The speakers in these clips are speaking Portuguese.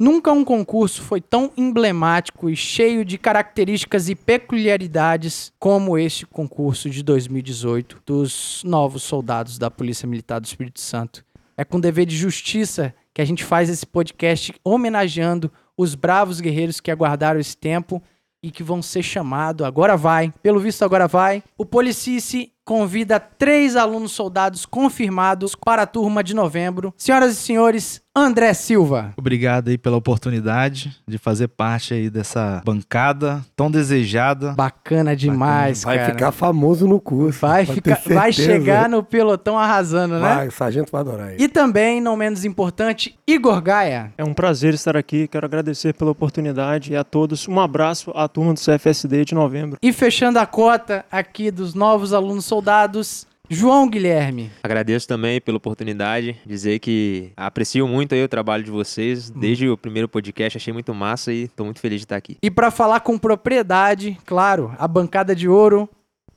Nunca um concurso foi tão emblemático e cheio de características e peculiaridades como este concurso de 2018 dos novos soldados da Polícia Militar do Espírito Santo. É com dever de justiça que a gente faz esse podcast homenageando os bravos guerreiros que aguardaram esse tempo e que vão ser chamados. Agora vai, pelo visto, agora vai. O Policice convida três alunos soldados confirmados para a turma de novembro. Senhoras e senhores, André Silva. Obrigado aí pela oportunidade de fazer parte aí dessa bancada tão desejada. Bacana demais, Vai cara. ficar famoso no curso. Vai, ficar, vai chegar no pelotão arrasando, né? Vai, o sargento vai adorar isso. E também, não menos importante, Igor Gaia. É um prazer estar aqui, quero agradecer pela oportunidade e a todos. Um abraço à turma do CFSD de novembro. E fechando a cota aqui dos novos alunos soldados, João Guilherme. Agradeço também pela oportunidade, dizer que aprecio muito aí o trabalho de vocês, desde o primeiro podcast, achei muito massa e tô muito feliz de estar aqui. E para falar com propriedade, claro, a bancada de ouro,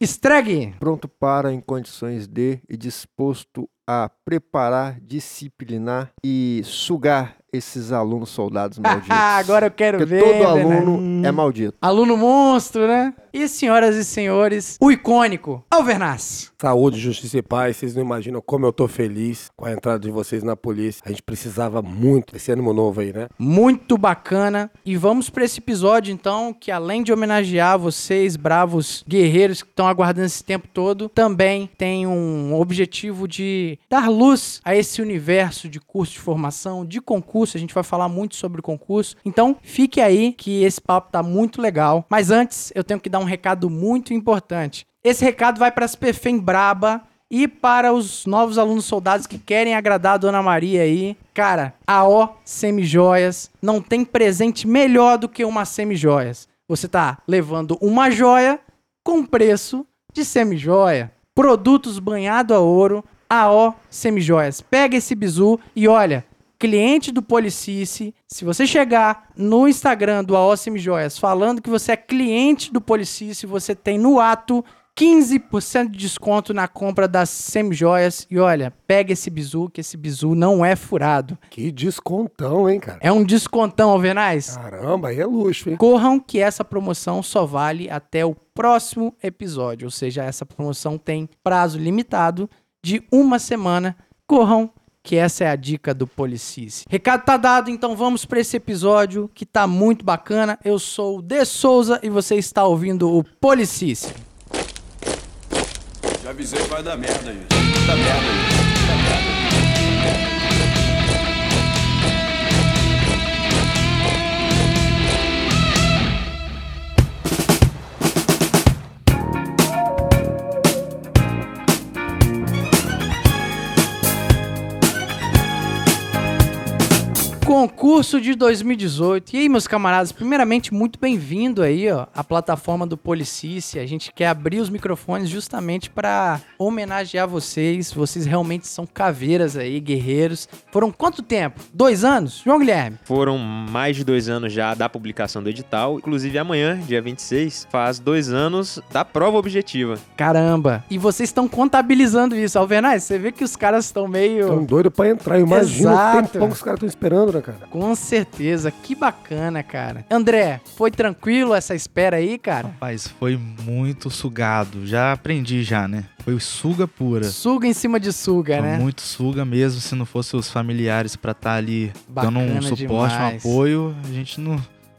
Stregue. Pronto para, em condições de e disposto a preparar, disciplinar e sugar esses alunos soldados malditos. Agora eu quero Porque ver. todo né? aluno é maldito. Aluno monstro, né? E senhoras e senhores, o icônico Alvernaz. Saúde, justiça e paz. Vocês não imaginam como eu tô feliz com a entrada de vocês na polícia. A gente precisava muito desse ânimo novo aí, né? Muito bacana. E vamos para esse episódio, então, que além de homenagear vocês, bravos guerreiros que estão aguardando esse tempo todo, também tem um objetivo de dar luz a esse universo de curso de formação, de concurso. A gente vai falar muito sobre concurso. Então, fique aí que esse papo tá muito legal. Mas antes, eu tenho que dar um recado muito importante. Esse recado vai para as Perfem Braba e para os novos alunos soldados que querem agradar a Dona Maria aí. Cara, a O Semijoias não tem presente melhor do que uma semijoias. Você tá levando uma joia com preço de semijoia. Produtos banhado a ouro, a O Semijoias. Pega esse bizu e olha, cliente do Policice, se você chegar no Instagram do AO Semijoias falando que você é cliente do Policice, você tem no ato 15% de desconto na compra das semijoias. E olha, pega esse bizu, que esse bizu não é furado. Que descontão, hein, cara? É um descontão, Alvernais. Caramba, aí é luxo, hein? Corram que essa promoção só vale até o próximo episódio. Ou seja, essa promoção tem prazo limitado de uma semana. Corram que essa é a dica do Policice. Recado tá dado, então vamos para esse episódio que tá muito bacana. Eu sou o De Souza e você está ouvindo o Policice. Já avisei que vai dar merda, gente. Dá merda, gente. Dá merda. Concurso de 2018. E aí, meus camaradas, primeiramente, muito bem-vindo aí, ó, à plataforma do Policice. A gente quer abrir os microfones justamente para homenagear vocês. Vocês realmente são caveiras aí, guerreiros. Foram quanto tempo? Dois anos? João Guilherme? Foram mais de dois anos já da publicação do edital, inclusive amanhã, dia 26, faz dois anos da prova objetiva. Caramba! E vocês estão contabilizando isso, Alvernaz. Você vê que os caras estão meio. Tão doido pra entrar. Imagina Exato. o tempão que os caras estão esperando, né, cara? Com certeza, que bacana, cara. André, foi tranquilo essa espera aí, cara? Rapaz, foi muito sugado. Já aprendi já, né? Foi suga pura. Suga em cima de suga, Foi né? muito suga mesmo. Se não fosse os familiares pra estar ali dando um Bacana suporte, demais. um apoio, a gente não,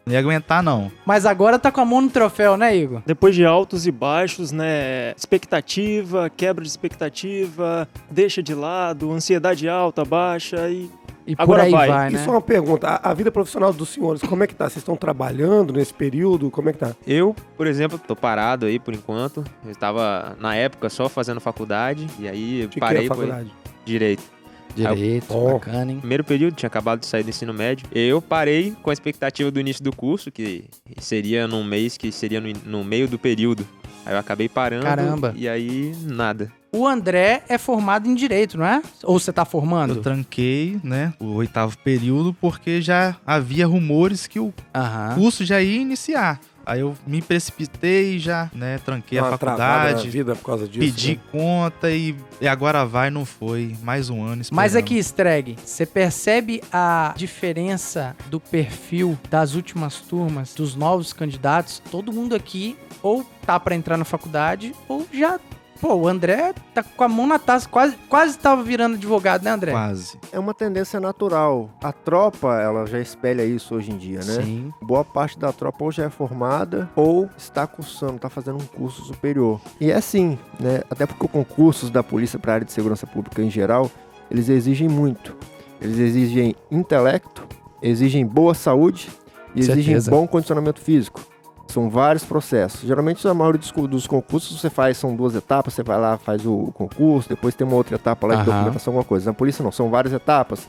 não ia aguentar, não. Mas agora tá com a mão no troféu, né, Igor? Depois de altos e baixos, né? Expectativa, quebra de expectativa, deixa de lado, ansiedade alta, baixa e E por Agora aí vai, vai. né? E só uma pergunta. A, a vida profissional dos senhores, como é que tá? Vocês estão trabalhando nesse período? Como é que tá? Eu, por exemplo, tô parado aí por enquanto. Eu estava, na época, só fazendo faculdade, e aí De que é parei a foi faculdade? direito. Direito, Bom. bacana, hein? Primeiro período, tinha acabado de sair do ensino médio. Eu parei com a expectativa do início do curso, que seria num mês, que seria no, no meio do período. Aí eu acabei parando. Caramba. E aí, nada. O André é formado em Direito, não é? Ou você tá formando? Eu tranquei, né, o oitavo período porque já havia rumores que o Aham. curso já ia iniciar. Aí eu me precipitei já, né? Tranquei a uma na faculdade, vida por causa disso. pedi né? conta e, e agora vai, não foi. Mais um ano esperando. Mas aqui, Streg, você percebe a diferença do perfil das últimas turmas, dos novos candidatos? Todo mundo aqui ou tá pra entrar na faculdade ou já. Pô, o André tá com a mão na taça, quase, quase tava virando advogado, né, André? Quase. É uma tendência natural. A tropa, ela já espelha isso hoje em dia, né? Sim. Boa parte da tropa ou já é formada ou está cursando, está fazendo um curso superior. E é assim, né? Até porque os concursos da polícia para a área de segurança pública em geral, eles exigem muito. Eles exigem intelecto, exigem boa saúde e exigem bom condicionamento físico. São vários processos. Geralmente, a maioria dos, dos concursos você faz, são duas etapas, você vai lá, faz o concurso, depois tem uma outra etapa lá de Aham. documentação, alguma coisa. Na polícia não, são várias etapas.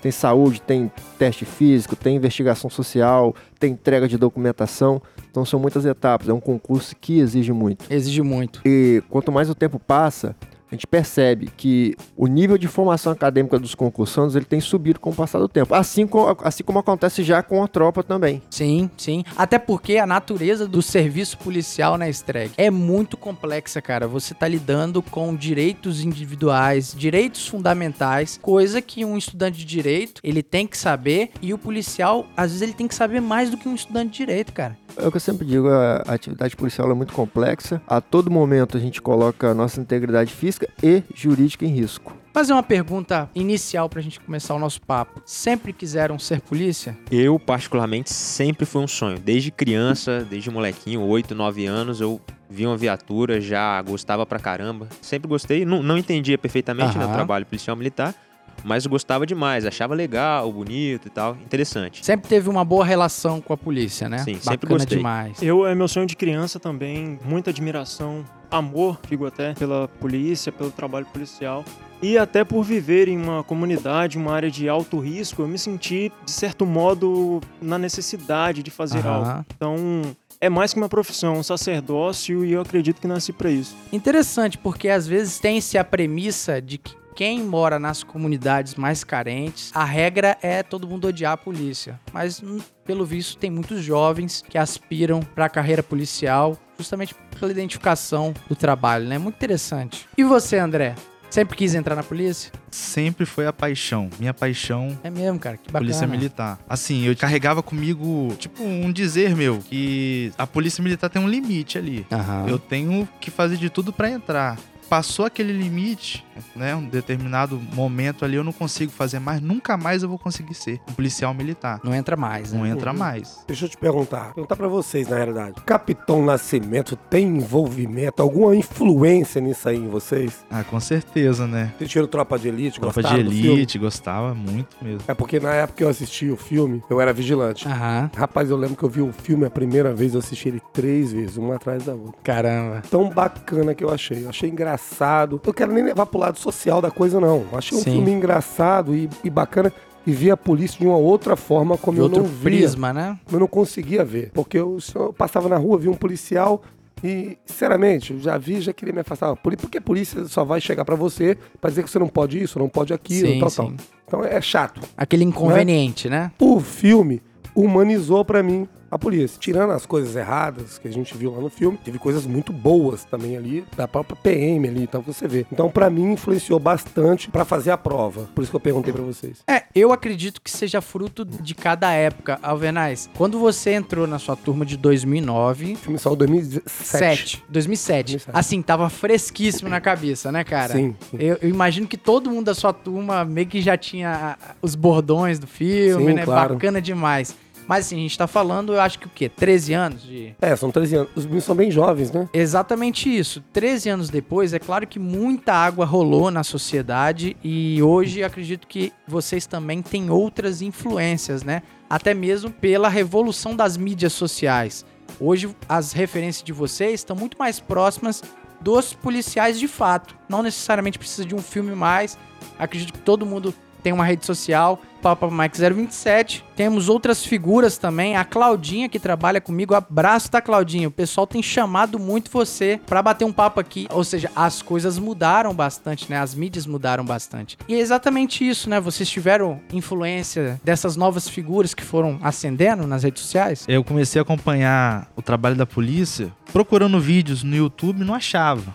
Tem saúde, tem teste físico, tem investigação social, tem entrega de documentação. Então são muitas etapas. É um concurso que exige muito. Exige muito. E quanto mais o tempo passa, a gente percebe que o nível de formação acadêmica dos concursantes ele tem subido com o passar do tempo. Assim, co- assim como acontece já com a tropa também. Sim, sim. Até porque a natureza do serviço policial na Streg é muito complexa, cara. Você tá lidando com direitos individuais, direitos fundamentais, coisa que um estudante de direito, ele tem que saber e o policial, às vezes ele tem que saber mais do que um estudante de direito, cara. É o que eu sempre digo, a a atividade policial é muito complexa. A todo momento a gente coloca a nossa integridade física e jurídica em risco. Fazer uma pergunta inicial pra gente começar o nosso papo. Sempre quiseram ser polícia? Eu, particularmente, sempre foi um sonho. Desde criança, desde molequinho, 8, 9 anos, eu vi uma viatura, já gostava pra caramba. Sempre gostei, não, não entendia perfeitamente né, o trabalho policial militar, mas eu gostava demais, achava legal, bonito e tal, interessante. Sempre teve uma boa relação com a polícia, né? Sim, sempre Bacana gostei. demais. Eu, é meu sonho de criança também, muita admiração, amor, digo até, pela polícia, pelo trabalho policial. E até por viver em uma comunidade, uma área de alto risco, eu me senti, de certo modo, na necessidade de fazer algo. Então, é mais que uma profissão, um sacerdócio, e eu acredito que nasci pra isso. Interessante, porque às vezes tem-se a premissa de que quem mora nas comunidades mais carentes, a regra é todo mundo odiar a polícia. Mas, hum, pelo visto, tem muitos jovens que aspiram para a carreira policial justamente pela identificação do trabalho, né? Muito interessante. E você, André? Sempre quis entrar na polícia? Sempre foi a paixão. Minha paixão É mesmo, cara. Que bacana. Polícia Militar. Assim, eu carregava comigo, tipo, um dizer meu, que a Polícia Militar tem um limite ali. Aham. Eu tenho que fazer de tudo pra entrar. Passou aquele limite, né? Um determinado momento ali, eu não consigo fazer mais. Nunca mais eu vou conseguir ser um policial militar. Não entra mais, né? Não entra Uhum. mais. Deixa eu te perguntar. Perguntar pra vocês, na realidade. Capitão Nascimento tem envolvimento, alguma influência nisso aí em vocês? Ah, com certeza, né? Vocês tiram Tropa de Elite, Tropa de gostaram do filme? Elite, gostava muito mesmo. É porque na época que eu assisti o filme, eu era vigilante. Aham. Rapaz, eu lembro que eu vi o filme a primeira vez, eu assisti ele três vezes, uma atrás da outra. Caramba. Tão bacana que eu achei. Eu achei engraçado. Eu quero nem levar pro lado social da coisa, não. Achei um Sim. filme engraçado e, e bacana. E vi a polícia de uma outra forma como De eu outro não via. prisma, né? Eu não conseguia ver. Porque eu, eu passava na rua, via um policial e, sinceramente, eu já vi, já queria me afastar. Por- Porque a polícia só vai chegar pra você pra dizer que você não pode isso, não pode aquilo, Sim, tal, sim. tal. Então é chato. Aquele inconveniente, né? O filme humanizou pra mim a polícia. Tirando as coisas erradas que a gente viu lá no filme, teve coisas muito boas também ali, da própria PM ali, então você vê. Então, pra mim, influenciou bastante pra fazer a prova. Por isso que eu perguntei pra vocês. É, eu acredito que seja fruto de cada época, Alvernais. Quando você entrou na sua turma de 2009, O filme saiu em 2007. 7, 2007, 2007. assim, tava fresquíssimo na cabeça, né, cara? Sim, sim. Eu, eu imagino que todo mundo da sua turma meio que já tinha os bordões do filme, Sim, né? claro. Bacana demais. Mas assim, a gente tá falando, eu acho que o quê? 13 anos de. É, são 13 anos. Os meninos são bem jovens, né? Exatamente isso. 13 anos depois, é claro que muita água rolou na sociedade e hoje acredito que vocês também têm outras influências, né? Até mesmo pela revolução das mídias sociais. Hoje as referências de vocês estão muito mais próximas dos policiais de fato. Não necessariamente precisa de um filme mais. Acredito que todo mundo tem uma rede social, Papa Mike 027. Temos outras figuras também, a Claudinha que trabalha comigo. Abraço, tá, Claudinha? O pessoal tem chamado muito você pra bater um papo aqui. Ou seja, as coisas mudaram bastante, né? As mídias mudaram bastante. E é exatamente isso, né? Vocês tiveram influência dessas novas figuras que foram ascendendo nas redes sociais? Eu comecei a acompanhar o trabalho da polícia procurando vídeos no YouTube não achava.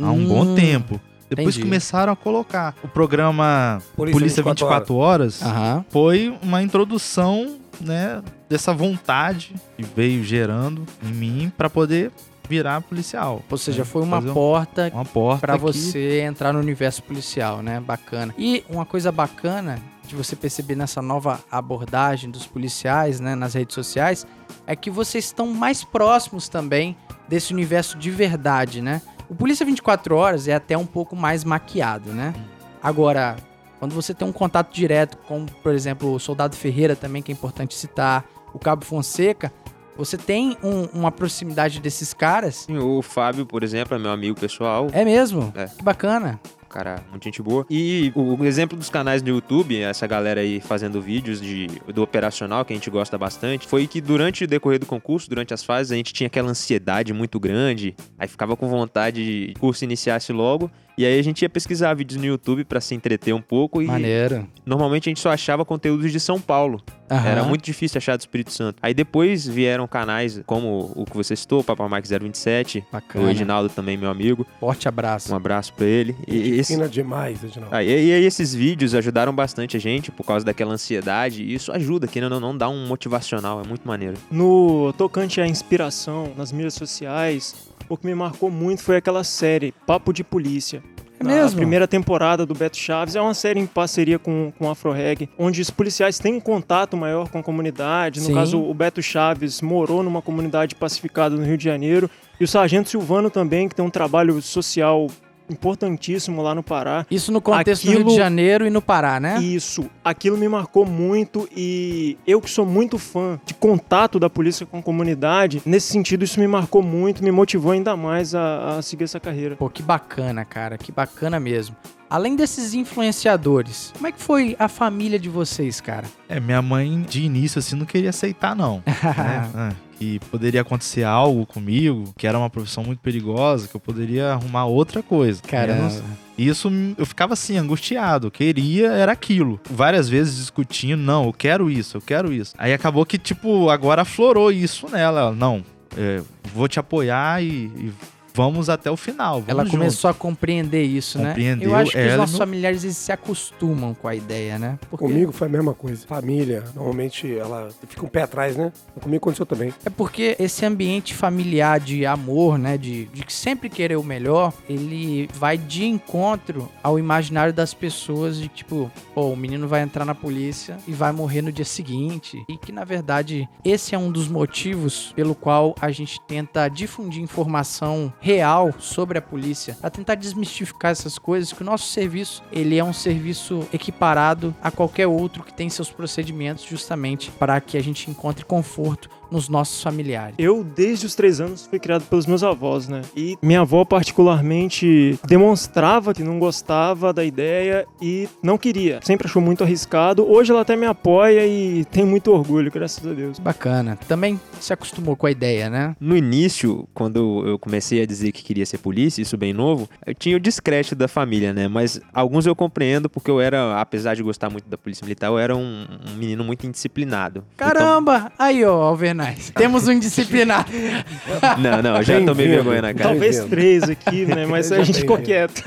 Há um Hum, bom tempo. Depois entendi. começaram a colocar. O programa Polícia, Polícia 24, horas, Aham. foi uma introdução, né, dessa vontade que veio gerando em mim pra poder virar policial. Ou seja, né? foi uma Fazer um- porta uma porta Pra que- você entrar no universo policial, né? Bacana. E uma coisa bacana de você perceber nessa nova abordagem dos policiais, né, nas redes sociais, é que vocês estão mais próximos também desse universo de verdade, né? O Polícia 24 Horas é até um pouco mais maquiado, né? Agora, quando você tem um contato direto com, por exemplo, o Soldado Ferreira também, que é importante citar, o Cabo Fonseca, você tem um- uma proximidade desses caras. O Fábio, por exemplo, é meu amigo pessoal. É mesmo? É. Que bacana. Cara, muito gente boa. E o, exemplo dos canais do YouTube, essa galera aí fazendo vídeos de, do operacional, que a gente gosta bastante, foi que durante o decorrer do concurso, durante as fases, a gente tinha aquela ansiedade muito grande, aí ficava com vontade de curso iniciasse logo, e aí a gente ia pesquisar vídeos no YouTube pra se entreter um pouco e Maneiro. normalmente a gente só achava conteúdos de São Paulo. Aham. Era muito difícil achar do Espírito Santo. Aí depois vieram canais como o que você citou, o Papa Mike 027, Bacana. o Reginaldo também, meu amigo. Forte abraço. Um abraço pra ele. E esse- Fina demais, Edinaldo. Ah, e, e aí esses vídeos ajudaram bastante a gente por causa daquela ansiedade. E isso ajuda, que não, não dá um motivacional, é muito maneiro. No tocante à inspiração nas mídias sociais, o que me marcou muito foi aquela série Papo de Polícia. É mesmo? A primeira temporada do Beto Chaves é uma série em parceria com, com a Afro Reg, onde os policiais têm um contato maior com a comunidade. No Sim. caso, o Beto Chaves morou numa comunidade pacificada no Rio de Janeiro. E o Sargento Silvano também, que tem um trabalho social importantíssimo lá no Pará. Isso no contexto do Rio de Aquilo- Janeiro e no Pará, né? Isso, aquilo me marcou muito e eu que sou muito fã de contato da polícia com a comunidade, nesse sentido isso me marcou muito, me motivou ainda mais a, a seguir essa carreira. Pô, que bacana, cara. Que bacana mesmo. Além desses influenciadores, como é que foi a família de vocês, cara? É, minha mãe, de início, assim, não queria aceitar, não. né? Ah, Que poderia acontecer algo comigo, que era uma profissão muito perigosa, que eu poderia arrumar outra coisa. Caramba. E Isso eu ficava assim, angustiado. Queria, era aquilo. Várias vezes discutindo, não, eu quero isso, eu quero isso. Aí acabou que, tipo, agora aflorou isso nela. Ela, Não, é, vou te apoiar e, e vamos até o final. Vamos Ela junto." começou a compreender isso, né? Compreendeu, Eu acho que os ela nossos meu- familiares eles se acostumam com a ideia, né? Porque- Comigo foi a mesma coisa. Família, normalmente ela fica um pé atrás, né? Comigo aconteceu também. É porque esse ambiente familiar de amor, né, de, de sempre querer o melhor, ele vai de encontro ao imaginário das pessoas de tipo, pô, o menino vai entrar na polícia e vai morrer no dia seguinte. E que na verdade esse é um dos motivos pelo qual a gente tenta difundir informação real sobre a polícia, para tentar desmistificar essas coisas, que o nosso serviço, ele é um serviço equiparado a qualquer outro que tem seus procedimentos justamente para que a gente encontre conforto nos nossos familiares. Eu, desde os três anos, fui criado pelos meus avós, né? E minha avó, particularmente, demonstrava que não gostava da ideia e não queria. Sempre achou muito arriscado. Hoje ela até me apoia e tem muito orgulho, graças a Deus. Bacana. Também se acostumou com a ideia, né? No início, quando eu comecei a dizer que queria ser polícia, isso bem novo, eu tinha o descrédito da família, né? Mas alguns eu compreendo porque eu era, apesar de gostar muito da polícia militar, eu era um, um menino muito indisciplinado. Caramba! Aí, ó, Alvernais. Temos um indisciplinado. Então- não, não, eu já tomei Bem-vindo. vergonha na cara. Talvez três aqui, né? Mas a gente ficou quieto.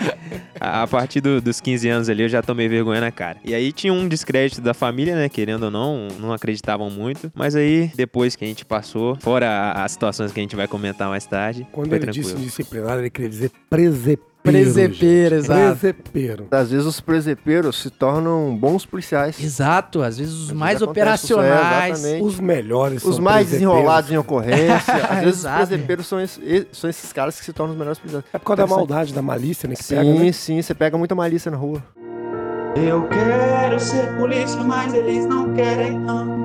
A partir do- dos 15 anos ali, eu já tomei vergonha na cara. E aí tinha um descrédito da família, né? Querendo ou não, não acreditavam muito. Mas aí, depois que a gente passou, fora as situações que a gente vai comentar mais tarde, Quando foi ele tranquilo. disse disciplinado, ele queria dizer presepeiro. Presepeiro, exato. Presepeiro. Às vezes os presepeiros se tornam bons policiais. Exato, às vezes os vezes mais acontece é, operacionais. exatamente. Os melhores Os são mais desenrolados em ocorrência. Às vezes os Exato. presepeiros são, são esses caras que se tornam os melhores policiais. É por causa da maldade, da malícia, né? Que Sim, pega, né? sim, você pega muita malícia na rua. Eu quero ser polícia, mas eles não querem não.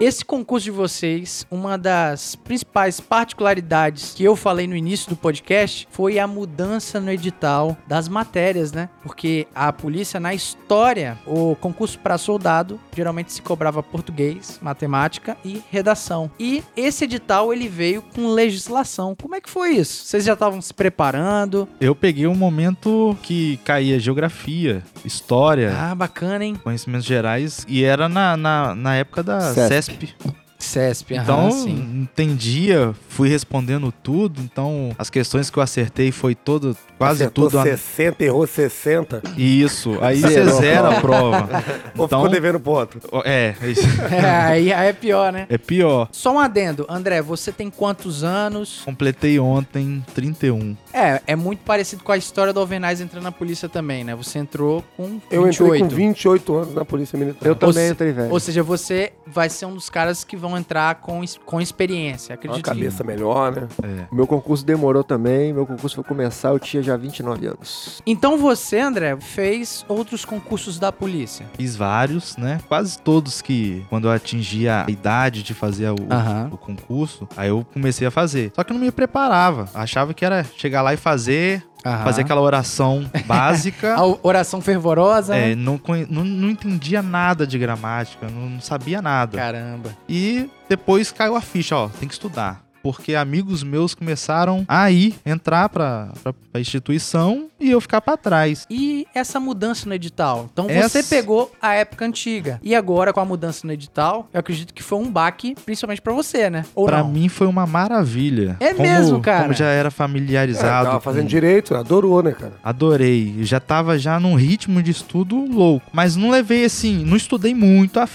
Esse concurso de vocês, uma das principais particularidades que eu falei no início do podcast foi a mudança no edital das matérias, né? Porque a polícia, na história, o concurso para soldado geralmente se cobrava português, matemática e redação. E esse edital ele veio com legislação. Como é que foi isso? Vocês já estavam se preparando? Eu peguei um momento que caía geografia, história, Ah, bacana, hein? conhecimentos gerais, e era na, na, na época da CESP. CESP. CESP, Então, aham, sim. entendia, fui respondendo tudo, então as questões que eu acertei foi todo, quase Acertou tudo. a- 60, errou 60. Isso, aí você Zerou. zera a prova. Ou Então, ficou devendo ponto. é, isso É, aí aí é pior, né? é pior. Só um adendo. André, você tem quantos anos? Completei ontem 31. É, é muito parecido com a história do Alvenaz entrando na polícia também, né? Você entrou com 28. Eu entrei com 28 anos na Polícia Militar. Eu também entrei velho. Ou seja, você vai ser um dos caras que vão entrar com, com experiência, Uma acredito. cabeça melhor, né? É. Meu concurso demorou também. Meu concurso foi começar, eu tinha já 29 anos. Então você, André, fez outros concursos da polícia. Fiz vários, né? Quase todos que, quando eu atingi a idade de fazer o, Aham. o concurso, aí eu comecei a fazer. Só que eu não me preparava. Achava que era chegar lá e fazer, Aham. fazer aquela oração básica. A oração fervorosa, É, não, não, não entendia nada de gramática, não, não sabia nada. Caramba. E depois caiu a ficha, ó, tem que estudar. Porque amigos meus começaram a ir, entrar pra, pra, pra instituição e eu ficar pra trás. E essa mudança no edital? Então Essa- você pegou a época antiga. E agora, com a mudança no edital, eu acredito que foi um baque, principalmente pra você, né? Ou pra não? mim foi uma maravilha. É Como- mesmo, cara? Como já era É, familiarizado. tava com- fazendo direito, adorou, né, cara? Adorei. Já tava já num ritmo de estudo louco. Mas não levei assim, não estudei muito a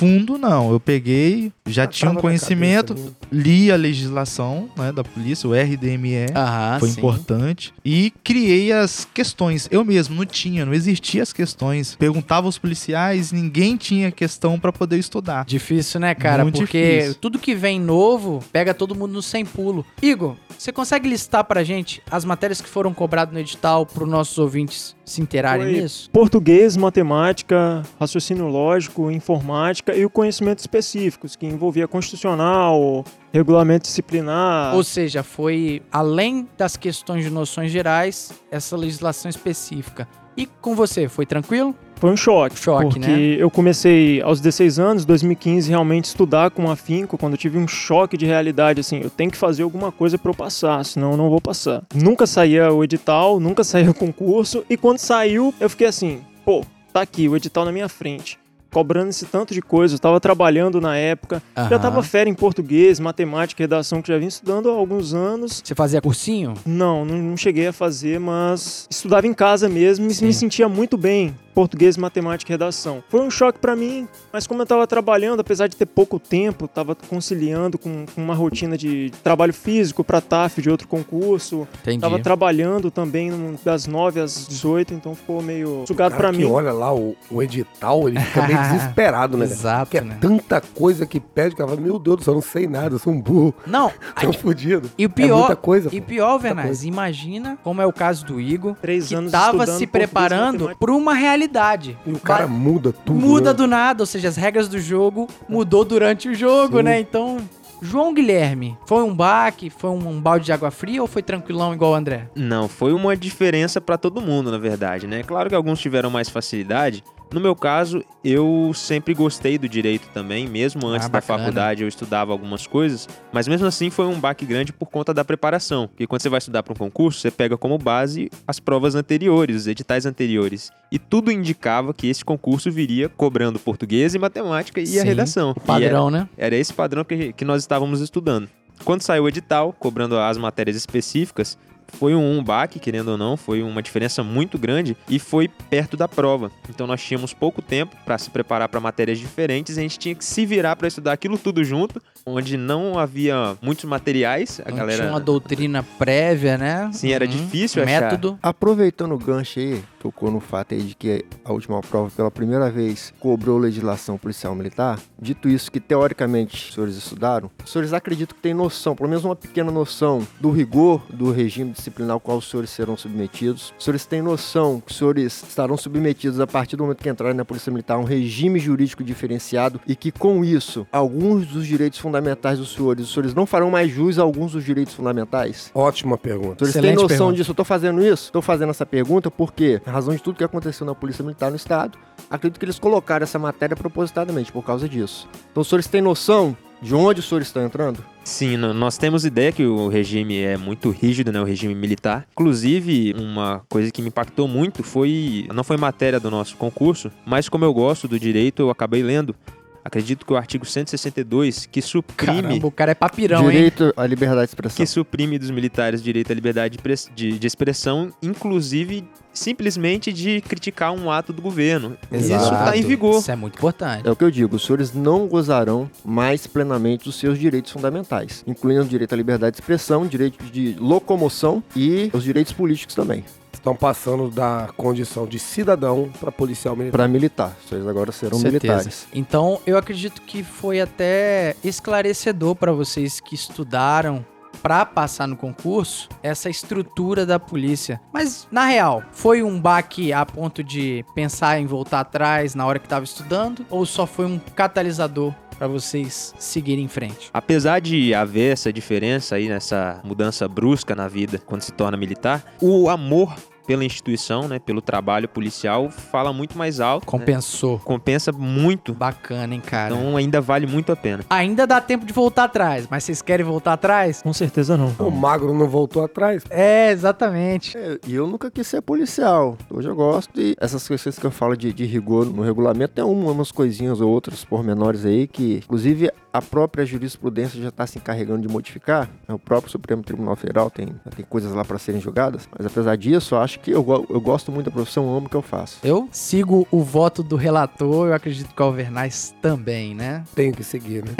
fundo, não. Eu peguei, já Tava tinha um conhecimento, cabeça li a legislação né, da polícia, o RDME. Aham, foi sim. importante. E criei as questões. Eu mesmo não tinha, não existia as questões. Perguntava aos policiais, ninguém tinha questão pra poder estudar. Difícil, né, cara? Muito Porque difícil. tudo que vem novo pega todo mundo no sem pulo. Igor, você consegue listar pra gente as matérias que foram cobradas no edital para os nossos ouvintes se interarem Foi nisso? Português, matemática, raciocínio lógico, informática e o conhecimentos específicos, que envolvia constitucional, regulamento disciplinar. Ou seja, foi além das questões de noções gerais, essa legislação específica. E com você, foi tranquilo? Foi um choque. Choque, porque né? eu comecei aos 16 anos, 2015, realmente estudar com afinco, quando eu tive um choque de realidade, assim, eu tenho que fazer alguma coisa pra eu passar, senão eu não vou passar. Nunca saía o edital, nunca saía o concurso, e quando saiu, eu fiquei assim, pô, tá aqui, o edital na minha frente. Cobrando esse tanto de coisa, eu tava trabalhando na época, já Aham. tava fera em português, matemática, redação, que já vinha estudando há alguns anos. Você fazia cursinho? Não, não, não cheguei a fazer, mas estudava em casa mesmo e Sim. me sentia muito bem. Português, matemática e redação. Foi um choque pra mim, mas como eu tava trabalhando, apesar de ter pouco tempo, tava conciliando com, com uma rotina de trabalho físico pra TAF de outro concurso. Entendi. Tava trabalhando também das 9 às 18, então ficou meio sugado que mim. olha lá o, o edital, ele fica meio desesperado, né? Exato, Porque é né? tanta coisa que pede, que ela fala, meu Deus do céu, eu não sei nada, eu sou um burro, Não, tô fudido. e o É pior, muita coisa, e pô. pior, Venaz, imagina como é o caso do Igor, Três que anos tava se preparando por uma realidade. E o cara muda tudo. muda né? do nada, ou seja, as regras do jogo mudou durante o jogo, Sim. né? Então, João Guilherme, foi um baque, foi um, um balde de água fria ou foi tranquilão igual o André? Não, foi uma diferença pra todo mundo, na verdade, né? Claro que alguns tiveram mais facilidade. No meu caso, eu sempre gostei do direito também, mesmo antes da bacana. faculdade eu estudava algumas coisas, mas mesmo assim foi um baque grande por conta da preparação. Porque quando você vai estudar para um concurso, você pega como base as provas anteriores, os editais anteriores. E tudo indicava que esse concurso viria cobrando português e matemática e Sim, a redação. O padrão, né? Era esse padrão que, que nós estávamos estudando. Quando saiu o edital, cobrando as matérias específicas, foi um, um baque, querendo ou não, foi uma diferença muito grande e foi perto da prova. Então nós tínhamos pouco tempo para se preparar para matérias diferentes e a gente tinha que se virar para estudar aquilo tudo junto, onde não havia muitos materiais. A Não galera tinha uma doutrina prévia, né? Sim, era difícil achar. Método. Aproveitando o gancho aí, tocou no fato aí de que a última prova, pela primeira vez, cobrou legislação policial militar. Dito isso, que teoricamente os senhores estudaram, os senhores acreditam que têm noção, pelo menos uma pequena noção, do rigor do regime disciplinar ao qual os senhores serão submetidos. Os senhores têm noção que os senhores estarão submetidos a partir do momento que entrarem na Polícia Militar a um regime jurídico diferenciado e que com isso, alguns dos direitos fundamentais dos senhores, os senhores não farão mais jus a alguns dos direitos fundamentais? Ótima pergunta. Os senhores têm Excelente noção pergunta. disso? Eu tô fazendo isso? Tô fazendo essa pergunta porque, em razão de tudo que aconteceu na Polícia Militar no Estado, acredito que eles colocaram essa matéria propositadamente por causa disso. Então, os senhores têm noção de onde os senhores estão entrando? Sim, nós temos ideia que o regime é muito rígido, né, o regime militar. Inclusive, uma coisa que me impactou muito foi, não foi matéria do nosso concurso, mas como eu gosto do direito, eu acabei lendo. Acredito que o artigo 162, que suprime Caramba, o cara é papirão, hein? Direito à liberdade de expressão. que suprime dos militares direito à liberdade de de, de expressão, inclusive simplesmente de criticar um ato do governo. Isso Exato. está em vigor. Isso é muito importante. É o que eu digo, os senhores não gozarão mais plenamente dos seus direitos fundamentais, incluindo o direito à liberdade de expressão, direito de locomoção e os direitos políticos também, Estão passando da condição de cidadão para policial militar. para militar. Senhores agora serão Certeza. militares. Então, eu acredito que foi até esclarecedor para vocês que estudaram para passar no concurso essa estrutura da polícia. Mas na real, foi um baque a ponto de pensar em voltar atrás na hora que estava estudando ou só foi um catalisador para vocês seguirem em frente? Apesar de haver essa diferença aí nessa mudança brusca na vida quando se torna militar, o amor pela instituição, né, pelo trabalho policial, fala muito mais alto. né? Compensou. Compensa muito. Bacana, hein, cara? Então ainda vale muito a pena. Ainda dá tempo de voltar atrás, mas vocês querem voltar atrás? Com certeza não. O magro não voltou atrás. É, exatamente. É, E eu nunca quis ser policial. Hoje eu gosto e essas questões que eu falo de, de rigor no regulamento tem uma- umas coisinhas ou outras pormenores aí que, inclusive, a própria jurisprudência já está se encarregando de modificar. né? O próprio Supremo Tribunal Federal tem, tem coisas lá para serem julgadas. Mas apesar disso, eu acho que eu, eu gosto muito da profissão, amo o que eu faço. Eu sigo o voto do relator, eu acredito que o Alvernais também, né? Tenho que seguir, né?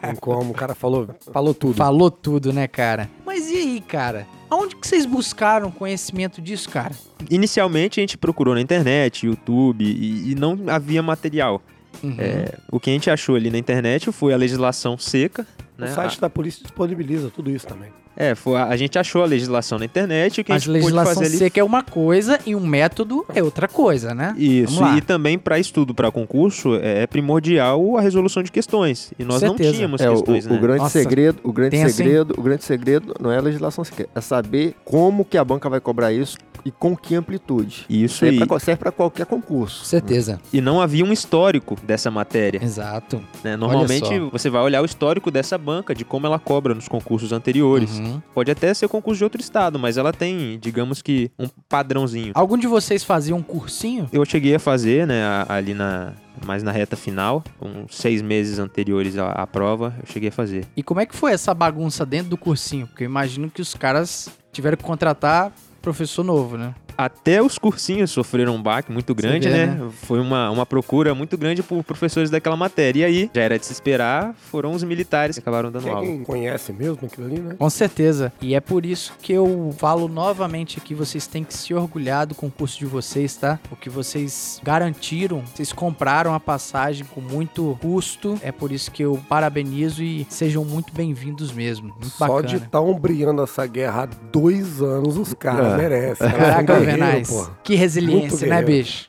Tem como. O cara falou, falou tudo. Falou tudo, né, cara? Mas e aí, cara? Aonde que vocês buscaram conhecimento disso, cara? Inicialmente a gente procurou na internet, YouTube e, e não havia material. Uhum. É, o que a gente achou ali na internet foi a legislação seca. O Né? site da polícia disponibiliza tudo isso também. É, foi a, gente achou a legislação na internet e o que Mas a gente pôde legislação fazer ali seca é uma coisa e um método é outra coisa, né? Isso, e também para estudo, para concurso, é primordial a resolução de questões. E nós não tínhamos É, o, questões, o né? grande Nossa, segredo, o grande assim? segredo, o grande segredo não é a legislação sequer, é saber como que a banca vai cobrar isso e com que amplitude. Isso Isso aí serve para qualquer concurso. Certeza. E não havia um histórico dessa matéria. Exato. né? Normalmente você vai olhar o histórico dessa banca, de como ela cobra nos concursos anteriores. Uhum. Pode até ser concurso de outro estado, mas ela tem, digamos que, um padrãozinho. Algum de vocês fazia um cursinho? Eu cheguei a fazer, né, ali na. Mais na reta final, uns seis meses anteriores à, à prova, eu cheguei a fazer. E como é que foi essa bagunça dentro do cursinho? Porque eu imagino que os caras tiveram que contratar professor novo, né? Até os cursinhos sofreram um baque muito grande, vê, né? Foi uma, uma procura muito grande por professores daquela matéria. E aí, já era de se esperar, foram os militares que acabaram dando aula. Quem conhece mesmo aquilo ali, né? Com certeza. E é por isso que eu falo novamente aqui, vocês têm que se orgulhar do concurso de vocês, tá? O que vocês garantiram, vocês compraram a passagem com muito custo. É por isso que eu parabenizo e sejam muito bem-vindos mesmo. Muito Só bacana. de estar ombreando essa guerra há dois anos, os caras É. merecem. Caraca, porra. Que resiliência, né, bicho?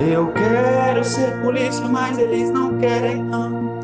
Eu quero ser polícia, mas eles não querem não.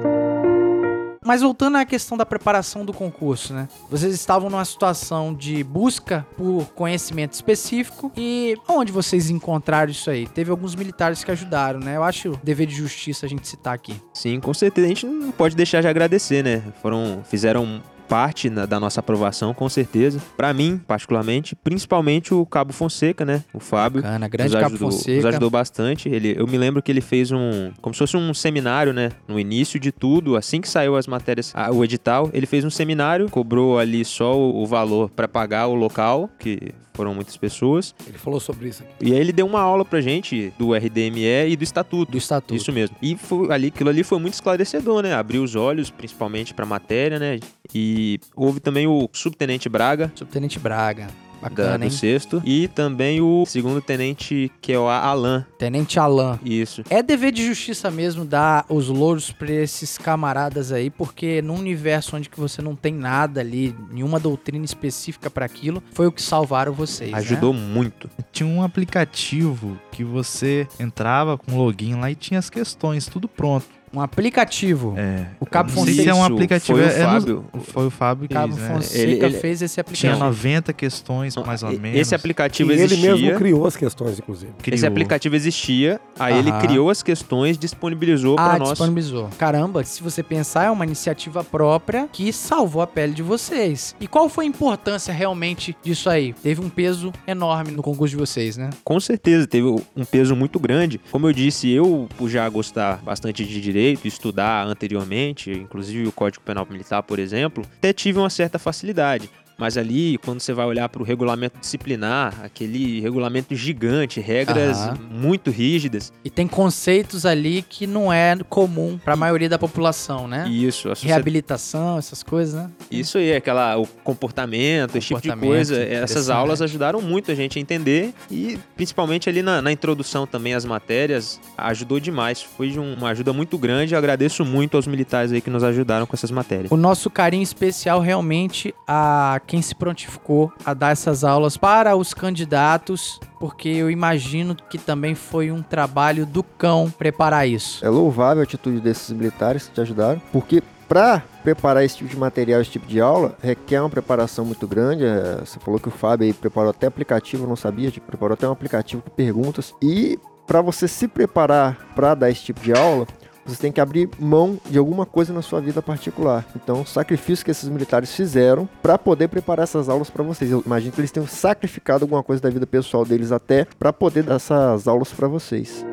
Mas voltando à questão da preparação do concurso, né? Vocês estavam numa situação de busca por conhecimento específico e onde vocês encontraram isso aí? Teve alguns militares que ajudaram, né? Eu acho dever de justiça a gente citar aqui. Sim, com certeza. A gente não pode deixar de agradecer, né? Foram, fizeram parte na- da nossa aprovação, com certeza. Pra mim, particularmente, principalmente o Cabo Fonseca, né? O Fábio. Bacana, grande nos Cabo ajudou, Nos Fonseca. ajudou bastante. Ele, eu me lembro que ele fez um. Como se fosse um seminário, né? No início de tudo, assim que saiu as matérias, ah, o edital, ele fez um seminário, cobrou ali só o, o valor pra pagar o local, que foram muitas pessoas. Ele falou sobre isso aqui. E aí ele deu uma aula pra gente do RDME e do Estatuto. Do estatuto. Isso mesmo. E foi, ali, aquilo ali foi muito esclarecedor, né? Abriu os olhos, principalmente pra matéria, né? E houve também o Subtenente Braga. Subtenente Braga. da- Bacana, do hein? sexto. E também o segundo tenente, que é o Alan. Tenente Alan. Isso. É dever de justiça mesmo dar os louros pra esses camaradas aí, porque num universo onde que você não tem nada ali, nenhuma doutrina específica pra aquilo, foi o que salvaram vocês, né? Ajudou muito. Tinha um aplicativo que você entrava com login lá e tinha as questões, tudo pronto. Um aplicativo. É. O Cabo sei se é um aplicativo. foi o é- é no- Fábio. foi o Fábio que Cabo fez, né? Fonseca Ele- ele- fez esse Tinha aplicativo. 90 questões, mais ou menos. Esse aplicativo E ele existia. mesmo criou as questões, inclusive. Criou. Esse aplicativo existia, aí ele criou as questões, disponibilizou Ah, para nós. disponibilizou. Caramba, se você pensar, é uma iniciativa própria que salvou a pele de vocês. E qual foi a importância realmente disso aí? Teve um peso enorme no concurso de vocês, né? Com certeza, teve um peso muito grande. Como eu disse, eu, por já gostar bastante de direito, estudar anteriormente, inclusive o Código Penal Militar, por exemplo, até tive uma certa facilidade. Mas ali, quando você vai olhar para o regulamento disciplinar, aquele regulamento gigante, regras Aham. muito rígidas, E tem conceitos ali que não é comum pra maioria da população, né? isso, a sociedade Reabilitação, essas coisas, né? Isso aí, aquela, o comportamento, esse tipo de Comportamento, coisa. Essas interessante. aulas ajudaram muito a gente a entender e principalmente ali na, na introdução também às matérias, ajudou demais. Foi de um- uma ajuda muito grande. Eu agradeço muito aos militares aí que nos ajudaram com essas matérias. O nosso carinho especial realmente a quem se prontificou a dar essas aulas para os candidatos, porque eu imagino que também foi um trabalho do cão preparar isso. É louvável a atitude desses militares que te ajudaram, porque para preparar esse tipo de material, esse tipo de aula, requer uma preparação muito grande. É, Você falou que o Fábio preparou até aplicativo, eu não sabia, tipo, preparou até um aplicativo com perguntas. E para você se preparar para dar esse tipo de aula, você tem que abrir mão de alguma coisa na sua vida particular. Então, o sacrifício que esses militares fizeram para poder preparar essas aulas para vocês. Eu imagino que eles tenham sacrificado alguma coisa da vida pessoal deles até para poder dar essas aulas para vocês.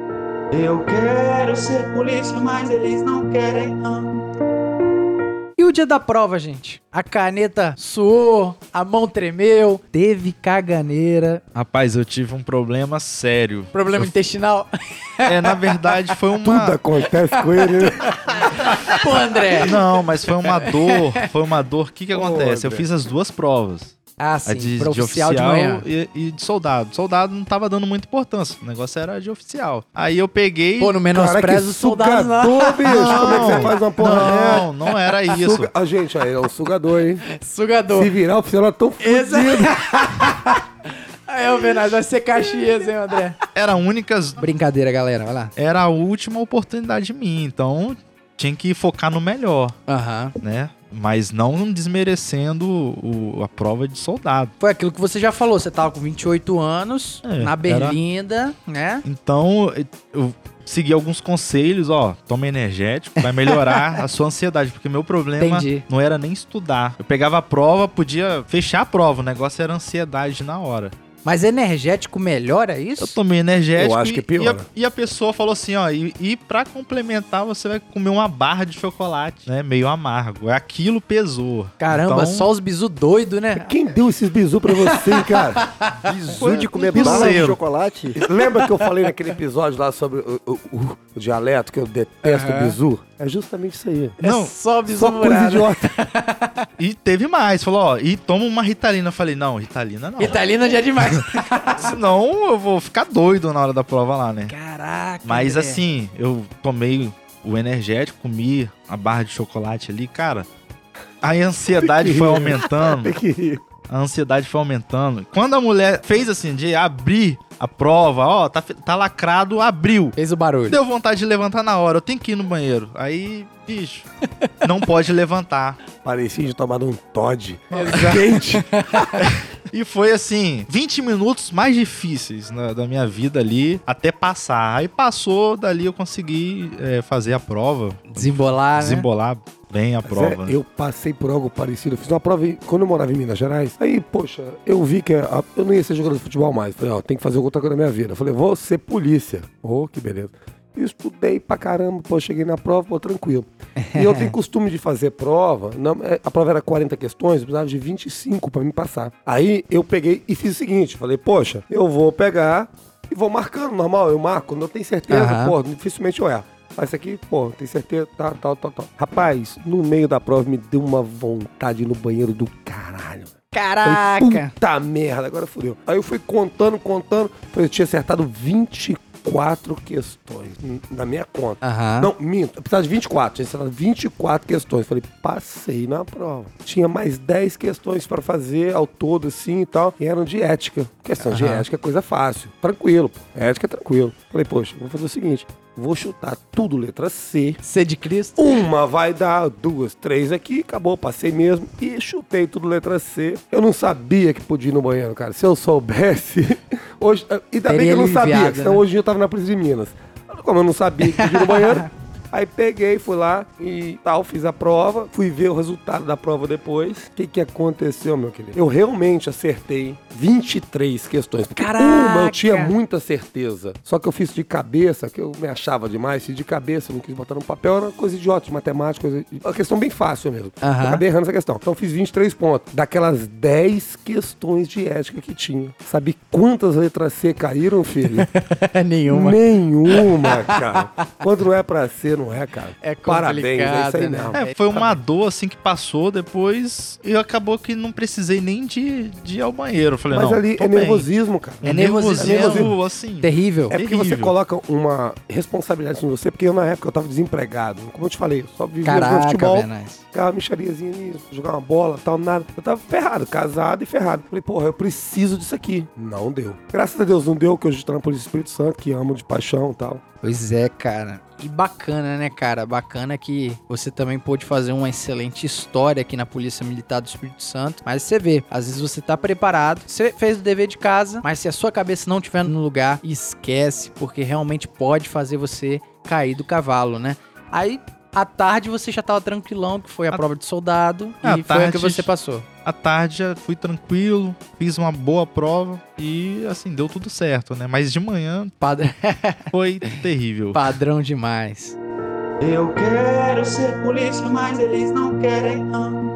Eu quero ser polícia, mas eles não querem não. Dia da prova, gente? A caneta suou, a mão tremeu, teve caganeira, Rapaz, eu tive um problema sério. problema intestinal. É, na verdade, foi Tudo uma. acontece com ele, né? Pô, André. Não, mas foi uma dor. Foi uma dor. O que, que Ô, acontece? Eu fiz as duas provas. Ah, A sim, de, pra de oficial de manhã. e, e de soldado. Soldado não tava dando muita importância. O negócio era de oficial. Aí eu peguei. Pô, no menosprezo os soldados não. sugador, bicho. Como é que você faz uma porra? Não, não era isso. Suga... Ah, gente, aí é um sugador, hein? Sugador. Se virar oficial, eu tô fudido. Exato. Aí, Bernardo, vai ser Caxias, hein, André? Era a única. Brincadeira, galera, vai lá. Era a última oportunidade minha. Então tinha que focar no melhor, Aham. né? Mas não desmerecendo o- a prova de soldado. Foi aquilo que você já falou, você tava com 28 anos, É, na era- Berlinda, né? Então, eu segui alguns conselhos, ó, toma energético, vai melhorar a sua ansiedade, porque meu problema Entendi. não era nem estudar. Eu pegava a prova, podia fechar a prova, o negócio era ansiedade na hora. Mas energético melhora Eu isso? tomei energético Eu acho e, que piora. e, a, e a pessoa falou assim, ó, e, e para complementar você vai comer uma barra de chocolate, né, meio amargo. Aquilo pesou. Caramba, Então, só os bisu doido, né? Quem deu esses bisu pra você, cara? Bizu de comer barra de chocolate? Lembra que eu falei naquele episódio lá sobre o, o- o- o dialeto, que eu detesto Aham. bizu? É justamente isso aí. É Não, só bisu Só coisa idiota. E teve mais, falou, ó, e toma uma Ritalina. Eu falei, não, Ritalina não. Italina já é demais. Senão eu vou ficar doido na hora da prova lá, né? Caraca. Mas André. assim, eu tomei o energético, comi a barra de chocolate ali, cara. A ansiedade foi aumentando. A ansiedade foi aumentando. Quando a mulher fez assim, de abrir a prova, ó, tá, tá lacrado, abriu. Fez o barulho. Deu vontade de levantar na hora, eu tenho que ir no banheiro. Aí, bicho, não pode levantar. Parecia de tomar um Todd quente. E foi assim, 20 minutos mais difíceis na- da minha vida ali até passar. Aí passou, dali eu consegui é, fazer a prova, Desembolar, né? Bem a prova. é, eu passei por algo parecido. Eu fiz uma prova quando eu morava em Minas Gerais. Aí, poxa, eu vi que a- eu não ia ser jogador de futebol mais. Falei, ó, tem que fazer outra coisa na minha vida. Eu falei, vou ser polícia. Oh, que beleza. Estudei pra caramba, pô, cheguei na prova, pô, tranquilo. E eu tenho costume de fazer prova. não- é, a prova era 40 questões, eu precisava de 25 pra me passar. Aí eu peguei e fiz o seguinte: falei, poxa, eu vou pegar e vou marcando, normal, eu marco, eu tenho certeza, Aham. pô, dificilmente eu erro. Mas isso aqui, pô, tem certeza, tá, tal, tal, tal. Rapaz, no meio da prova me deu uma vontade no banheiro do caralho. Caraca! Falei, puta merda, agora fudeu. Aí eu fui contando, contando. Falei, eu tinha acertado 24 questões n- na minha conta. Aham. Não, minto. Eu precisava de 24. Tinha acertado 24 questões. Falei, passei na prova. Tinha mais 10 questões pra fazer ao todo, assim e tal. E eram de ética. Questão de Aham. ética é coisa fácil. Tranquilo, pô. Ética é tranquilo. Falei, poxa, vou fazer o seguinte. Vou chutar tudo letra C. C de Cristo. Uma vai dar, duas, três aqui, acabou, passei mesmo. E chutei tudo letra C. Eu não sabia que podia ir no banheiro, cara. Se eu soubesse. Hoje, ainda bem que Teria eu não sabia, senão né? hoje eu tava na Polícia de Minas. Como eu não sabia que podia ir no banheiro. Aí peguei, fui lá e tal, fiz a prova, fui ver o resultado da prova depois. O que, que aconteceu, meu querido? Eu realmente acertei 23 questões. Porque Caraca! uma eu tinha muita certeza. Só que eu fiz de cabeça, que eu me achava demais, fiz de cabeça, não quis botar no papel, era uma coisa idiota, de matemática, coisa... uma questão bem fácil mesmo. Eu acabei errando essa questão. Então eu fiz 23 pontos. Daquelas 10 questões de ética que tinha. Sabe quantas letras C caíram, filho? Nenhuma. Nenhuma, cara. Quando não é pra ser, não é, cara. É Parabéns, é isso aí complicado, né? É, foi uma dor assim que passou depois e acabou que não precisei nem de, de ir ao banheiro. Eu falei, Mas não, ali é bem. nervosismo, cara. É nervosismo. nervosismo, assim. Terrível. É porque você terrível. coloca uma responsabilidade em você, porque eu na época eu tava desempregado. Como eu te falei, eu só vivia jogando Caraca, futebol, Bernays. ficava uma mixariazinha ali, jogar uma bola, tal, nada. Eu tava ferrado, casado e ferrado. Falei, porra, eu preciso disso aqui. Não deu. Graças a Deus não deu, que hoje na Polícia do Espírito Santo, que amo de paixão e tal. Pois é, cara. E bacana, né, cara? Bacana que você também pôde fazer uma excelente história aqui na Polícia Militar do Espírito Santo. Mas você vê, às vezes você tá preparado, você fez o dever de casa, mas se a sua cabeça não estiver no lugar, esquece, porque realmente pode fazer você cair do cavalo, né? Aí, à tarde, você já tava tranquilão, que foi a À- prova de soldado, e foi o que você passou. À tarde já fui tranquilo, fiz uma boa prova e assim, deu tudo certo, né? Mas de manhã Padr- foi terrível. Padrão demais. Eu quero ser polícia, mas eles não querem, não.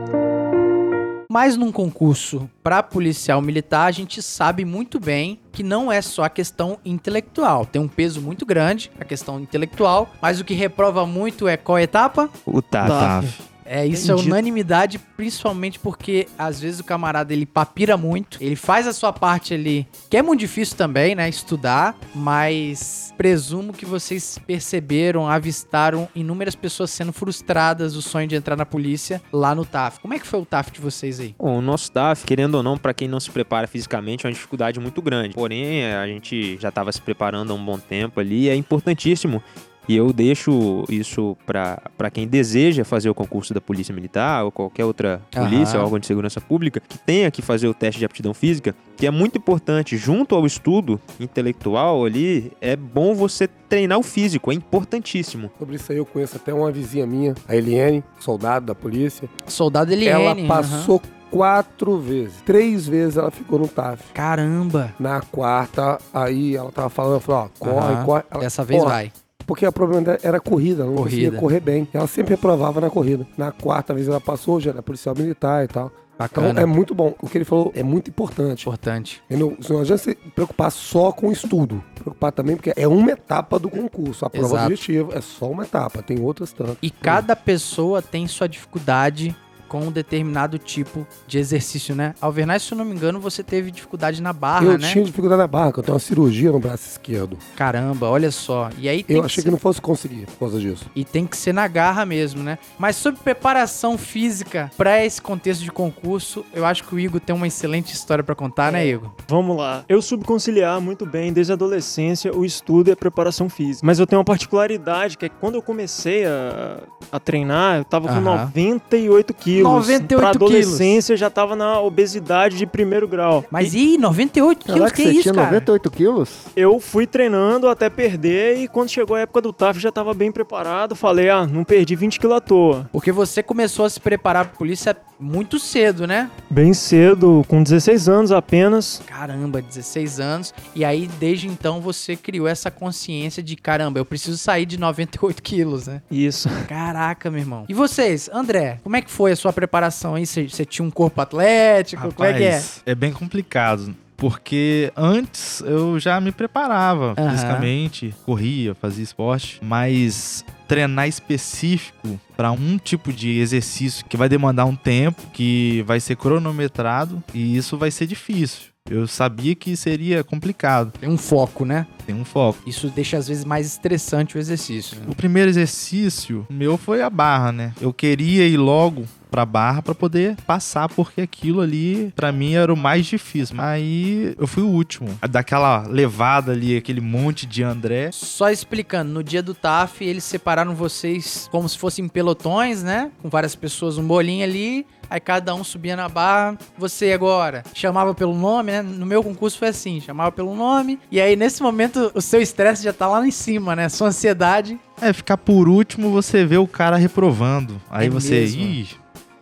Mas num concurso para policial militar, a gente sabe muito bem que não é só a questão intelectual. Tem um peso muito grande a questão intelectual, mas o que reprova muito é qual etapa? O TAF. É, isso é Entendi. unanimidade, principalmente porque às vezes o camarada ele papira muito, ele faz a sua parte ali, que é muito difícil também, né, estudar, mas presumo que vocês perceberam, avistaram inúmeras pessoas sendo frustradas do sonho de entrar na polícia lá no TAF. Como é que foi o TAF de vocês aí? Bom, o nosso TAF, querendo ou não, pra quem não se prepara fisicamente, é uma dificuldade muito grande. Porém, a gente já estava se preparando há um bom tempo ali, e é importantíssimo. E eu deixo isso pra pra quem deseja fazer o concurso da Polícia Militar ou qualquer outra polícia, Aham. órgão de segurança pública, que tenha que fazer o teste de aptidão física, que é muito importante, junto ao estudo intelectual ali, é bom você treinar o físico, é importantíssimo. Sobre isso aí eu conheço até uma vizinha minha, a Eliane, soldado da polícia. Soldado Eliane. ela passou quatro vezes. Três vezes ela ficou no TAF. Caramba. Na quarta, aí ela tava falando, eu falei, ó, corre, Aham. corre. Ela, Dessa vez vai. Porque o problema dela era corrida, ela não Corrida. conseguia correr bem. Ela sempre reprovava na corrida. Na quarta vez ela passou, já era policial militar e tal. Então Bacana. é muito bom. O que ele falou é muito importante. Importante. Entendeu? Não adianta você preocupar só com o estudo. Preocupar também porque é uma etapa do concurso. A prova Exato. objetiva é só uma etapa, tem outras tantas. E cada pessoa tem sua dificuldade com um determinado tipo de exercício, né? Alvernaz, se eu não me engano, você teve dificuldade na barra, eu né? tinha dificuldade na barra, eu tenho uma cirurgia no braço esquerdo. Caramba, olha só. E aí tem Eu que achei ser- que não fosse conseguir por causa disso. E tem que ser na garra mesmo, né? Mas sobre preparação física pra esse contexto de concurso, eu acho que o Igor tem uma excelente história pra contar, né, Igor? Vamos lá. Eu soube conciliar muito bem, desde a adolescência, o estudo e a preparação física. Mas eu tenho uma particularidade, que é que quando eu comecei a, a treinar, eu tava com Aham. 98 quilos. 98 pra quilos. adolescência, eu já tava na obesidade de primeiro grau. Mas e 98 quilos, Caraca, que você isso, tinha cara? 98 quilos? Eu fui treinando até perder e quando chegou a época do TAF já tava bem preparado. Falei, ah, não perdi 20 quilos à toa. Porque você começou a se preparar pra polícia muito cedo, né? Bem cedo, com 16 anos apenas. Caramba, 16 anos. E aí, desde então, você criou essa consciência de, caramba, eu preciso sair de 98 quilos, né? Isso. Caraca, meu irmão. E vocês, André, como é que foi a sua preparação aí? Você tinha um corpo atlético? como é que é? Rapaz, é bem complicado. porque antes eu já me preparava Aham. fisicamente, corria, fazia esporte, mas treinar específico para um tipo de exercício que vai demandar um tempo, que vai ser cronometrado e isso vai ser difícil. Eu sabia que seria complicado, Tem um foco, né? tem um foco. Isso deixa às vezes mais estressante o exercício. né? O primeiro exercício meu foi a barra, né? Eu queria ir logo pra barra pra poder passar, porque aquilo ali pra mim era o mais difícil. Aí eu fui o último. Daquela levada ali, aquele monte de André. Só explicando, no dia do TAF, eles separaram vocês como se fossem pelotões, né? Com várias pessoas, um bolinho ali. Aí cada um subia na barra. Você agora chamava pelo nome, né? No meu concurso foi assim: chamava pelo nome. E aí, nesse momento, o seu estresse já tá lá em cima, né? Sua ansiedade. É, ficar por último, você vê o cara reprovando. Aí É você, mesmo? ih,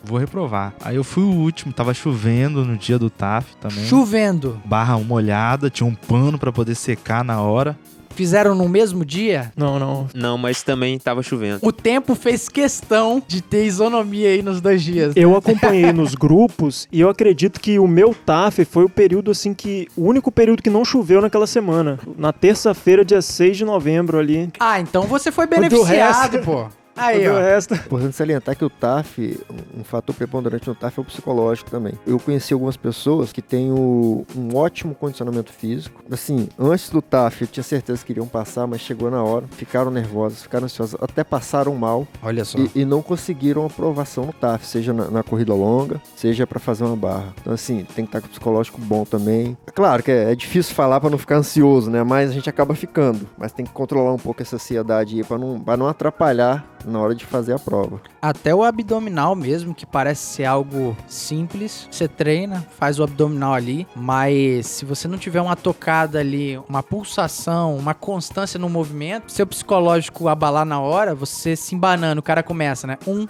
vou reprovar. Aí eu fui o último, tava chovendo no dia do TAF também. Chovendo. Barra molhada, tinha um pano pra poder secar na hora. Fizeram no mesmo dia. Não, não. Não, mas também tava chovendo. O tempo fez questão de ter isonomia aí nos dois dias. Eu acompanhei nos grupos e eu acredito que o meu TAF foi o período assim que. O único período que não choveu naquela semana. Na terça-feira, dia 6 de novembro ali. Ah, então você foi do beneficiado, resto- pô. Aí, o resto. Importante salientar que o TAF, um fator preponderante no TAF é o psicológico também. Eu conheci algumas pessoas que têm o- um ótimo condicionamento físico. Assim, antes do TAF eu tinha certeza que iriam passar, mas chegou na hora, ficaram nervosas, ficaram ansiosas, até passaram mal Olha só. e, e não conseguiram aprovação no TAF, seja na, na corrida longa, seja pra fazer uma barra. Então, assim, tem que estar com o psicológico bom também. É Claro que é, é difícil falar pra não ficar ansioso, né? Mas a gente acaba ficando. Mas tem que controlar um pouco essa ansiedade aí pra não, pra não atrapalhar na hora de fazer a prova. Até o abdominal mesmo, que parece ser algo simples. Você treina, faz o abdominal ali, mas se você não tiver uma tocada ali, uma pulsação, uma constância no movimento, seu psicológico abalar na hora, você se embanando, o cara começa, né? Um,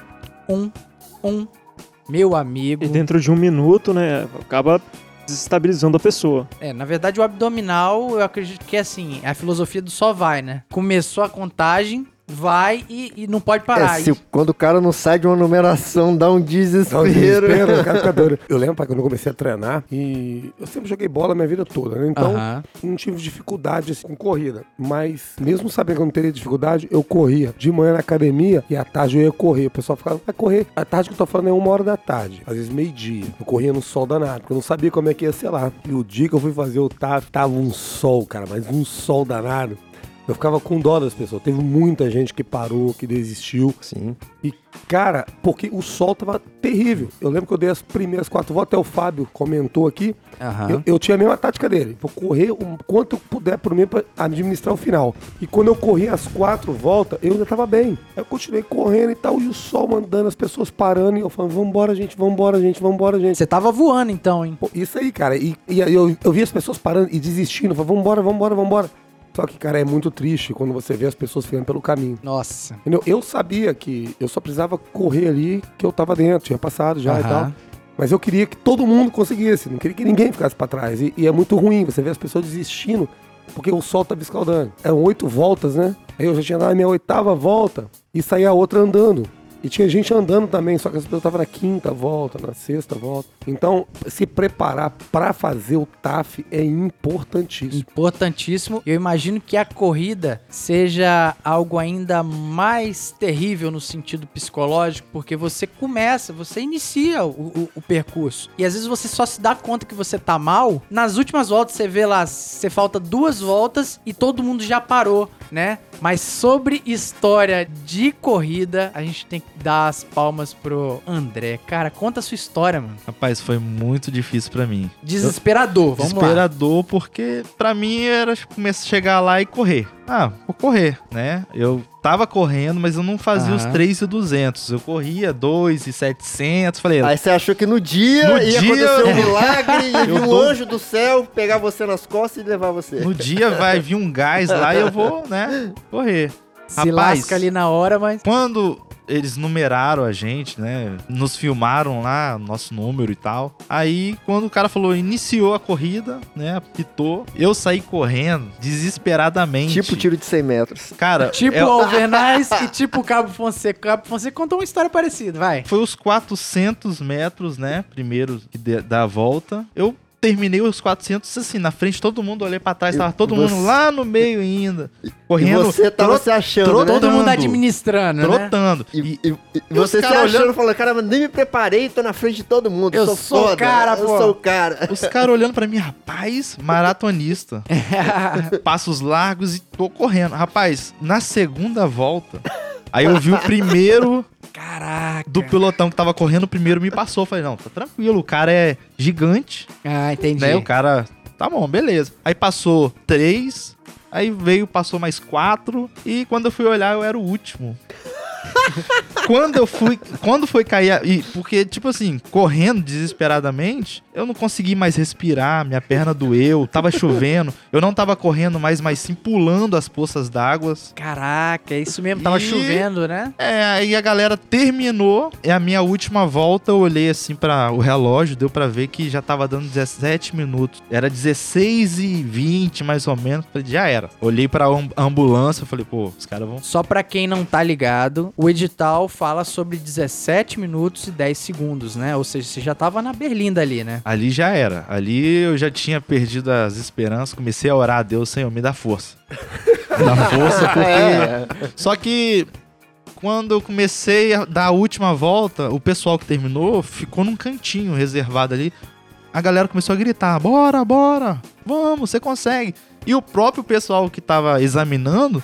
um, um. Meu amigo. E dentro de um minuto, né? Acaba desestabilizando a pessoa. É, na verdade o abdominal, eu acredito que é assim, é a filosofia do só vai, né? Começou a contagem, vai e, e não pode parar. É, se- quando o cara não sai de uma numeração, dá um Dá um desespero. desespero, o cara fica doido. Eu lembro, pai, quando eu comecei a treinar, e eu sempre joguei bola a minha vida toda, né? Então, Aham. não tive dificuldade assim, com corrida. Mas, mesmo sabendo que eu não teria dificuldade, eu corria de manhã na academia e à tarde eu ia correr. O pessoal ficava, vai correr. À tarde que eu tô falando é uma hora da tarde, às vezes meio-dia. Eu corria no sol danado, porque eu não sabia como é que ia ser lá. E o dia que eu fui fazer o TAF, tava um sol, cara, mas um sol danado. Eu ficava com dó das pessoas. Teve muita gente que parou, que desistiu. Sim. E, cara, porque o sol tava terrível. Eu lembro que eu dei as primeiras quatro voltas, até o Fábio comentou aqui. Aham. Eu, eu tinha a mesma tática dele. Vou correr o quanto eu puder por mim pra administrar o final. E quando eu corri as quatro voltas, eu ainda tava bem. Aí eu continuei correndo e tal, e o sol mandando, as pessoas parando, e eu falando, vambora, gente, vambora, gente, vambora, gente. Você tava voando então, hein? Pô, isso aí, cara. E, e aí eu, eu vi as pessoas parando e desistindo. Eu falei, vambora, vambora, vambora. Só que, cara, é muito triste quando você vê as pessoas ficando pelo caminho. Nossa. Entendeu? Eu sabia que eu só precisava correr ali, que eu tava dentro, tinha passado já e Aham. tal. Mas eu queria que todo mundo conseguisse, não queria que ninguém ficasse pra trás. E, e é muito ruim você ver as pessoas desistindo porque o sol tava escaldando. Eram oito voltas, né? Aí eu já tinha dado a minha oitava volta e saía a outra andando. E tinha gente andando também, só que as pessoas estavam na quinta volta, na sexta volta. Então, se preparar pra fazer o TAF é importantíssimo. Importantíssimo. Eu imagino que a corrida seja algo ainda mais terrível no sentido psicológico, porque você começa, você inicia o, o- o percurso. E às vezes você só se dá conta que você tá mal. Nas últimas voltas você vê lá, você falta duas voltas e todo mundo já parou, né? Mas sobre história de corrida, a gente tem que dar as palmas pro André. Cara, conta a sua história, mano. Rapaz, foi muito difícil pra mim. Desesperador, vamos lá. Desesperador, porque pra mim era começar a chegar lá e correr. Ah, vou correr, né? Eu tava correndo, mas eu não fazia os Aham. 3,200. Eu corria 2,700. Falei, Aí você achou que no dia No ia dia- acontecer um milagre, ia vir um tô- anjo do céu, pegar você nas costas e levar você. no dia vai vir um gás lá e eu vou, né, correr. Se Rapaz, lasca ali na hora, mas. Quando eles numeraram a gente, né? Nos filmaram lá, nosso número e tal. Aí, quando o cara falou, iniciou a corrida, né? Apitou. Eu saí correndo desesperadamente. Tipo tiro de 100 metros. Cara, Tipo é- Alvernais e tipo Cabo Fonseca. Cabo Fonseca contou uma história parecida, vai. foi os 400 metros, né? Primeiro da volta. Eu terminei os 400 assim, na frente de todo mundo, olhei pra trás, E tava todo você- mundo lá no meio ainda, E correndo, você tava tro- se achando, trotando. né? Todo mundo Trotando. administrando, né? trotando. E, E, e- e os você se caras achando, olhando- falando, cara, nem me preparei, tô na frente de todo mundo. Eu sou, sou o foda, cara, eu pô." sou o cara. os caras olhando pra mim, rapaz, maratonista. Passos largos e tô correndo. Rapaz, na segunda volta, aí eu vi o primeiro. Do pilotão que tava correndo, primeiro me passou. Falei, não, tá tranquilo, o cara é gigante, Ah, entendi. né? O cara, tá bom, beleza. Aí passou três, aí veio, passou mais quatro, e quando eu fui olhar, eu era o último. quando eu fui, quando foi cair, e, porque, tipo assim, correndo desesperadamente, eu não consegui mais respirar, minha perna doeu, tava chovendo, eu não tava correndo mais, mas sim pulando as poças d'água. Caraca, é isso mesmo. Tava E- chovendo, né? É, aí a galera terminou. É a minha última volta. Eu olhei assim para o relógio, deu pra ver que já tava dando 17 minutos. Era 16 e 20 mais ou menos. Falei, já era. Olhei pra am- ambulância, falei, pô, os caras vão. Só pra quem não tá ligado, o edital fala sobre 17 minutos e 10 segundos, né? Ou seja, você já tava na berlinda ali, né? Ali já era. Ali eu já tinha perdido as esperanças. Comecei a orar a Deus, Senhor, me dá força. Me dá força, porque. É. Só que quando eu comecei a dar a última volta, o pessoal que terminou ficou num cantinho reservado ali. A galera começou a gritar: bora, bora, vamos, você consegue. E o próprio pessoal que tava examinando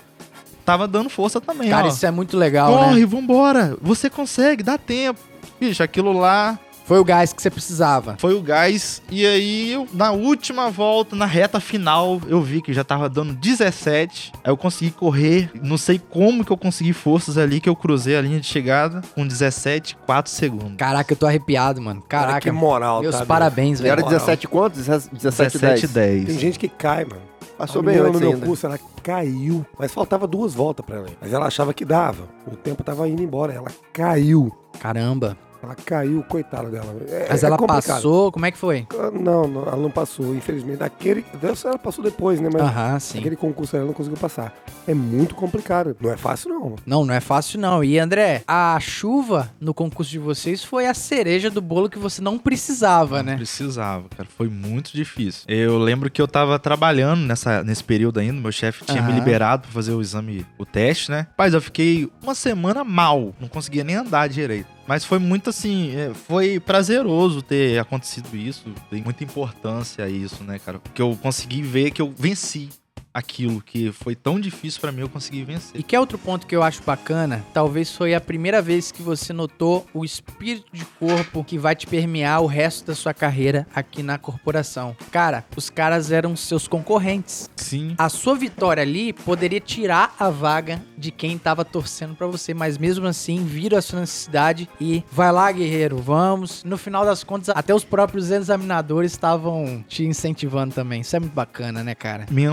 tava dando força também. Cara, ó. isso é muito legal, Corre, né? vambora, você consegue, dá tempo. Bicho, aquilo lá Foi o gás que você precisava. foi o gás. E aí, eu, na última volta, na reta final, eu vi que já tava dando 17. Aí eu consegui correr. Não sei como que eu consegui forças ali, que eu cruzei a linha de chegada com 17, 4 segundos. Caraca, eu tô arrepiado, mano. Cara, Caraca. que moral, Meus tá, parabéns, E era velho. 17 quantos? 17, 17, 10. 10. Tem gente que cai, mano. Passou bem antes no meu ainda. curso, ela caiu. Mas faltava duas voltas pra ela. Mas ela achava que dava. O tempo tava indo embora. Ela caiu. Caramba. Ela caiu, coitada dela. É- Mas é ela complicado. passou, como é que foi? Ah, Não, não, ela não passou, infelizmente. Daquele. Dessa ela passou depois, né? Mas Aham, sim. aquele concurso ela não conseguiu passar. É muito complicado. Não é fácil, não. Não, não é fácil não. E André, a chuva no concurso de vocês foi a cereja do bolo que você não precisava, Não né? precisava, cara. Foi muito difícil. Eu lembro que eu tava trabalhando nessa, nesse período ainda. Meu chefe tinha me Aham. liberado pra fazer o exame, o teste, né? Mas eu fiquei uma semana mal. Não conseguia nem andar direito. Mas foi muito assim, é, foi prazeroso ter acontecido isso. Tem muita importância isso, né, cara? Porque eu consegui ver que eu venci aquilo que foi tão difícil pra mim, eu consegui vencer. E que é outro ponto que eu acho bacana, talvez foi a primeira vez que você notou o espírito de corpo que vai te permear o resto da sua carreira aqui na corporação. Cara, os caras eram seus concorrentes. Sim. A sua vitória ali poderia tirar a vaga de quem tava torcendo pra você, mas mesmo assim viram a sua necessidade e vai lá, guerreiro, vamos. No final das contas, até os próprios examinadores estavam te incentivando também. Isso é muito bacana, né, cara? me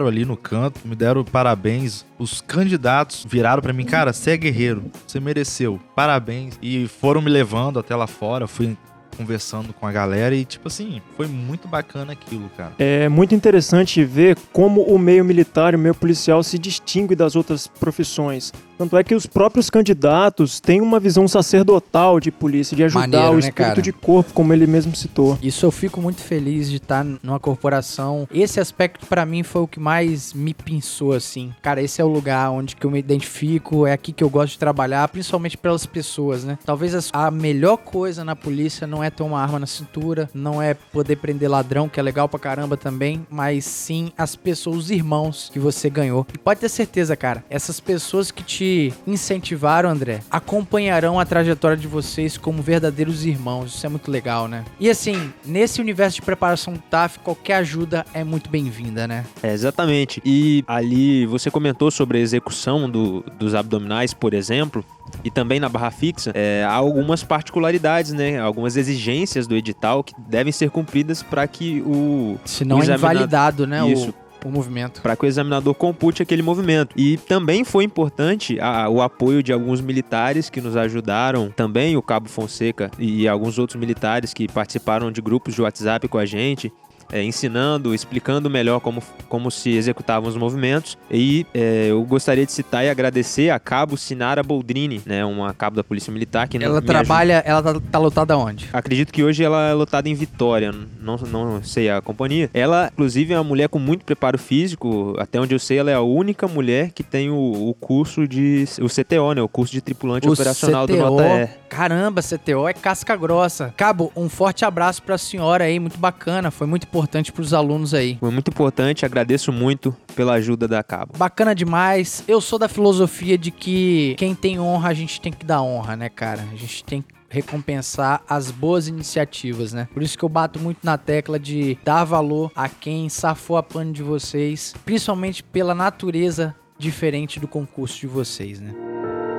ali no canto, me deram parabéns. Os candidatos viraram pra mim, cara, você é guerreiro, você mereceu, parabéns. E foram me levando até lá fora, fui conversando com a galera e, tipo assim, foi muito bacana aquilo, cara. É muito interessante ver como o meio militar o meio policial se distingue das outras profissões. Tanto é que os próprios candidatos têm uma visão sacerdotal de polícia, de ajudar Maneiro, o né, espírito cara? de corpo, como ele mesmo citou. Isso eu fico muito feliz de estar numa corporação. Esse aspecto pra mim foi o que mais me pensou assim. Cara, esse é o lugar onde que eu me identifico, é aqui que eu gosto de trabalhar, principalmente pelas pessoas, né? Talvez a melhor coisa na polícia não é ter uma arma na cintura, não é poder prender ladrão, que é legal pra caramba também, mas sim as pessoas, os irmãos que você ganhou. E pode ter certeza, cara, essas pessoas que te incentivaram, André, acompanharão a trajetória de vocês como verdadeiros irmãos. Isso é muito legal, né? E assim, nesse universo de preparação TAF, qualquer ajuda é muito bem-vinda, né? É, exatamente. E ali você comentou sobre a execução do- dos abdominais, por exemplo, e também na barra fixa, é, há algumas particularidades, né? Algumas exigências do edital que devem ser cumpridas para que o Se não é invalidado, né? Isso. O, movimento. para que o examinador compute aquele movimento. E também foi importante a- o apoio de alguns militares que nos ajudaram, também o Cabo Fonseca e alguns outros militares que participaram de grupos de WhatsApp com a gente. É, ensinando, explicando melhor como, como se executavam os movimentos. E é, eu gostaria de citar e agradecer a cabo Sinara Boldrini, né, uma cabo da Polícia Militar que Ela trabalha, ela tá, tá lotada onde? Acredito que hoje ela é lotada em Vitória, não, não sei a companhia. Ela, inclusive, é uma mulher com muito preparo físico. Até onde eu sei, ela é a única mulher que tem o, o curso de. o CTO, né? O curso de tripulante O operacional do CTO. Nota E. Caramba, CTO é casca grossa. Cabo, um forte abraço pra senhora aí, muito bacana, foi muito importante pros alunos aí. Foi muito importante, agradeço muito pela ajuda da Cabo. Bacana demais. Eu sou da filosofia de que quem tem honra, a gente tem que dar honra, né, cara? A gente tem que recompensar as boas iniciativas, né? Por isso que eu bato muito na tecla de dar valor a quem safou a pano de vocês, principalmente pela natureza diferente do concurso de vocês, né?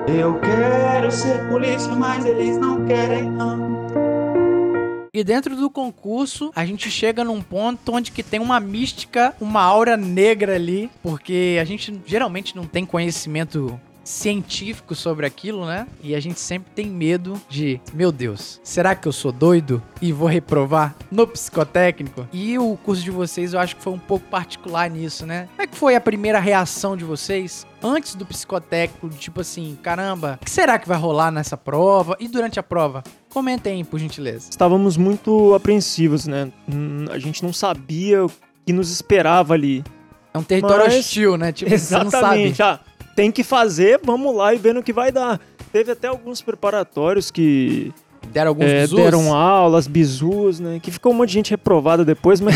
Eu quero ser polícia, mas eles não querem não. E dentro do concurso, a gente chega num ponto onde que tem uma mística, uma aura negra ali, porque a gente geralmente não tem conhecimento científico sobre aquilo, né? E a gente sempre tem medo de, meu Deus, será que eu sou doido e vou reprovar no psicotécnico? E o curso de vocês eu acho que foi um pouco particular nisso, né? Como é que foi a primeira reação de vocês antes do psicotécnico, tipo assim, caramba, o que será que vai rolar nessa prova e durante a prova? Comentem aí, por gentileza. Estávamos muito apreensivos, né? Hum, A gente não sabia o que nos esperava ali. É um território Mas- hostil, né? Tipo. Exatamente. Ah, tem que fazer, vamos lá e vendo o que vai dar. Teve até alguns preparatórios que Deram alguns é, bizus? deram aulas, bizus, né? Que ficou um monte de gente reprovada depois, mas.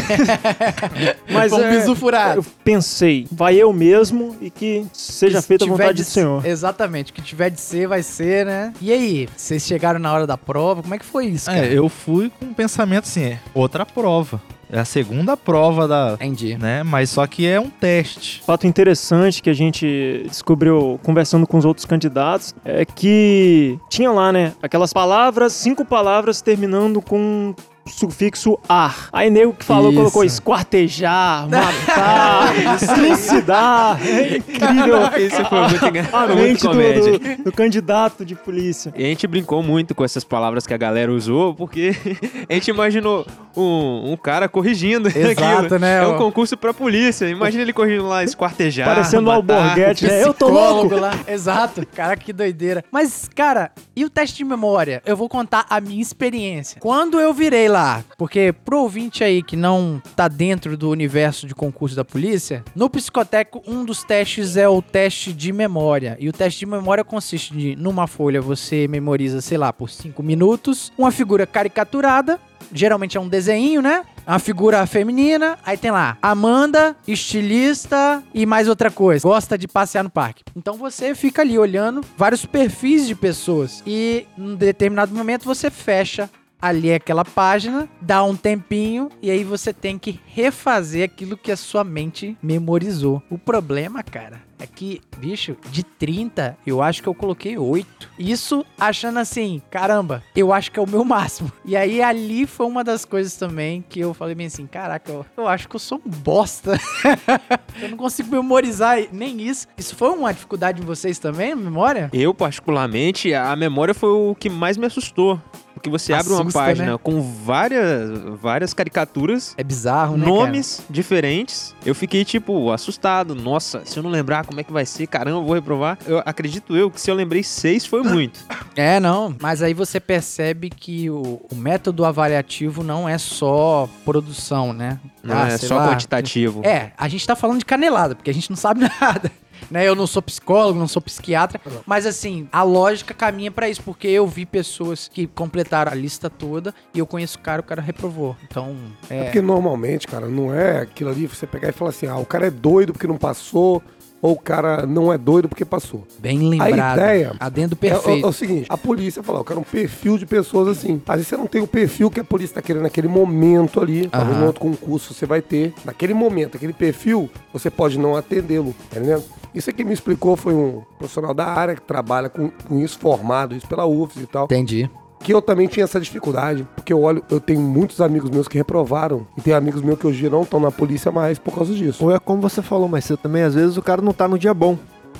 mas Foi um é, bizu furado. Eu pensei, vai eu mesmo e que seja Que feita a vontade de do Senhor. Exatamente, o que tiver de ser, vai ser, né? E aí, vocês chegaram na hora da prova, como é que foi isso, cara? É, eu fui com um pensamento assim, é outra prova. É a segunda prova da. Entendi. Né? Mas só que é um teste. Fato interessante que a gente descobriu conversando com os outros candidatos é que tinha lá, né, aquelas palavras, cinco palavras terminando com sufixo ar. Aí nego que falou, Isso. colocou esquartejar, matar, trucidar. É incrível. Isso foi muito, engra- A foi muito mente do, do- do candidato de polícia. E a gente brincou muito com essas palavras que a galera usou, porque a gente imaginou um, um cara corrigindo Exato, aquilo. né? É um concurso pra polícia. Imagina ele corrigindo lá, esquartejar, Parecendo o matar. Alborguete, né? Eu tô louco. lá. Exato. Cara, que doideira. Mas, cara, e o teste de memória? Eu vou contar a minha experiência. Quando eu virei lá, porque pro ouvinte aí que não tá dentro do universo de concurso da polícia, no psicoteco, um dos testes é o teste de memória. E o teste de memória consiste de, numa folha, você memoriza, sei lá, por 5 minutos, uma figura caricaturada, geralmente é um desenho, né? Uma figura feminina, aí tem lá Amanda, estilista e mais outra coisa. Gosta de passear no parque. Então você fica ali olhando vários perfis de pessoas e num determinado momento você fecha ali aquela página, dá um tempinho e aí você tem que refazer aquilo que a sua mente memorizou. O problema, cara, é que, bicho, de 30, eu acho que eu coloquei 8. Isso achando assim, caramba, eu acho que é o meu máximo. E aí ali foi uma das coisas também que eu falei bem assim, caraca, eu, eu acho que eu sou um bosta. eu não consigo memorizar nem isso. Isso foi uma dificuldade em vocês também, memória? Eu, particularmente, a memória foi o que mais me assustou. Porque você abre uma Assusta, página né? com várias, várias caricaturas, É bizarro, né, nomes diferentes. Eu fiquei, tipo, assustado. Nossa, se eu não lembrar como é que vai ser, caramba, eu vou reprovar. Eu acredito eu que se eu lembrei seis foi muito. cara? É, não. Mas aí você percebe que o, o método avaliativo não é só produção, né? Não Ah, é só lá. quantitativo. É, a gente tá falando de canelada, porque a gente não sabe nada. Né, eu não sou psicólogo, não sou psiquiatra, mas assim, a lógica caminha pra isso, porque eu vi pessoas que completaram a lista toda e eu conheço o cara, o cara reprovou. Então, É é. porque normalmente, cara, não é aquilo ali você pegar e falar assim, ah, o cara é doido porque não passou, ou o cara não é doido porque passou. Bem lembrado. ideia Adendo É, é, perfeito. é o seguinte, a polícia fala, eu quero um perfil de pessoas assim. Às vezes você não tem o perfil que a polícia tá querendo naquele momento ali, talvez Aham. no outro concurso você vai ter. Naquele momento, aquele perfil, você pode não atendê-lo, tá entendendo? Isso aqui me explicou foi um profissional da área que trabalha com, com isso, formado, isso pela UFS e tal. Entendi. Que eu também tinha essa dificuldade, porque eu olho, eu tenho muitos amigos meus que reprovaram, e tem amigos meus que hoje não estão na polícia mais por causa disso. Ou é como você falou, mas você também, às vezes, o cara não tá no dia bom.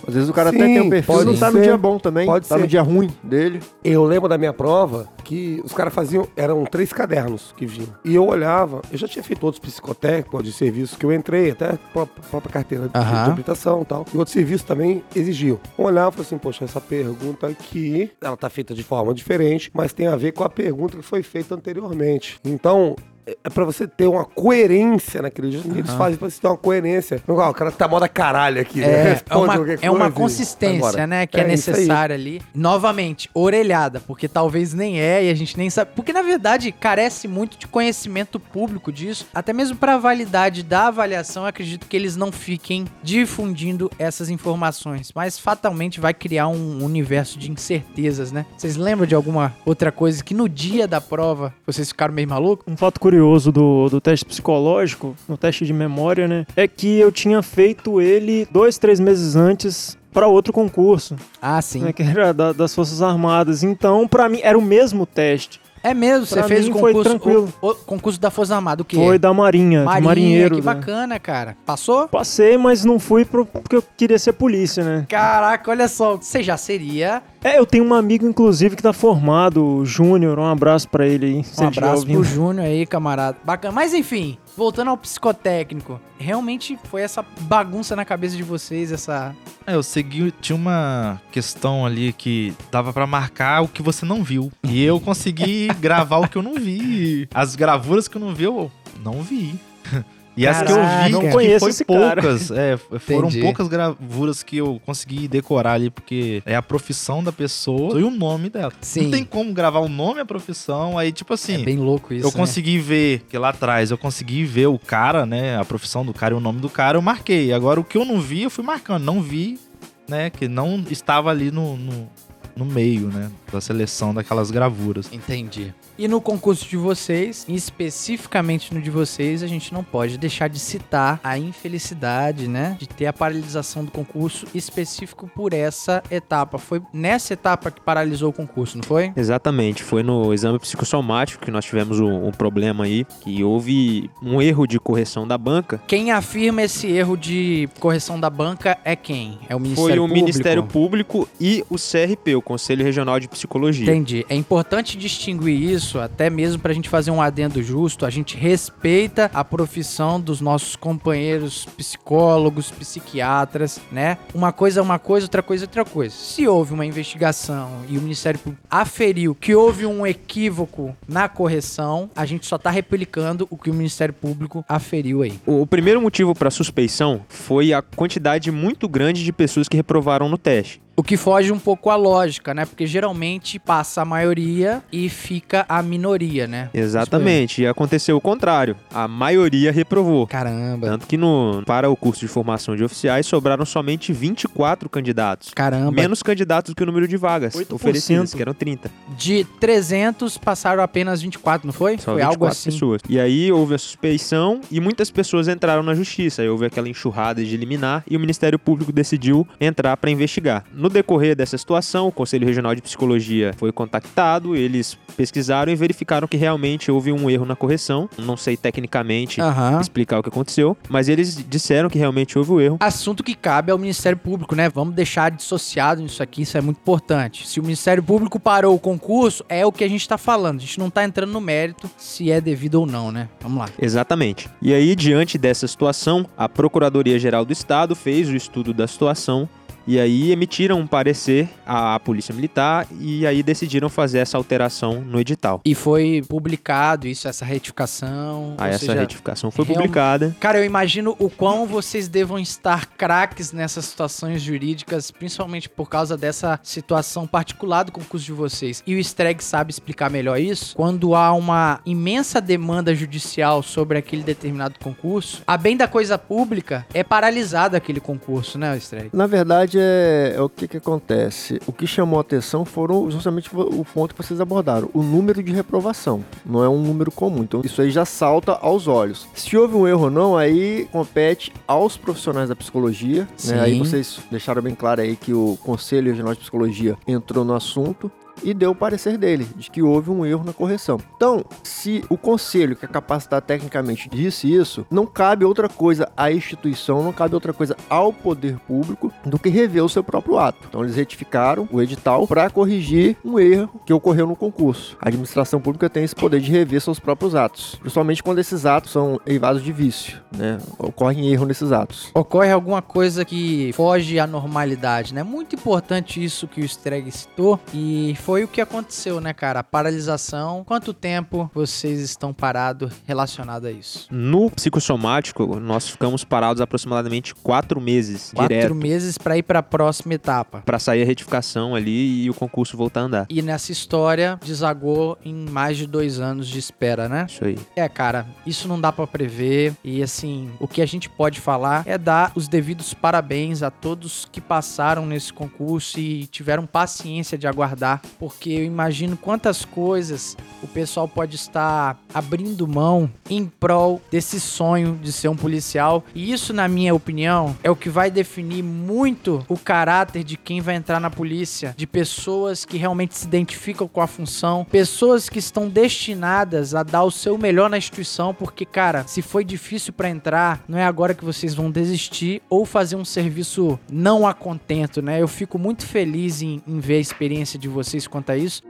Às vezes o cara até Sim, tem um perfil pode não tá no ser. dia bom também. Pode tá no ser. dia ruim dele. Eu lembro da minha prova que os caras faziam, eram três cadernos que vinham. E eu olhava, eu já tinha feito outros psicotécnicos de serviços que eu entrei, até a pró- própria carteira de, de habilitação e tal. E outros serviços também exigiam. Eu olhava e falei assim, poxa, essa pergunta aqui, ela tá feita de forma diferente, mas tem a ver com a pergunta que foi feita anteriormente. Então, é é pra você ter uma coerência naquele dia. Eles fazem pra você ter uma coerência. Não, o cara tá mó da caralho aqui. né? É, é Responde uma, qualquer é uma coisa e vai consistência, né? Que é, É isso aí. necessária ali. Novamente, orelhada, porque talvez nem é e a gente nem sabe. Porque na verdade carece muito de conhecimento público disso. Até mesmo pra validade da avaliação, eu acredito que eles não fiquem difundindo essas informações. Mas fatalmente vai criar um universo de incertezas, né? Vocês lembram de alguma outra coisa que no dia da prova vocês ficaram meio malucos? Um fato curioso do, do teste psicológico, no teste de memória, né? É que eu tinha feito ele dois, três meses antes para outro concurso, Ah, sim. né, que era da- das Forças Armadas. Então, para mim, era o mesmo teste. É mesmo, você Pra fez mim o concurso, o, o concurso da Força Armada, o quê? Foi da Marinha, Marinha, de marinheiro. que né? bacana, cara. Passou? Passei, mas não fui pro- porque eu queria ser polícia, né? Caraca, olha só, você já seria. É, eu tenho um amigo, inclusive, que tá formado, o Júnior. Um abraço pra ele aí. Um abraço pro Júnior aí, camarada. Bacana. Mas enfim, voltando ao psicotécnico, realmente foi essa bagunça na cabeça de vocês, essa. É, eu segui, tinha uma questão ali que dava pra marcar o que você não viu. E eu consegui gravar o que eu não vi. As gravuras que eu não vi, eu não vi. E as que eu Caraca. vi, Não que conheço foi poucas, é, foram Entendi. poucas gravuras que eu consegui decorar ali, porque é a profissão da pessoa e o nome dela. Sim. Não tem como gravar o nome e a profissão, aí tipo assim, é bem louco isso. eu consegui ver, que lá atrás eu consegui ver o cara, né? A profissão do cara e o nome do cara, eu marquei. Agora o que eu não vi, eu fui marcando. Não vi, né? Que não estava ali no, no, no meio, né? Da seleção daquelas gravuras. Entendi. E no concurso de vocês, e especificamente no de vocês, a gente não pode deixar de citar a infelicidade, né? De ter a paralisação do concurso específico por essa etapa. Foi nessa etapa que paralisou o concurso, não foi? Exatamente, foi no exame psicossomático que nós tivemos um, um problema aí, que houve um erro de correção da banca. Quem afirma esse erro de correção da banca é quem? É o Ministério Foi o Público? Ministério Público e o CRP, o Conselho Regional de Psicologia. Entendi. É importante distinguir isso, até mesmo pra gente fazer um adendo justo. A gente respeita a profissão dos nossos companheiros psicólogos, psiquiatras, né? Uma coisa é uma coisa, outra coisa é outra coisa. Se houve uma investigação e o Ministério Público aferiu que houve um equívoco na correção, a gente só tá replicando o que o Ministério Público aferiu aí. O o primeiro motivo para suspeição foi a quantidade muito grande de pessoas que reprovaram no teste. O que foge um pouco à lógica, né? Porque geralmente passa a maioria e fica a minoria, né? Exatamente, e aconteceu o contrário. A maioria reprovou. Caramba. Tanto que no, para o curso de formação de oficiais sobraram somente 24 candidatos. Caramba. Menos candidatos do que o número de vagas 8%. oferecidas, que eram 30. De 300 passaram apenas 24, não foi? Só foi 24 algo assim. pessoas. E aí houve a suspeição e muitas pessoas entraram na justiça. Aí houve aquela enxurrada de eliminar e o Ministério Público decidiu entrar para investigar. No decorrer dessa situação, o Conselho Regional de Psicologia foi contactado, eles pesquisaram e verificaram que realmente houve um erro na correção. Não sei tecnicamente Aham. explicar o que aconteceu, mas eles disseram que realmente houve o erro. Assunto que cabe ao Ministério Público, né? Vamos deixar dissociado nisso aqui, isso é muito importante. Se o Ministério Público parou o concurso, é o que a gente tá falando. A gente não tá entrando no mérito se é devido ou não, né? Vamos lá. Exatamente. E aí, diante dessa situação, a Procuradoria-Geral do Estado fez o estudo da situação e aí emitiram um parecer à Polícia Militar e aí decidiram fazer essa alteração no edital. E foi publicado isso, essa retificação. Ou essa seja, retificação foi real- publicada. Cara, eu imagino o quão vocês devam estar craques nessas situações jurídicas, principalmente por causa dessa situação particular do concurso de vocês. E o Streg sabe explicar melhor isso. Quando há uma imensa demanda judicial sobre aquele determinado concurso, a bem da coisa pública, é paralisado aquele concurso, né, Streg? Na verdade, é, é o que, que acontece. O que chamou a atenção foram justamente o ponto que vocês abordaram: o número de reprovação. Não é um número comum. Então, isso aí já salta aos olhos. Se houve um erro ou não, aí compete aos profissionais da psicologia. Né? Aí vocês deixaram bem claro aí que o Conselho Regional de Psicologia entrou no assunto. E deu o parecer dele, de que houve um erro na correção. Então, se o conselho, que é capacitado tecnicamente, disse isso, não cabe outra coisa à instituição, não cabe outra coisa ao poder público do que rever o seu próprio ato. Então, eles retificaram o edital para corrigir um erro que ocorreu no concurso. A administração pública tem esse poder de rever seus próprios atos, principalmente quando esses atos são eivados de vício, né? Ocorre erro nesses atos. Ocorre alguma coisa que foge à normalidade, né? Muito importante isso que o Streg citou e foi o que aconteceu, né, cara? A paralisação. Quanto tempo vocês estão parados relacionado a isso? No psicossomático, nós ficamos parados aproximadamente quatro meses Quatro direto meses pra ir pra próxima etapa. pra sair a retificação ali e o concurso voltar a andar. E nessa história desagou em mais de dois anos de espera, né? Isso aí. É, cara, isso não dá pra prever e assim, o que a gente pode falar é dar os devidos parabéns a todos que passaram nesse concurso e tiveram paciência de aguardar, porque eu imagino quantas coisas o pessoal pode estar abrindo mão em prol desse sonho de ser um policial. E isso, na minha opinião, é o que vai definir muito o caráter de quem vai entrar na polícia, de pessoas que realmente se identificam com a função, pessoas que estão destinadas a dar o seu melhor na instituição, porque, cara, se foi difícil pra entrar, não é agora que vocês vão desistir ou fazer um serviço não a contento, né? Eu fico muito feliz em, em ver a experiência de vocês quanto a isso.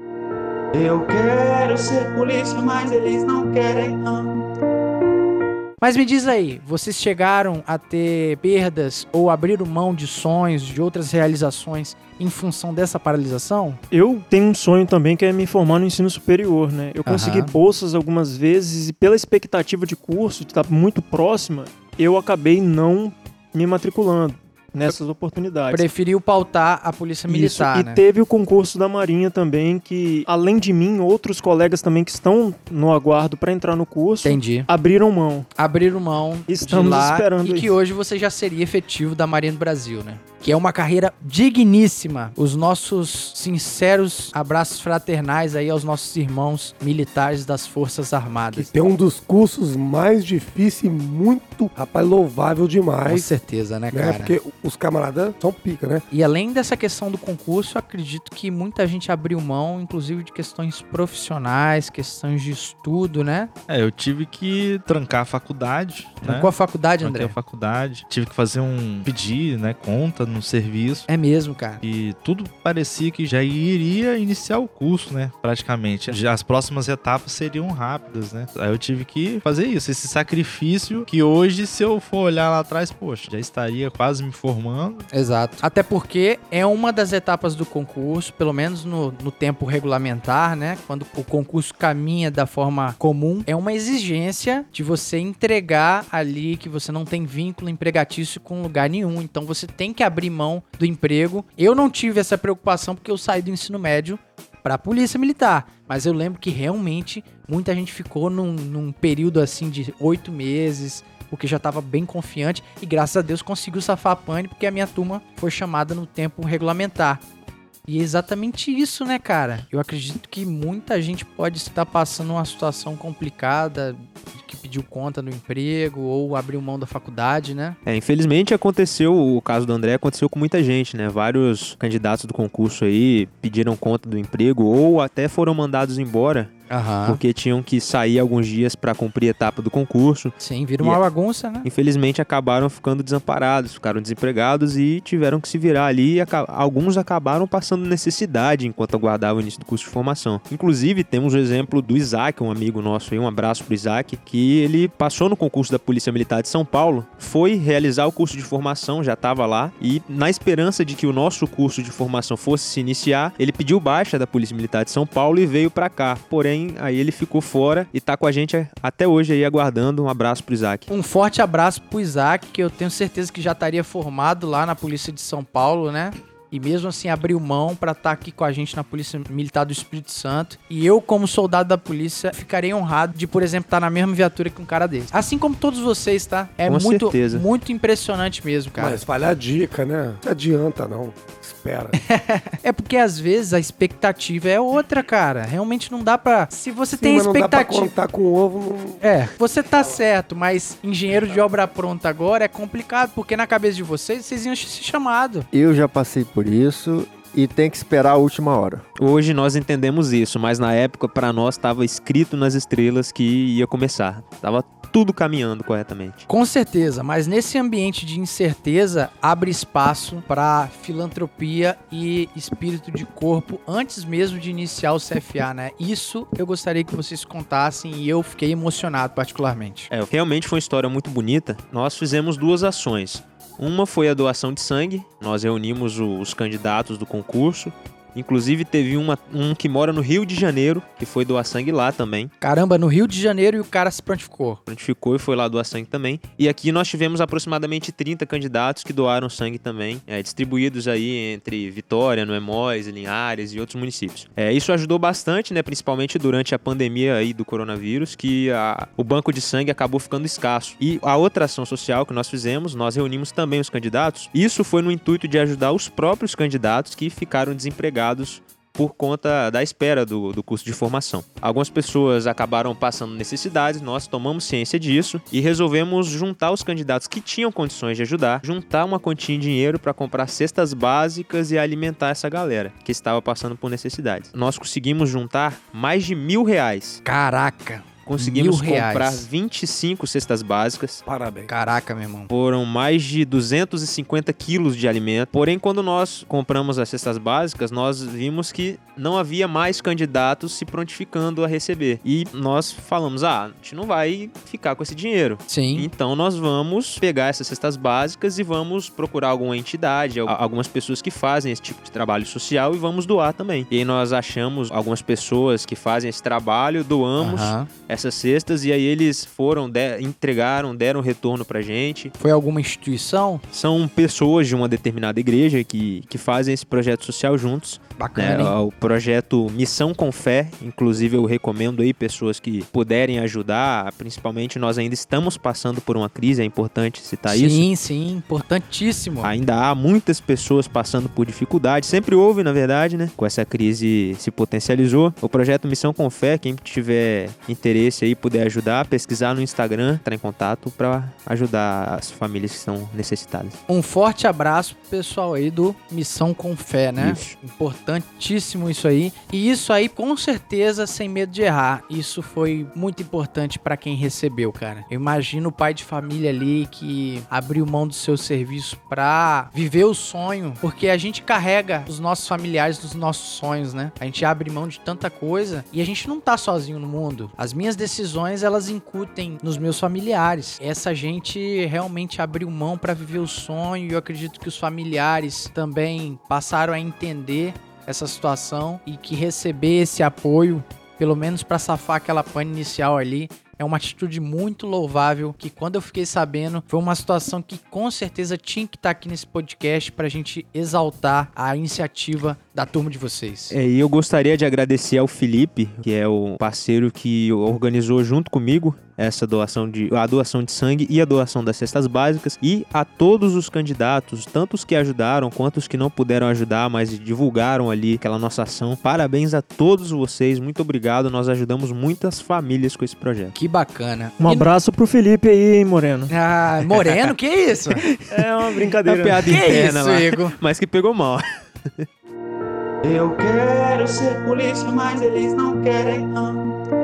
Eu quero ser polícia, mas eles não querem não. Mas me diz aí, vocês chegaram a ter perdas ou abriram mão de sonhos, de outras realizações em função dessa paralisação? Eu tenho um sonho também que é me formar no ensino superior, né? Eu consegui Aham. bolsas algumas vezes e pela expectativa de curso, de estar muito próxima, eu acabei não me matriculando nessas oportunidades. Preferiu pautar a polícia militar, Isso, e né? teve o concurso da Marinha também, que além de mim, outros colegas também que estão no aguardo para entrar no curso, Entendi. abriram mão. Abriram mão Estamos lá esperando e que isso. hoje você já seria efetivo da Marinha do Brasil, né? Que é uma carreira digníssima. Os nossos sinceros abraços fraternais aí aos nossos irmãos militares das Forças Que Armadas. tem um dos cursos mais difíceis e muito, rapaz, louvável Com demais. certeza, né, Né? cara? Porque os camaradas são pica, né? E além dessa questão do concurso, eu acredito que muita gente abriu mão, inclusive de questões profissionais, questões de estudo, né? É, eu tive que trancar a faculdade, né? Com a faculdade, Tranquei André. a faculdade. Tive que fazer um pedir, né, conta no serviço. É mesmo, cara. E tudo parecia que já iria iniciar o curso, né? Praticamente. Já as próximas etapas seriam rápidas, né? Aí eu tive que fazer isso, esse sacrifício que hoje, se eu for olhar lá atrás, poxa, já estaria quase me formando. Exato. Até porque é uma das etapas do concurso, pelo menos no, no tempo regulamentar, né? Quando o concurso caminha da forma comum, é uma exigência de você entregar ali que você não tem vínculo empregatício com lugar nenhum. Então você tem que abrir mão do emprego. Eu não tive essa preocupação porque eu saí do ensino médio para a polícia militar. Mas eu lembro que realmente muita gente ficou num, num período assim de oito meses, porque já estava bem confiante e graças a Deus conseguiu safar a pane porque a minha turma foi chamada no tempo regulamentar. E é exatamente isso, né, cara? Eu acredito que muita gente pode estar passando uma situação complicada, que pediu conta no emprego ou abriu mão da faculdade, né? É, infelizmente aconteceu, o caso do André aconteceu com muita gente, né? Vários candidatos do concurso aí pediram conta do emprego ou até foram mandados embora Aham. porque tinham que sair alguns dias para cumprir a etapa do concurso. Sim, vira uma E- bagunça, né? Infelizmente acabaram ficando desamparados, ficaram desempregados e tiveram que se virar ali. E aca- alguns acabaram passando necessidade enquanto aguardavam o início do curso de formação. Inclusive, temos o exemplo do Isaac, um amigo nosso aí, um abraço pro Isaac, que ele passou no concurso da Polícia Militar de São Paulo, foi realizar o curso de formação, já estava lá, e na esperança de que o nosso curso de formação fosse se iniciar, ele pediu baixa da Polícia Militar de São Paulo e veio pra cá. Porém, aí ele ficou fora e tá com a gente até hoje aí aguardando. Um abraço pro Isaac. Um forte abraço pro Isaac, que eu tenho certeza que já estaria formado lá na Polícia de São Paulo, né? E mesmo assim abriu mão pra estar aqui com a gente na Polícia Militar do Espírito Santo. E eu, como soldado da polícia, ficarei honrado de, por exemplo, estar na mesma viatura que um cara desse. Assim como todos vocês, tá? É Com muito, certeza. muito impressionante mesmo, cara. Mas vale a dica, né? Não adianta, não. Espera. É porque às vezes a expectativa é outra, cara. Realmente não dá pra. Se você Sim, tem mas não dá pra expectativa. contar com o ovo. Não... É, você tá certo, mas engenheiro de obra pronta agora é complicado, porque na cabeça de vocês, vocês iam ser chamados. Eu já passei por isso e tem que esperar a última hora. Hoje nós entendemos isso, mas na época pra nós estava escrito nas estrelas que ia começar. Tava tudo caminhando corretamente. Com certeza, mas nesse ambiente de incerteza abre espaço para filantropia e espírito de corpo antes mesmo de iniciar o CFA, né? Isso eu gostaria que vocês contassem e eu fiquei emocionado particularmente. É, realmente foi uma história muito bonita. Nós fizemos duas ações. Uma foi a doação de sangue. Nós reunimos os candidatos do concurso. Inclusive teve uma- um que mora no Rio de Janeiro, que foi doar sangue lá também. Caramba, no Rio de Janeiro e o cara se prontificou. prontificou e foi lá doar sangue também. E aqui nós tivemos aproximadamente 30 candidatos que doaram sangue também, é, distribuídos aí entre Vitória, Noemóis, Linhares e outros municípios. É, isso ajudou bastante, né, principalmente durante a pandemia aí do coronavírus, que a- o banco de sangue acabou ficando escasso. E a outra ação social que nós fizemos, nós reunimos também os candidatos. Isso foi no intuito de ajudar os próprios candidatos que ficaram desempregados por conta da espera do, do curso de formação. Algumas pessoas acabaram passando necessidades, nós tomamos ciência disso e resolvemos juntar os candidatos que tinham condições de ajudar, juntar uma quantia em dinheiro para comprar cestas básicas e alimentar essa galera que estava passando por necessidades. Nós conseguimos juntar mais de mil reais. Caraca. Conseguimos Mil reais. comprar 25 cestas básicas. Parabéns. Caraca, meu irmão. Foram mais de 250 quilos de alimento. Porém, quando nós compramos as cestas básicas, nós vimos que não havia mais candidatos se prontificando a receber. E nós falamos: ah, a gente não vai ficar com esse dinheiro. Sim. Então nós vamos pegar essas cestas básicas e vamos procurar alguma entidade, al- algumas pessoas que fazem esse tipo de trabalho social e vamos doar também. E aí nós achamos algumas pessoas que fazem esse trabalho, doamos Aham. Essas cestas e aí eles foram, de- entregaram, deram retorno pra gente. Foi alguma instituição? São pessoas de uma determinada igreja que, que fazem esse projeto social juntos. né? Bacana, hein? O projeto Missão com Fé, inclusive eu recomendo aí pessoas que puderem ajudar, principalmente nós ainda estamos passando por uma crise, é importante citar isso. sim, sim, importantíssimo. Ainda há muitas pessoas passando por dificuldades, sempre houve, na verdade, né? Com essa crise se potencializou. O projeto Missão com Fé, quem tiver interesse aí, puder ajudar, pesquisar no Instagram, entrar em contato para ajudar as famílias que estão necessitadas. Um forte abraço pro pessoal aí do Missão com Fé, né? Isso. Importantíssimo isso aí. E isso aí, com certeza, sem medo de errar. Isso foi muito importante pra quem recebeu, cara. Eu imagino o pai de família ali que abriu mão do seu serviço pra viver o sonho, porque a gente carrega os nossos familiares dos nossos sonhos, né? A gente abre mão de tanta coisa e a gente não tá sozinho no mundo. As minhas decisões, elas incutem nos meus familiares. Essa gente realmente abriu mão pra viver o sonho e eu acredito que os familiares também passaram a entender essa situação e que receber esse apoio, pelo menos pra safar aquela pane inicial ali, é uma atitude muito louvável que quando eu fiquei sabendo, foi uma situação que com certeza tinha que estar aqui nesse podcast pra gente exaltar a iniciativa da turma de vocês. É, e eu gostaria de agradecer ao Felipe, que é o parceiro que organizou junto comigo essa doação de a doação de sangue e a doação das cestas básicas e a todos os candidatos, tanto os que ajudaram quanto os que não puderam ajudar, mas divulgaram ali aquela nossa ação. Parabéns a todos vocês, muito obrigado. Nós ajudamos muitas famílias com esse projeto. Que bacana. Um E- abraço pro Felipe aí, hein, Moreno. Ah, Moreno, que isso? É uma É uma brincadeira. piada que interna isso, lá, Igor? mas que pegou mal. Eu quero ser polícia, mas eles não querem não.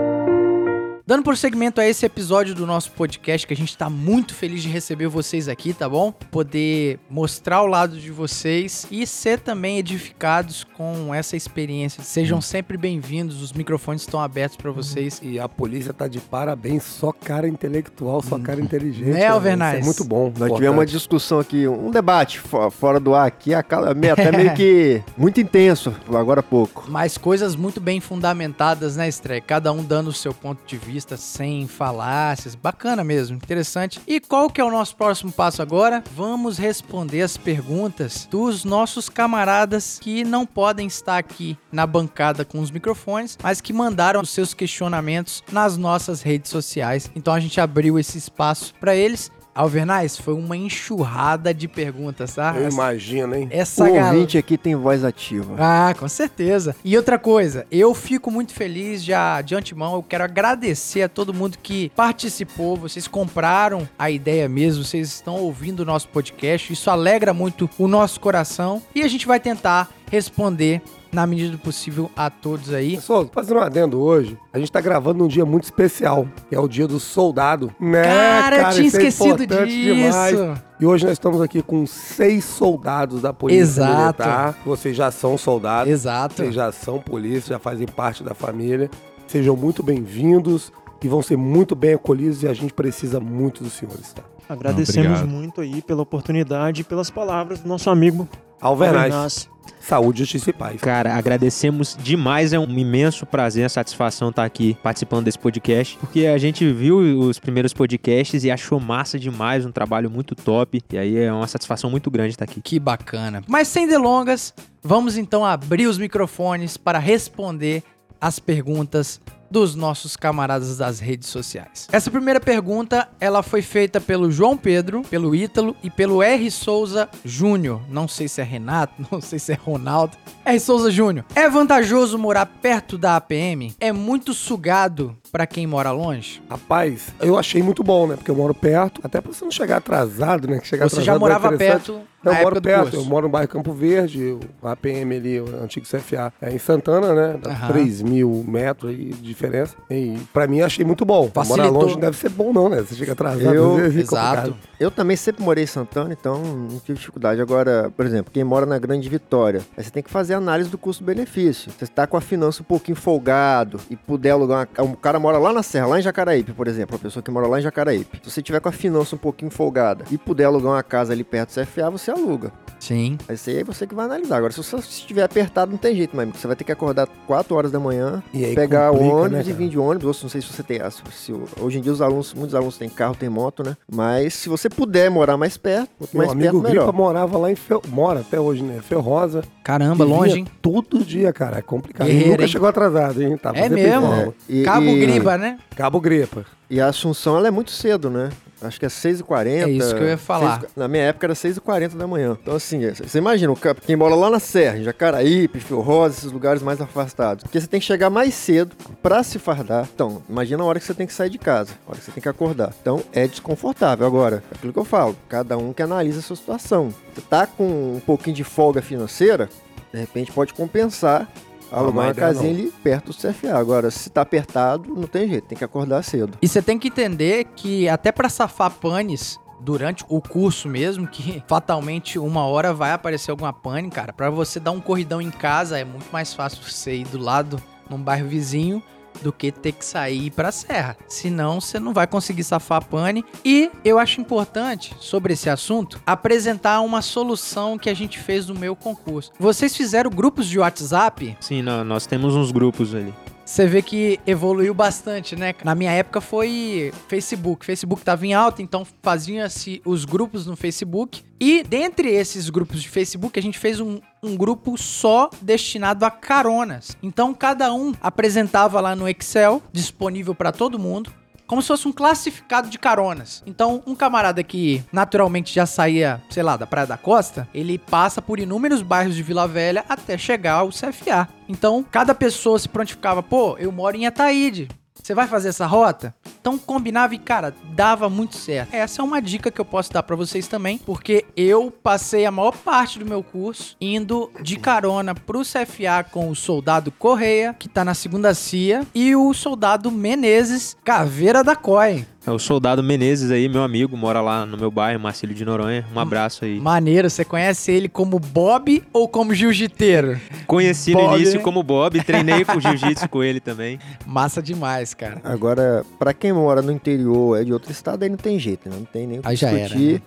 Dando prosseguimento a esse episódio do nosso podcast, que a gente tá muito feliz de receber vocês aqui, tá bom? Poder mostrar o lado de vocês e ser também edificados com essa experiência. Sejam sempre bem-vindos, os microfones estão abertos pra vocês. E a polícia tá de parabéns, só cara intelectual, só cara inteligente. Né, Alvernaz? Isso é muito bom. Nós tivemos uma discussão aqui, um debate fo- fora do ar aqui, até meio que muito intenso, agora há pouco. Mas coisas muito bem fundamentadas, né, Estreia? Cada um dando o seu ponto de vista sem falácias. Bacana mesmo, interessante. E qual que é o nosso próximo passo agora? Vamos responder as perguntas dos nossos camaradas que não podem estar aqui na bancada com os microfones, mas que mandaram os seus questionamentos nas nossas redes sociais. Então a gente abriu esse espaço para eles Alvernais, foi uma enxurrada de perguntas, tá? Eu Essa- imagino, hein? Essa o galera. ouvinte aqui tem voz ativa. Ah, com certeza. E outra coisa, eu fico muito feliz já de antemão. Eu quero agradecer a todo mundo que participou. Vocês compraram a ideia mesmo, vocês estão ouvindo o nosso podcast. Isso alegra muito o nosso coração. E a gente vai tentar responder na medida do possível a todos aí. Pessoal, fazendo um adendo hoje, a gente tá gravando num dia muito especial, que é o dia do soldado. Né, Cara, eu tinha é esquecido importante disso. demais. E hoje nós estamos aqui com seis soldados da Polícia Exato. Militar. Vocês já são soldados, Exato. vocês já são polícia, já fazem parte da família. Sejam muito bem-vindos e vão ser muito bem acolhidos e a gente precisa muito dos senhores, tá? Agradecemos Obrigado. muito aí pela oportunidade e pelas palavras do nosso amigo Alvernaz, Alvernaz. saúde, justiça e paz. Cara, agradecemos demais. É um imenso prazer, satisfação estar aqui participando desse podcast. Porque a gente viu os primeiros podcasts e achou massa demais, um trabalho muito top. E aí é uma satisfação muito grande estar aqui. Que bacana. Mas sem delongas, vamos então abrir os microfones para responder as perguntas dos nossos camaradas das redes sociais. Essa primeira pergunta, ela foi feita pelo João Pedro, pelo Ítalo e pelo R. Souza Júnior. Não sei se é Renato, não sei se é Ronaldo. R. Souza Júnior. É vantajoso morar perto da APM? É muito sugado para quem mora longe? Rapaz, eu achei muito bom, né? Porque eu moro perto, até pra você não chegar atrasado, né? Que chegar Você já atrasado é morava interessante. perto Eu na moro perto, curso? eu moro no bairro Campo Verde, o APM ali, o antigo CFA, é em Santana, né? Dá Aham. 3 mil metros aí de diferença. E pra mim achei muito bom. Facilitou. Morar longe não deve ser bom, não, né? Você chega atrasado. Eu- é Exato. complicado. Eu também sempre morei em Santana, então não tive dificuldade. Agora, por exemplo, quem mora na Grande Vitória, aí você tem que fazer análise do custo-benefício. Você está com a finança um pouquinho folgado e puder alugar uma... Um cara mora lá na Serra, lá em Jacaraípe, por exemplo, a pessoa que mora lá em Jacaraípe. Se você tiver com a finança um pouquinho folgada e puder alugar uma casa ali perto do CFA, você aluga. Sim. Aí aí é você que vai analisar. Agora, se você estiver apertado, não tem jeito, mas você vai ter que acordar 4 horas da manhã, E aí pegar o complica, ônibus né, e vir de ônibus. Ou se- não sei se você tem. se- se- hoje em dia, os alunos, muitos alunos têm carro, têm moto, né? Mas se você puder morar mais perto, quanto Meu mais amigo perto, melhor. Gripa morava lá em Fel... mora até hoje, né? Ferrosa. Caramba, longe, hein? Todo dia, cara. É complicado. Guerreiro, Ele nunca hein? chegou atrasado, hein? Tava É sempre mesmo? É, e- Cabo e- Griba, né? Cabo Gripa. E a Assunção, ela é muito cedo, né? Acho que é 6h40. É isso que eu ia falar. 6h40 na minha época era 6h40 da manhã. Então, assim, é, você imagina, quem mora lá na Serra, em Jacaraípe, Fio Rosa, esses lugares mais afastados. Porque você tem que chegar mais cedo pra se fardar. Então, imagina a hora que você tem que sair de casa, a hora que você tem que acordar. Então, é desconfortável. Agora, é aquilo que eu falo, cada um que analisa a sua situação. Você tá com um pouquinho de folga financeira, de repente pode compensar alugar uma casinha não. ali perto do CFA. Agora, se tá apertado, não tem jeito, tem que acordar cedo. E você tem que entender que até pra safar panes durante o curso mesmo, que fatalmente uma hora vai aparecer alguma pane, cara. Pra você dar um corridão em casa é muito mais fácil você ir do lado num bairro vizinho do que ter que sair pra serra. Senão você não vai conseguir safar a pane. E eu acho importante sobre esse assunto apresentar uma solução que a gente fez no meu concurso. Vocês fizeram grupos de WhatsApp Sim, nó- nós temos uns grupos ali. Você vê que evoluiu bastante, né? Na minha época foi Facebook. Facebook tava em alta, então faziam-se os grupos no Facebook. E dentre esses grupos de Facebook, a gente fez um, um grupo só destinado a caronas. Então cada um apresentava lá no Excel, disponível para todo mundo. Como se fosse um classificado de caronas. Então, um camarada que naturalmente já saía, sei lá, da Praia da Costa, ele passa por inúmeros bairros de Vila Velha até chegar ao CFA. Então, cada pessoa se prontificava, pô, eu moro em Ataíde. Você vai fazer essa rota? Então combinava e, cara, dava muito certo. Essa é uma dica que eu posso dar pra vocês também, porque eu passei a maior parte do meu curso indo de carona pro CFA com o soldado Correia, que tá na segunda CIA, e o soldado Menezes, Caveira da COI. É o soldado Menezes aí, meu amigo, mora lá no meu bairro, Marcílio de Noronha. Um abraço aí. Maneiro, você conhece ele como Bob ou como jiu-jiteiro? Conheci no Bob, início hein? como Bob, treinei com jiu-jitsu com ele também. Massa demais, cara. Agora, pra quem mora no interior, é de outro estado, aí não tem jeito, né? Não tem nem o que Aí já era, discutir. né?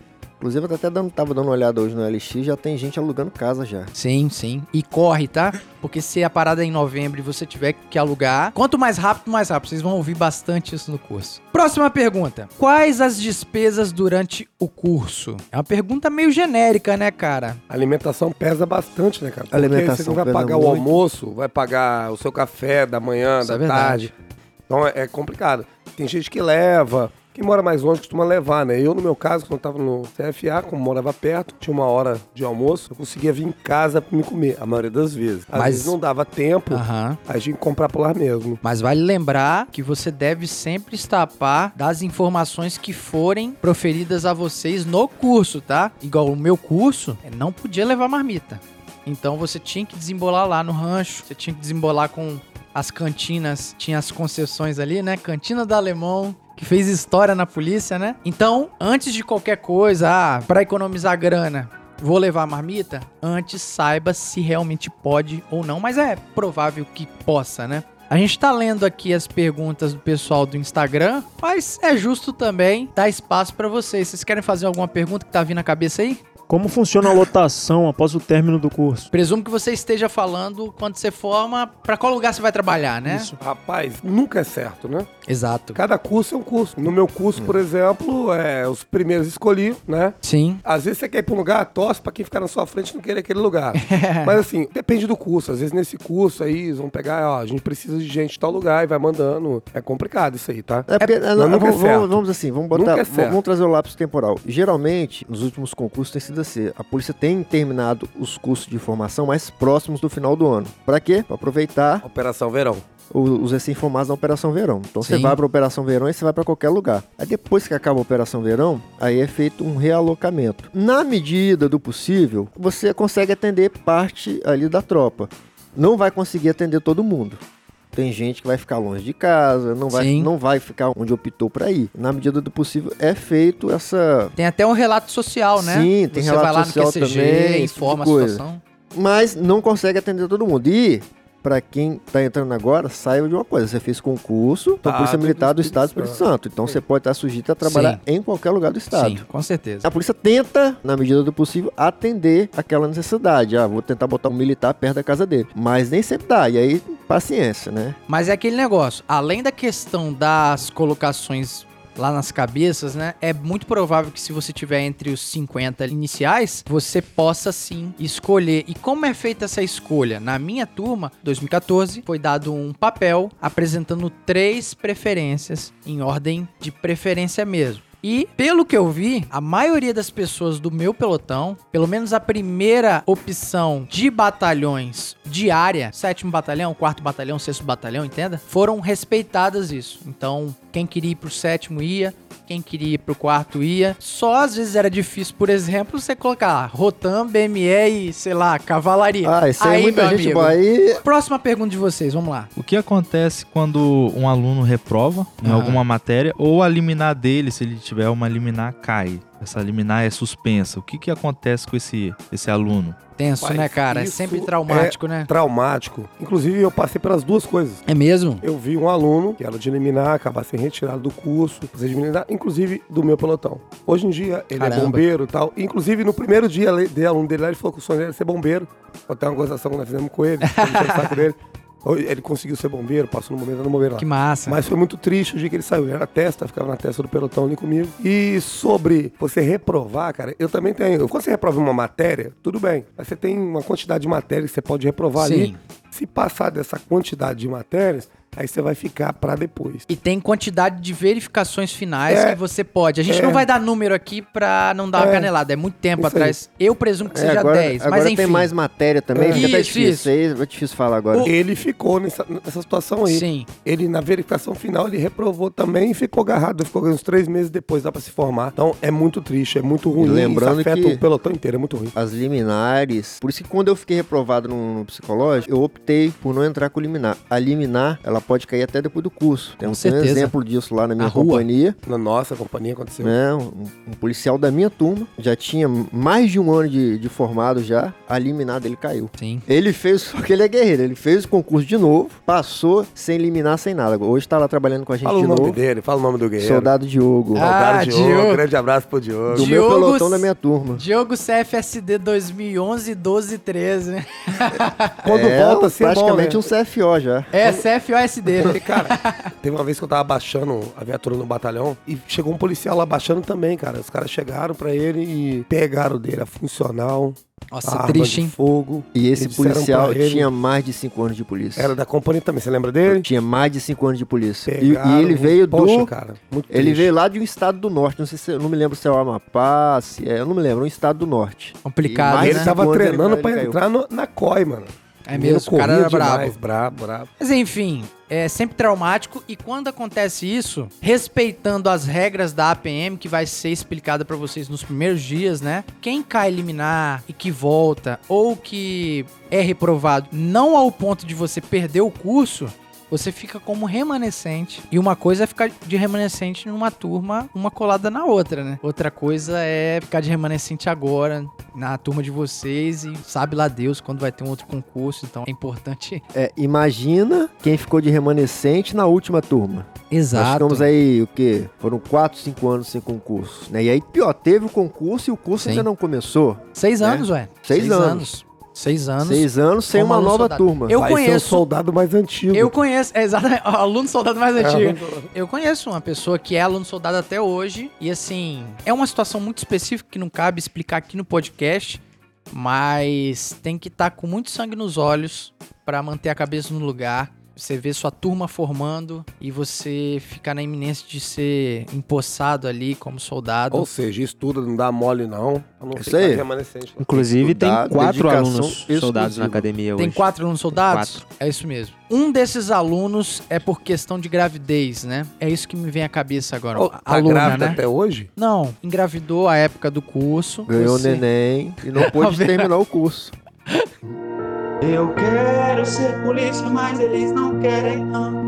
Inclusive, eu até dando, tava dando uma olhada hoje no LX, já tem gente alugando casa já. Sim, sim. E corre, tá? Porque se a parada é em novembro e você tiver que alugar, quanto mais rápido, mais rápido. Vocês vão ouvir bastante isso no curso. Próxima pergunta. Quais as despesas durante o curso? É uma pergunta meio genérica, né, cara? A alimentação pesa bastante, né, cara? Porque Alimentação você não vai pagar o muito. almoço, vai pagar o seu café da manhã, Isso da é verdade. tarde. Então é, é complicado. Tem gente que leva, Quem mora mais longe costuma levar, né? Eu, no meu caso, quando eu tava no CFA, como morava perto, tinha uma hora de almoço, eu conseguia vir em casa pra me comer, a maioria das vezes. Às Mas- vezes não dava tempo, aí a gente comprar por lá mesmo. Mas vale lembrar que você deve sempre estar a par das informações que forem proferidas a vocês no curso, tá? Igual o meu curso, é, não podia levar marmita. Então você tinha que desembolar lá no rancho, você tinha que desembolar com as cantinas, tinha as concessões ali, né? Cantina do Alemão, que fez história na polícia, né? Então, antes de qualquer coisa, ah, para economizar grana, vou levar a marmita, antes saiba se realmente pode ou não, mas é provável que possa, né? A gente tá lendo aqui as perguntas do pessoal do Instagram, mas é justo também dar espaço pra vocês. Vocês querem fazer alguma pergunta que tá vindo na cabeça aí? Como funciona a lotação após o término do curso? Presumo que você esteja falando quando você forma, pra qual lugar você vai trabalhar, né? Isso. Rapaz, nunca é certo, né? Exato. Cada curso é um curso. No meu curso, por exemplo, é, os primeiros escolhi, né? Sim. Às vezes você quer ir pra um lugar, torce pra quem ficar na sua frente não querer aquele lugar. Mas assim, depende do curso. Às vezes nesse curso aí, eles vão pegar, ó, a gente precisa de gente em tal lugar e vai mandando. É complicado isso aí, tá? É porque, não, nunca é vamos, certo. vamos- vamos assim, vamos botar, Nunca é vamos, certo. vamos trazer o lápis temporal. Geralmente, nos últimos concursos tem sido assim, a polícia tem terminado os cursos de formação mais próximos do final do ano. Pra quê? Pra aproveitar Operação Verão. os recém-formados na Operação Verão. Então você vai pra Operação Verão e você vai pra qualquer lugar. Aí depois que acaba a Operação Verão, aí é feito um realocamento. Na medida do possível, você consegue atender parte ali da tropa. Não vai conseguir atender todo mundo. Tem gente que vai ficar longe de casa, não vai, Sim. não vai ficar onde optou pra ir. Na medida do possível, é feito essa. Tem até um relato social, né? Sim, tem você relato vai lá social no QCG, também, informa tipo de a situação. Mas não consegue atender todo mundo. E, pra quem tá entrando agora, saiba de uma coisa: você fez concurso pra Tá, Polícia do Militar do Espírito Estado do Espírito Santo. Santo. Então você pode estar sujeito a trabalhar Sim. em qualquer lugar do Estado. Sim, com certeza. A polícia tenta, na medida do possível, atender aquela necessidade. Ah, vou tentar botar um militar perto da casa dele. Mas nem sempre dá. E aí, paciência, né? Mas é aquele negócio, além da questão das colocações lá nas cabeças, né? É muito provável que se você tiver entre os 50 iniciais, você possa sim escolher. E como é feita essa escolha? Na minha turma, 2014, foi dado um papel apresentando três preferências em ordem de preferência mesmo. E, pelo que eu vi, a maioria das pessoas do meu pelotão, pelo menos a primeira opção de batalhões de área, sétimo batalhão, quarto batalhão, sexto batalhão, entenda? Foram respeitadas isso. Então, quem queria ir pro sétimo ia, quem queria ir pro quarto ia. Só às vezes era difícil, por exemplo, você colocar Rotan, BME e, sei lá, cavalaria. Ah, isso aí, é muita meu gente amigo. boa. Aí, Próxima pergunta de vocês, vamos lá. O que acontece quando um aluno reprova em Ah. alguma matéria ou a liminar dele, se ele tiver uma liminar, cai? Essa liminar é suspensa. O que, que acontece com esse, esse aluno? Tenso, Rapaz, né, cara? É sempre traumático, né? Traumático. Inclusive, eu passei pelas duas coisas. É mesmo? Eu vi um aluno que era de eliminar, acabar sendo retirado do curso, fazer de eliminar, inclusive do meu pelotão. Hoje em dia, ele Caramba. é bombeiro e tal. Inclusive, no primeiro dia de aluno dele lá, ele falou que o sonho dele era ser bombeiro. Até uma gozação que nós fizemos com ele, saco dele. Ele conseguiu ser bombeiro, passou no bombeiro, no bombeiro lá. Que massa. Mas foi muito triste o dia que ele saiu. Ele era testa, ficava na testa do pelotão ali comigo. E sobre você reprovar, cara, eu também tenho. Quando você reprova uma matéria, tudo bem. Mas você tem uma quantidade de matérias que você pode reprovar ali. Sim. Se passar dessa quantidade de matérias, aí você vai ficar pra depois. E tem quantidade de verificações finais É. que você pode. A gente É. não vai dar número aqui pra não dar uma É. canelada. É muito tempo Isso aí. atrás. Eu presumo que é, seja agora, 10. agora mas enfim. tem mais matéria também, É. fica até Isso, difícil. Aí é difícil falar agora. Ele ficou nessa, nessa situação aí. Sim. Ele, na verificação final, ele reprovou também e ficou agarrado. Ficou uns três meses depois, dá pra se formar. Então, é muito triste, é muito ruim. lembrando Isso afeta que- o pelotão inteiro, é muito ruim. As liminares. Por isso que quando eu fiquei reprovado no, no psicológico, eu optei por não entrar com liminar. A liminar, ela pode cair até depois do curso. Tem Com um, certeza. exemplo disso lá na minha Na rua. companhia. Na nossa companhia aconteceu. Né? Um, um policial da minha turma, já tinha mais de um ano de, de formado já, a liminar dele caiu. Sim. Ele fez, só que ele é guerreiro, ele fez o concurso de novo, passou sem eliminar, sem nada. Hoje tá lá trabalhando com a gente Fala o de nome novo. dele, fala o nome do guerreiro. Soldado Diogo. Ah, Soldado Diogo. Diogo. Grande abraço pro Diogo. do meu Diogo- pelotão da minha turma. Diogo CFSD 2011, 12, 13, né? Quando é, volta, assim, é bom, praticamente né? um CFO já. É, CFO é dele. Porque, cara, teve uma vez que eu tava baixando a viatura no batalhão e chegou um policial lá baixando também, cara. Os caras chegaram pra ele e pegaram dele a funcional, Nossa, arma triste, de hein? fogo. E esse policial ele- tinha mais de 5 anos de polícia. Era da companhia também, você lembra dele? Tinha mais de 5 anos de polícia. E- Pegaram, e, ele veio Poxa, do. cara, muito Ele triste. veio lá de um estado do norte. Não sei se eu não me lembro se é o Amapá, se é. Eu não me lembro, um estado do norte. Complicado, E Ele né? tava ele treinando caiu, pra ele entrar no- na COI, mano. É mesmo, o cara era corria brabo. demais, brabo, brabo. Mas enfim, é sempre traumático e quando acontece isso, respeitando as regras da APM que vai ser explicada pra vocês nos primeiros dias, né? Quem cai liminar e que volta ou que é reprovado, não ao ponto de você perder o curso, você fica como remanescente. E uma coisa é ficar de remanescente numa turma, uma colada na outra, né? Outra coisa é ficar de remanescente agora na turma de vocês e sabe lá Deus quando vai ter um outro concurso, então é importante É, imagina quem ficou de remanescente na última turma. Nós Exato. ficamos aí, o quê? Foram 4, 5 anos sem concurso. Né? E aí, pior, teve o concurso e o curso Sim. ainda não começou. Seis né? anos, ué. Seis anos. Seis anos. Seis anos sem uma nova soldado. turma. Eu Vai ser o conheço. soldado mais antigo. Eu conheço, é exatamente, o aluno soldado mais É, antigo. Eu conheço uma pessoa que é aluno soldado até hoje. E assim, é uma situação muito específica que não cabe explicar aqui no podcast. Mas tem que estar com muito sangue nos olhos pra manter a cabeça no lugar. Você vê sua turma formando e você ficar na iminência de ser empossado ali como soldado. Ou seja, estuda, não dá mole não. não Isso ficar aí. remanescente. Inclusive, tem Estudar, quatro dedicação alunos soldados na academia Tem hoje. quatro alunos soldados? Quatro. É isso mesmo. Um desses alunos é por questão de gravidez, né? É isso que me vem à cabeça agora. Oh, A- tá Aluna, grávida né? até hoje? Não, engravidou a época do curso. Ganhou Você- neném e não pôde terminar o curso. Eu quero ser polícia, mas eles não querem não.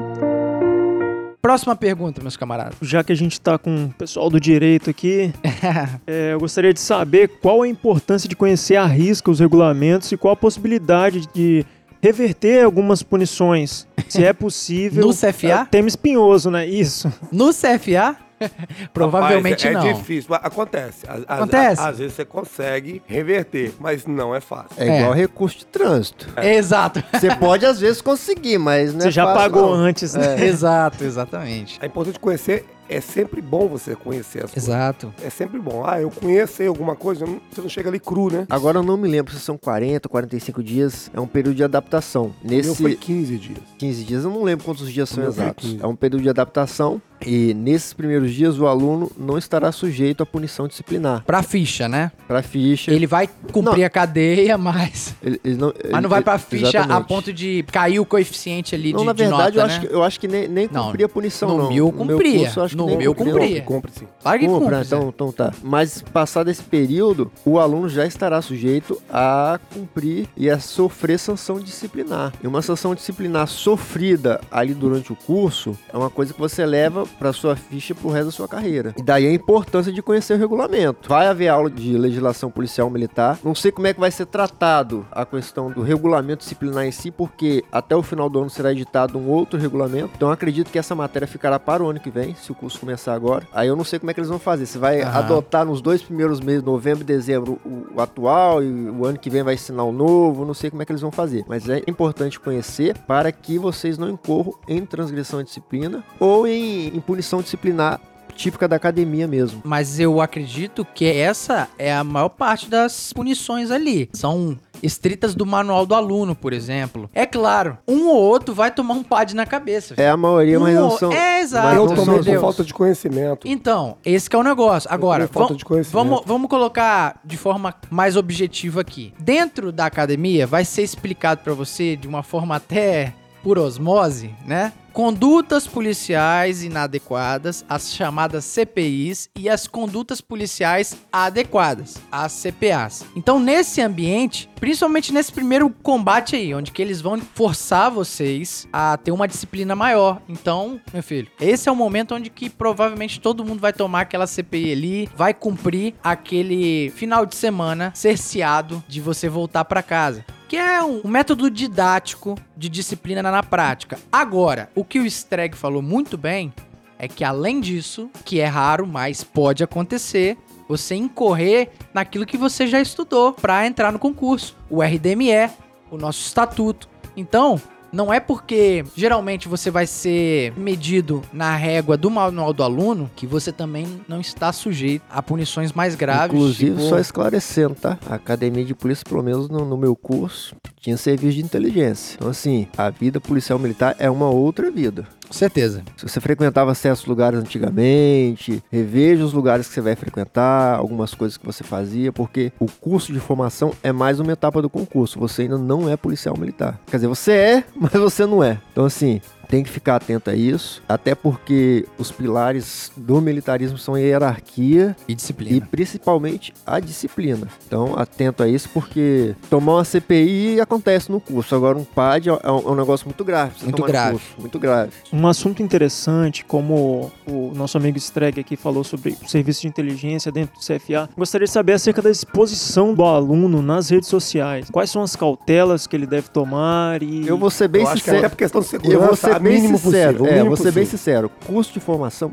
Próxima pergunta, meus camaradas. Já que a gente tá com o pessoal do direito aqui, é, eu gostaria de saber qual a importância de conhecer a risca os regulamentos e qual a possibilidade de reverter algumas punições. Se é possível. No CFA? É, tema espinhoso, né? Isso. No CFA? Provavelmente Rapaz, é, não. É difícil, mas acontece. Acontece. Às, vezes você consegue reverter, mas não é fácil. É, É. igual recurso de trânsito. Exato. Você pode às vezes conseguir, mas não Você é já fácil, pagou não. antes, né? Exato, exatamente. É importante conhecer, é sempre bom você conhecer as coisas. Exato. É sempre bom. Ah, eu conheço aí alguma coisa, você não chega ali cru, né? Agora eu não me lembro se são 40, 45 dias. É um período de adaptação. O meu Nesse foi 15 dias. 15 dias, eu não lembro quantos dias são exatos. 15. É um período de adaptação. E nesses primeiros dias, o aluno não estará sujeito à punição disciplinar. Pra ficha, né? Para ficha. Ele vai cumprir a cadeia, mas. ele- ele não, Mas não vai pra ficha a exatamente. ponto de cair o coeficiente ali Não, de, na de verdade, nota, eu, né? acho que, eu acho que nem, nem Não, cumpria a punição, no não. meu cumpria. curso, eu acho que No nem meu cumpria. Compre sim. Claro que Compra, cumpre. então, então tá. Mas passado esse período, o aluno já estará sujeito a cumprir e a sofrer sanção disciplinar. E uma sanção disciplinar sofrida ali durante o curso é uma coisa que você leva para sua ficha pro resto da sua carreira. E daí a importância de conhecer o regulamento. Vai haver aula de legislação policial militar. Não sei como é que vai ser tratado a questão do regulamento disciplinar em si, porque até o final do ano será editado um outro regulamento. Então eu acredito que essa matéria ficará para o ano que vem, se o curso começar agora. Aí eu não sei como é que eles vão fazer. Se vai adotar nos dois primeiros meses, novembro e dezembro, o, o atual e o ano que vem vai ensinar o novo. Não sei como é que eles vão fazer. Mas é importante conhecer para que vocês não incorram em transgressão de disciplina ou em, em punição disciplinar típica da academia mesmo. Mas eu acredito que essa é a maior parte das punições ali. São estritas do manual do aluno, por exemplo. É claro, um ou outro vai tomar um pad na cabeça. É a maioria, mas Um não ou- são. É, exato. mas eu não tomei por falta de conhecimento. Então, esse que é o negócio. Agora, falta de conhecimento. vamos, vamos colocar de forma mais objetiva aqui. Dentro da academia, vai ser explicado pra você de uma forma até por osmose, né? Condutas policiais inadequadas, as chamadas CPIs, e as condutas policiais adequadas, as CPAs. Então, nesse ambiente, principalmente nesse primeiro combate aí, onde que eles vão forçar vocês a ter uma disciplina maior. Então, meu filho, esse é o momento onde que provavelmente todo mundo vai tomar aquela CPI ali, vai cumprir aquele final de semana cerceado de você voltar pra casa que é um, método didático de disciplina na, na prática. Agora, o que o Streg falou muito bem é que além disso, que é raro, mas pode acontecer, você incorrer naquilo que você já estudou para entrar no concurso, o RDME, o nosso estatuto. Então, Não é porque geralmente você vai ser medido na régua do manual do aluno que você também não está sujeito a punições mais graves. Inclusive, tipo- só esclarecendo, tá? A academia de polícia, pelo menos no, no meu curso, tinha serviço de inteligência. Então, assim, a vida policial militar é uma outra vida. Com certeza. Se você frequentava certos lugares antigamente, reveja os lugares que você vai frequentar, algumas coisas que você fazia, porque o curso de formação é mais uma etapa do concurso. Você ainda não é policial militar. Quer dizer, você é, mas você não é. Então, assim, tem que ficar atento a isso, até porque os pilares do militarismo são a hierarquia E e disciplina. principalmente a disciplina. Então, atento a isso, porque tomar uma CPI acontece no curso. Agora, um PAD é um, é um negócio muito grave. Muito grave. curso, muito grave. Um assunto interessante, como o nosso amigo Streg aqui falou sobre o serviço de inteligência dentro do CFA, gostaria de saber acerca da exposição do aluno nas redes sociais. Quais são as cautelas que ele deve tomar e... Eu vou ser bem Eu acho que sincero. por questão de Eu segurança, vou ser bem mínimo sincero. possível. o é, mínimo vou ser bem possível. sincero. Curso de formação,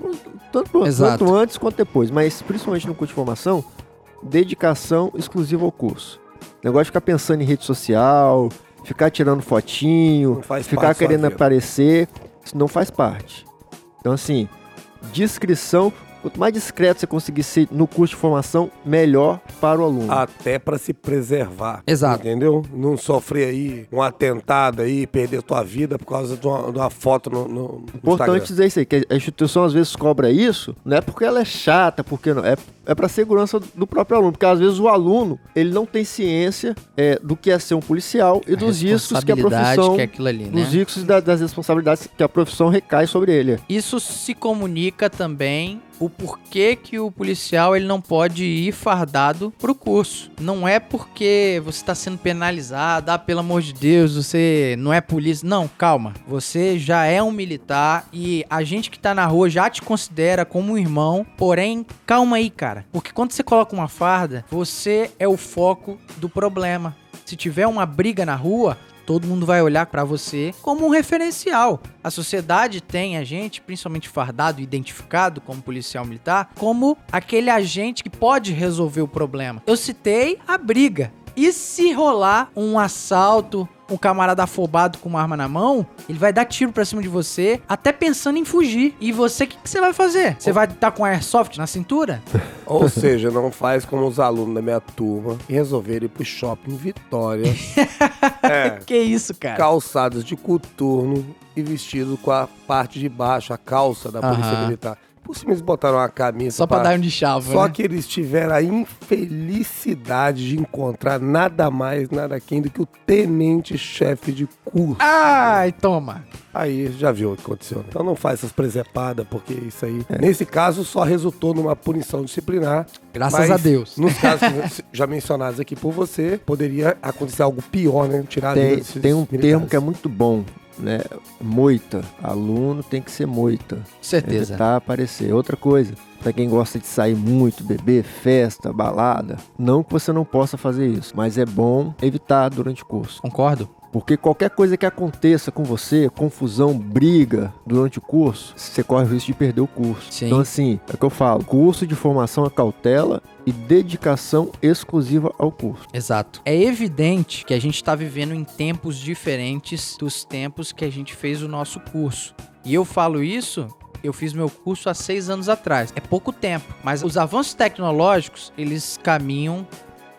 tanto, Exato. tanto antes quanto depois, mas principalmente no curso de formação, dedicação exclusiva ao curso. Negócio de ficar pensando em rede social, ficar tirando fotinho, ficar querendo aparecer, isso não faz parte. Então, assim, discrição, quanto mais discreto você conseguir ser no curso de formação, melhor para o aluno. Até pra se preservar. Exato. Entendeu? Não sofrer aí um atentado aí, perder tua vida por causa de uma, de uma foto no, no, Importante Instagram. dizer isso aí, que a instituição às vezes cobra isso, não é porque ela é chata, porque não, é, é para segurança do próprio aluno, porque às vezes o aluno, ele não tem ciência é, do que é ser um policial e A dos riscos que a responsabilidade profissão, que é aquilo ali, né? dos riscos e da- das responsabilidades que a profissão recai sobre ele. Isso se comunica também o porquê que o policial ele não pode ir fardado pro curso. Não é porque você está sendo penalizado, ah, pelo amor de Deus, você não é polícia. Não, calma. Você já é um militar e a gente que tá na rua já te considera como um irmão. Porém, calma aí, cara. Porque quando você coloca uma farda, você é o foco do problema. Se tiver uma briga na rua, todo mundo vai olhar pra você como um referencial. A sociedade tem a gente, principalmente fardado, identificado como policial militar, como aquele agente que pode resolver o problema. Eu citei a briga. E se rolar um assalto, um camarada afobado com uma arma na mão, ele vai dar tiro pra cima de você, até pensando em fugir. E você, o que, que você vai fazer? Você vai estar com airsoft na cintura? Ou seja, não faz como os alunos da minha turma e resolveram ir pro shopping Vitória. é, Que isso, cara? calçados de coturno e vestidos com a parte de baixo, a calça da polícia Aham. militar. Por cima eles botaram uma camisa Só pra dar um de chave, Só né? que eles tiveram a infelicidade de encontrar nada mais, nada quem do que o tenente-chefe de curso. Ai, toma. Aí já viu o que aconteceu. né? Então não faz essas presepadas, porque isso aí, nesse caso, só resultou numa punição disciplinar. Graças Mas a Deus. Nos casos que já mencionados aqui por você, poderia acontecer algo pior, né? Tirar a vida Tem, desses tem um militares. termo que é muito bom, né? Moita. Aluno tem que ser moita. Certeza. Evitar aparecer. Outra coisa, pra quem gosta de sair muito, beber, festa, balada, não que você não possa fazer isso, mas é bom evitar durante o curso. Concordo? Porque qualquer coisa que aconteça com você, confusão, briga durante o curso, você corre o risco de perder o curso. Sim. Então, assim, é o que eu falo: curso de formação é cautela e dedicação exclusiva ao curso. Exato. É evidente que a gente está vivendo em tempos diferentes dos tempos que a gente fez o nosso curso. E eu falo isso. Eu fiz meu curso há seis anos atrás. É pouco tempo, mas os avanços tecnológicos eles caminham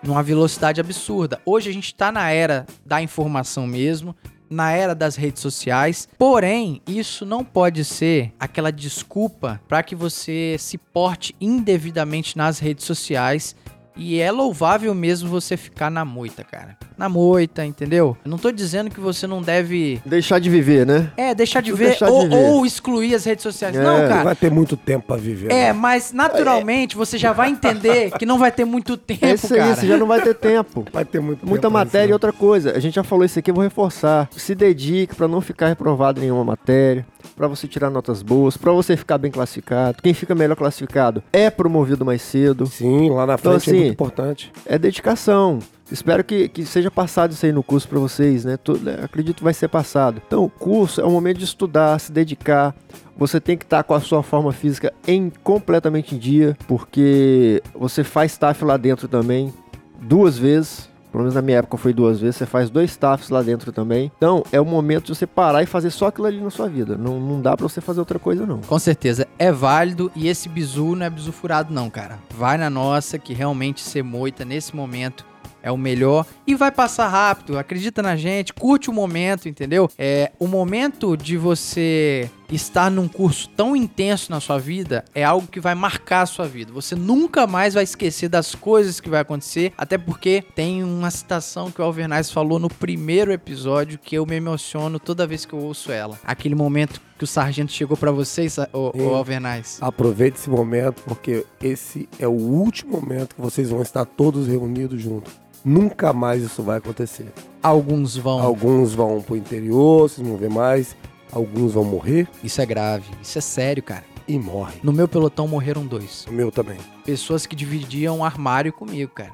numa velocidade absurda. Hoje a gente está na era da informação mesmo, na era das redes sociais. Porém, isso não pode ser aquela desculpa para que você se porte indevidamente nas redes sociais. E é louvável mesmo você ficar na moita, cara. Na moita, entendeu? Eu não tô dizendo que você não deve. Deixar de viver, né? É, deixar de ver, deixar de ou, ver. ou excluir as redes sociais. É, não, Não cara. vai ter muito tempo pra viver. É, né? mas naturalmente você já vai entender que não vai ter muito tempo, É isso aí, cara. você já não vai ter tempo. Vai ter muito Muita tempo matéria e isso, outra coisa. A gente já falou isso aqui, eu vou reforçar. Se dedique pra não ficar reprovado em nenhuma matéria, pra você tirar notas boas, pra você ficar bem classificado. Quem fica melhor classificado é promovido mais cedo. Sim, lá na Então, frente é assim, muito importante. É dedicação. Espero que, que seja passado isso aí no curso pra vocês, né? Tu- né, Acredito que vai ser passado. Então, o curso é o momento de estudar, se dedicar. Você tem que estar com a sua forma física em completamente em dia, porque você faz staff lá dentro também duas vezes Pelo menos na minha época foi duas vezes. Você faz dois staffs lá dentro também. Então, é o momento de você parar e fazer só aquilo ali na sua vida. Não, não dá pra você fazer outra coisa, não. Com certeza, é válido e esse bizu não é bizu furado não, cara. Vai na nossa que realmente ser moita nesse momento é o melhor e vai passar rápido. Acredita na gente, curte o momento, entendeu? É o momento de você estar num curso tão intenso na sua vida é algo que vai marcar a sua vida. Você nunca mais vai esquecer das coisas que vai acontecer, até porque tem uma citação que o Alvernaz falou no primeiro episódio que eu me emociono toda vez que eu ouço ela. Aquele momento que o sargento chegou pra vocês, o, o Alvernaz. Aproveite esse momento, porque esse é o último momento que vocês vão estar todos reunidos juntos. Nunca mais isso vai acontecer. Alguns vão. Alguns vão pro interior, vocês vão ver mais. Alguns vão morrer Isso é grave, isso é sério, cara. e morrem. No meu pelotão morreram dois. O meu também. Pessoas que dividiam um armário comigo, cara.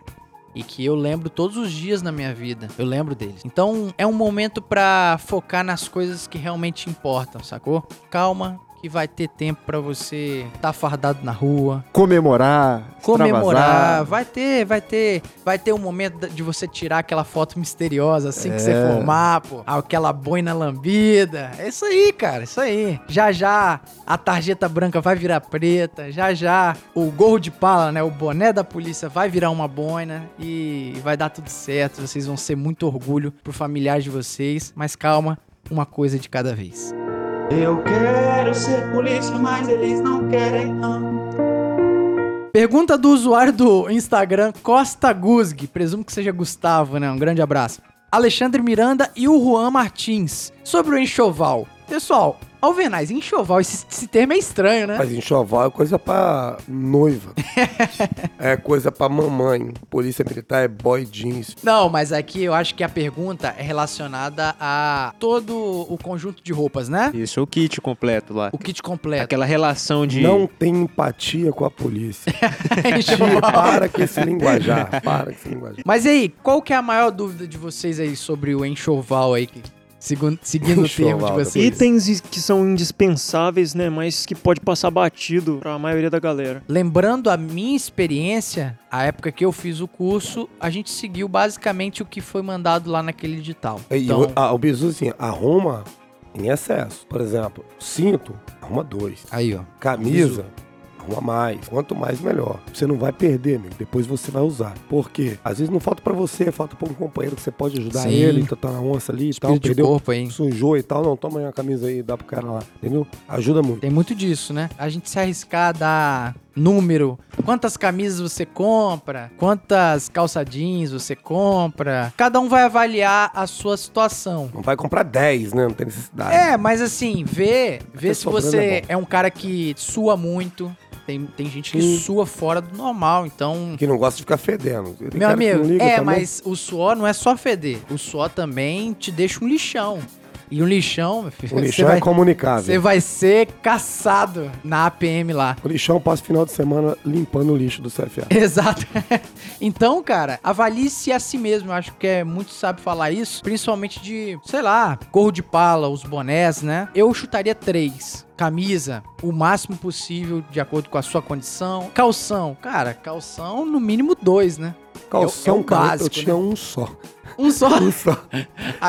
E que eu lembro todos os dias na minha vida. Eu lembro deles. Então é um momento pra focar nas coisas que realmente importam, sacou? Calma, que vai ter tempo pra você tá fardado na rua, Comemorar, comemorar, vai ter, vai ter, vai ter um momento de você tirar aquela foto misteriosa assim que você É. formar, pô, aquela boina lambida. É isso aí, cara, isso aí. Já já a tarjeta branca vai virar preta, já já o gorro de pala, né, o boné da polícia vai virar uma boina e vai dar tudo certo. Vocês vão ser muito orgulho pro familiar de vocês, mas calma, uma coisa de cada vez. Eu quero ser polícia, mas eles não querem não. Pergunta do usuário do Instagram Costa Guzg, presumo que seja Gustavo, né? Um grande abraço. Alexandre Miranda e o Juan Martins sobre o enxoval. Pessoal, Alvernais, enxoval, esse, esse termo é estranho, né? Mas enxoval é coisa pra noiva. é coisa pra mamãe. Polícia militar é boy jeans. Não, mas aqui eu acho que a pergunta é relacionada a todo o conjunto de roupas, né? Isso, o kit completo lá. O kit completo. Aquela relação de. Não tem empatia com a polícia. Para com esse linguajar. Para com esse linguajar. Mas e aí, qual que é a maior dúvida de vocês aí sobre o enxoval aí? Que- Segundo, seguindo o termo de vocês. Itens que são indispensáveis, né? Mas que pode passar batido pra maioria da galera. Lembrando a minha experiência, a época que eu fiz o curso, a gente seguiu basicamente o que foi mandado lá naquele edital. E Então, o, ah, o bizu, assim, arruma em excesso. Por exemplo, cinto, arruma dois. aí, ó. Camisa, arruma mais. Quanto mais, melhor. Você não vai perder, amigo. Depois você vai usar. Por quê? Às vezes não falta pra você, falta pra um companheiro que você pode ajudar Sim. ele, tá na onça ali e tal, perdeu, corpo aí. sujou e tal. Não, toma aí uma camisa aí, dá pro cara lá. Entendeu? Ajuda muito. Tem muito disso, né? A gente se arriscar a dar número, quantas camisas você compra, quantas calça jeans você compra. Cada um vai avaliar a sua situação. Não vai comprar 10, né? Não tem necessidade. É, mas assim, vê, vê Até se você é é um cara que sua muito. Tem, tem gente que Sim. sua fora do normal, então Que não gosta de ficar fedendo. Tem Meu amigo, é, também. mas o suor não é só feder. O suor também te deixa um lixão. E um lixão, meu filho, O você lixão vai, é comunicável. você vai ser caçado na APM lá. O lixão passa o final de semana limpando o lixo do CFA. Exato. então, cara, avalie-se a si mesmo. Eu acho que é muito sábio falar isso. Principalmente de, sei lá, gorro de pala, os bonés, né? Eu chutaria três. Camisa, o máximo possível, de acordo com a sua condição. Calção, cara, calção no mínimo dois, né? Calção, É é o cara, básico, eu tinha né? um só. Um só. Um só.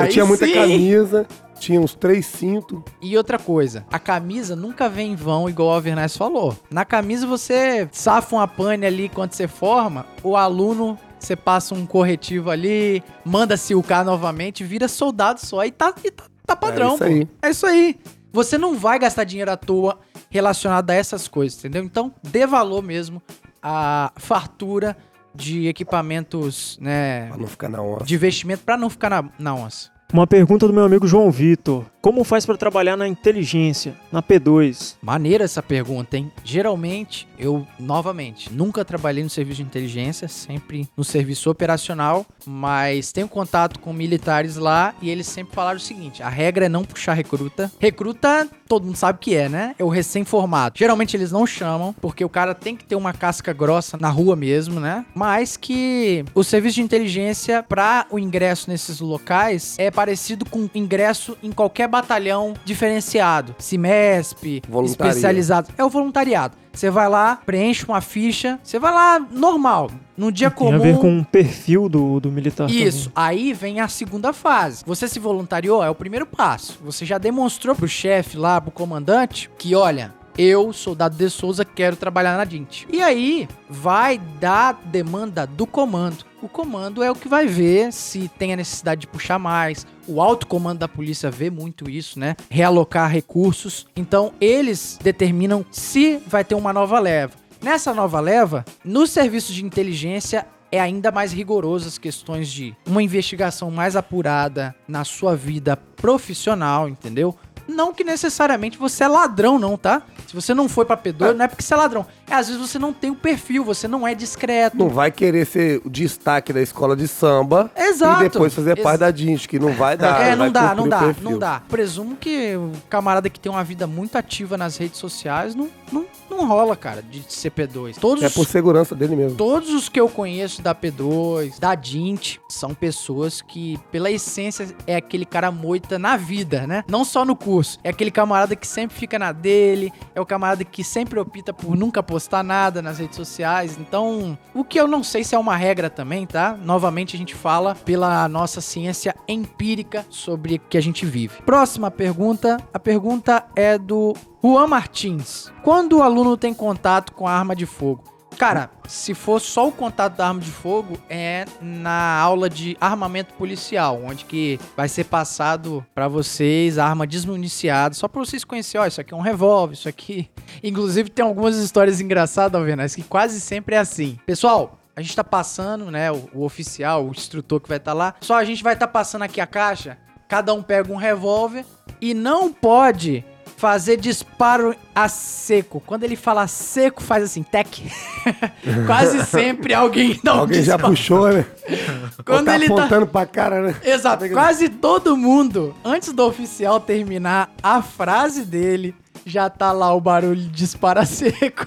Eu tinha muita sim. camisa, tinha uns três cintos. E outra coisa, a camisa nunca vem em vão, igual o Avernais falou. Na camisa você safa uma pane ali quando você forma, o aluno, você passa um corretivo ali, manda silcar novamente, vira soldado só e tá, e tá, tá padrão, É isso. É isso aí. Você não vai gastar dinheiro à toa relacionado a essas coisas, entendeu? Então, dê valor mesmo à fartura de equipamentos, né, Pra não ficar na onça. de investimento pra não ficar na, na onça. Uma pergunta do meu amigo João Vitor. Como faz pra trabalhar na inteligência, na P2? Maneira essa pergunta, hein? Geralmente, eu, novamente, nunca trabalhei no serviço de inteligência, sempre no serviço operacional, mas tenho contato com militares lá e eles sempre falaram o seguinte: a regra é não puxar recruta. Recruta, todo mundo sabe o que é, né? É o recém-formado. Geralmente eles não chamam, porque o cara tem que ter uma casca grossa na rua mesmo, né? Mas que o serviço de inteligência, para o ingresso nesses locais, é parecido com ingresso em qualquer batalhão diferenciado. CIMESP, especializado. É o voluntariado. Você vai lá, preenche uma ficha, você vai lá normal, num dia Tem comum. a ver com o perfil do, do militar. Isso. Aí vem a segunda fase. Você se voluntariou, é o primeiro passo. Você já demonstrou pro chefe lá, pro comandante, que olha, eu, soldado de Souza, quero trabalhar na DINT. E aí vai dar demanda do comando. O comando é o que vai ver se tem a necessidade de puxar mais. O alto comando da polícia vê muito isso, né? Realocar recursos. Então eles determinam se vai ter uma nova leva. Nessa nova leva, nos serviços de inteligência é ainda mais rigoroso as questões de uma investigação mais apurada na sua vida profissional, entendeu? Não que necessariamente você é ladrão, não, tá? Se você não foi pra P2, não é porque você é ladrão. É às vezes você não tem o perfil, você não é discreto. Não vai querer ser o destaque da escola de samba Exato. e depois fazer parte da DINT, que não vai dar. é, não dá, não dá, não dá. Presumo que o camarada que tem uma vida muito ativa nas redes sociais não, não, não rola, cara, de ser P2. Todos É por segurança dele mesmo. Todos os que eu conheço da P2, da Dint, são pessoas que, pela essência, é aquele cara moita na vida, né? Não só no curso. É aquele camarada que sempre fica na dele, é o camarada que sempre opta por nunca postar nada nas redes sociais. Então, o que eu não sei se é uma regra também, tá? Novamente, a gente fala pela nossa ciência empírica sobre o que a gente vive. Próxima pergunta. A pergunta é do Juan Martins. Quando o aluno tem contato com a arma de fogo? Cara, se for só o contato da arma de fogo, é na aula de armamento policial, onde que vai ser passado pra vocês a arma desmuniciada, só pra vocês conhecerem, ó, isso aqui é um revólver, isso aqui... Inclusive tem algumas histórias engraçadas, Alvenas, que quase sempre é assim. Pessoal, a gente tá passando, né, o, o oficial, o instrutor que vai estar lá, só a gente vai estar passando aqui a caixa, cada um pega um revólver e não pode fazer disparo a seco. Quando ele fala seco, faz assim, tec. Quase sempre alguém dá um Alguém já disparo. puxou, né? Quando tá ele tá... apontando pra cara, né? Exato, quase todo mundo, antes do oficial terminar a frase dele, já tá lá o barulho de disparo a seco.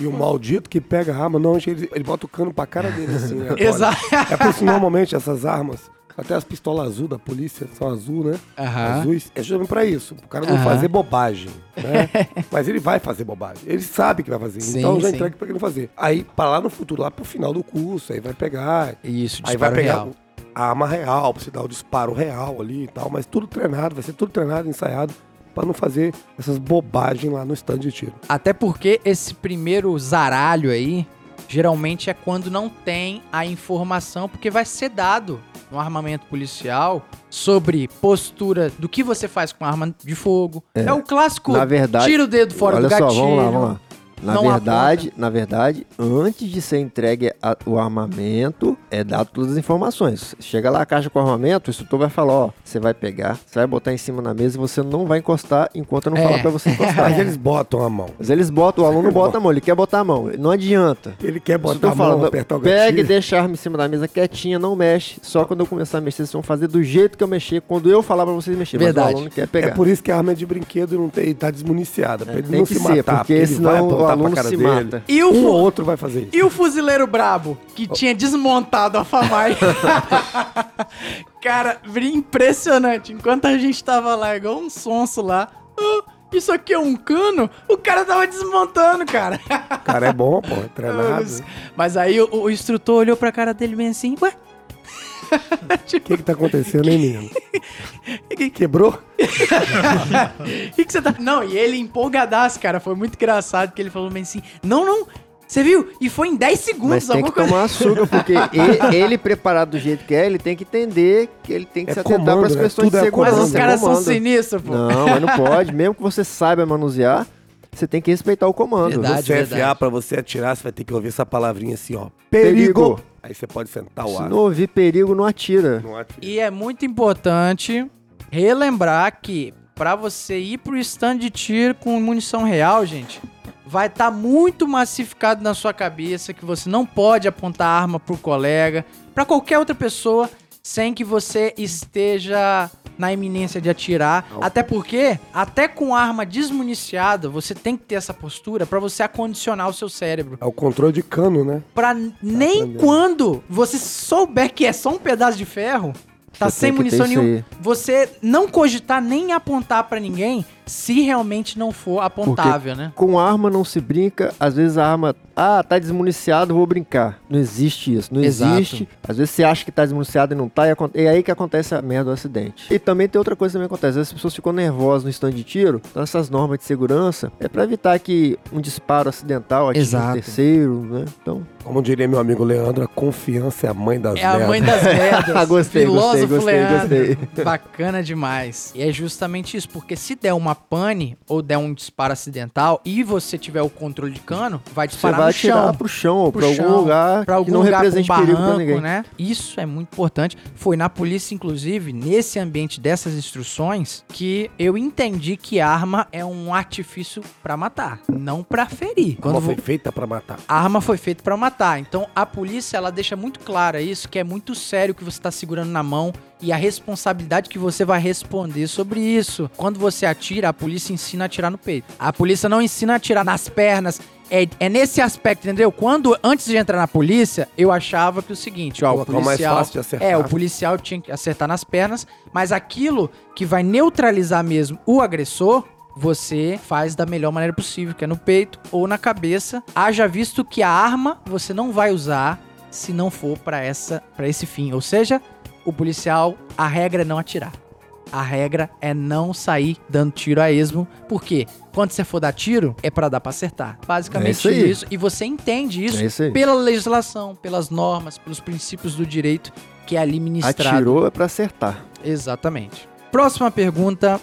E o maldito que pega a arma, não, ele, ele bota o cano pra cara dele assim, né? Exato. É por isso normalmente essas armas, até as pistolas azul da polícia são azul, né? Aham. Azuis, é justamente pra isso, o cara não Aham. fazer bobagem, né? Mas ele vai fazer bobagem, ele sabe que vai fazer, Sim, então já sim. entrega pra ele não fazer. Aí, pra lá no futuro, lá pro final do curso, aí vai pegar, Isso, aí vai pegar real. a arma real, pra você dar o disparo real ali e tal, mas tudo treinado, vai ser tudo treinado, ensaiado, pra não fazer essas bobagens lá no stand de tiro. Até porque esse primeiro zaralho aí, geralmente é quando não tem a informação, porque vai ser dado no armamento policial sobre postura do que você faz com arma de fogo. É, o clássico Na verdade, tira o dedo fora do só, gatilho. vamos lá, vamos lá. Na não verdade, na verdade, antes de ser entregue a- o armamento, é dado todas as informações. Chega lá a caixa com o armamento, o instrutor vai falar, ó, você vai pegar, você vai botar em cima na mesa e você não vai encostar enquanto eu não É. falar pra você encostar. Mas eles botam a mão. Mas eles botam, o aluno bota a mão, ele quer botar a mão, não adianta. Ele quer botar a mão, apertar o pega e gatilho. deixa a arma em cima da mesa quietinha, não mexe. Só quando eu começar a mexer, vocês vão fazer do jeito que eu mexer, quando eu falar pra vocês mexer. Mas Verdade. o aluno quer É pegar. por isso que a arma é de brinquedo e não tem, tá desmuniciada. Pra ele Tem não que se ser, matar. porque vai senão o aluno cara se dele. mata. E o, Um ou outro vai fazer isso. e o fuzileiro brabo, que tinha desmontado a FAMAI. Cara, impressionante. Enquanto a gente tava lá, igual um sonso lá. "Ah, isso aqui é um cano? O cara tava desmontando, cara. O cara é bom, pô, é treinado. Mas- Mas aí o, o instrutor olhou pra cara dele bem assim, ué? O que que tá acontecendo, hein, menino? Quebrou? O que, que você tá. Não, e ele empolgadaço, cara. Foi muito engraçado que ele falou bem assim: não, não. Você viu? E foi em 10 segundos, Mas tem que coisa. tomar açúcar, porque ele, ele preparado do jeito que é, ele tem que entender que ele tem que É se atentar para as né? questões de é comando. segurança. Mas os é caras são sinistros, pô. Não, mas não pode. Mesmo que você saiba manusear, você tem que respeitar o comando. Verdade. No CFA, pra você atirar, você vai ter que ouvir essa palavrinha assim, ó. Perigo. Perigo! Aí você pode sentar o Se ar. não ouvir perigo, não atira. Não atira. E é muito importante relembrar que pra você ir pro stand de tiro com munição real, gente, vai estar muito massificado na sua cabeça que você não pode apontar arma pro colega, pra qualquer outra pessoa, sem que você esteja na iminência de atirar. Até porque, até com arma desmuniciada, você tem que ter essa postura pra você acondicionar o seu cérebro. É o controle de cano, né? Pra nem aprendendo. quando você souber que é só um pedaço de ferro, Tá Você sem munição nenhuma. Você não cogitar nem apontar pra ninguém se realmente não for apontável, né? Com arma não se brinca, às vezes a arma, ah, tá desmuniciado, vou brincar. Não existe isso, não Exato. existe. Às vezes você acha que tá desmuniciado e não tá, e é aí que acontece a merda do acidente. E também tem outra coisa que também acontece, às vezes as pessoas ficam nervosas no stand de tiro, então essas normas de segurança é pra evitar que um disparo acidental atinja Exato. um terceiro, né? Então, Como diria meu amigo Leandro, a confiança é a mãe das É a mãe merdas. das merdas. Gostei, Filósofo gostei, gostei, Leandro. gostei. Bacana demais. E é justamente isso, porque se der uma pane ou der um disparo acidental e você tiver o controle de cano, vai você disparar vai no chão. pro chão ou pro pra chão, algum lugar Pra algum que não lugar represente com perigo pra barranco, ninguém. né? Isso é muito importante. Foi na polícia, inclusive, nesse ambiente dessas instruções, que eu entendi que arma é um artifício pra matar, não pra ferir. Quando foi vo- feita pra matar. a arma foi feita pra matar. Então a polícia ela deixa muito clara isso, que é muito sério o que você tá segurando na mão e a responsabilidade que você vai responder sobre isso. Quando você atira, a polícia ensina a atirar no peito. A polícia não ensina a atirar nas pernas. É, é nesse aspecto, entendeu? Quando, antes de entrar na polícia, eu achava que o seguinte, ó, o Colocar o mais policial... fácil de acertar. É, o policial tinha que acertar nas pernas, mas aquilo que vai neutralizar mesmo o agressor, você faz da melhor maneira possível, que é no peito ou na cabeça. Haja visto que a arma você não vai usar se não for pra essa para esse fim, ou seja, o policial, a regra é não atirar. A regra é não sair dando tiro a esmo, porque quando você for dar tiro, é pra dar pra acertar. Basicamente É isso isso. E você entende isso É isso pela legislação, pelas normas, pelos princípios do direito que é ali ministrado. Atirou é pra acertar. Exatamente. Próxima pergunta.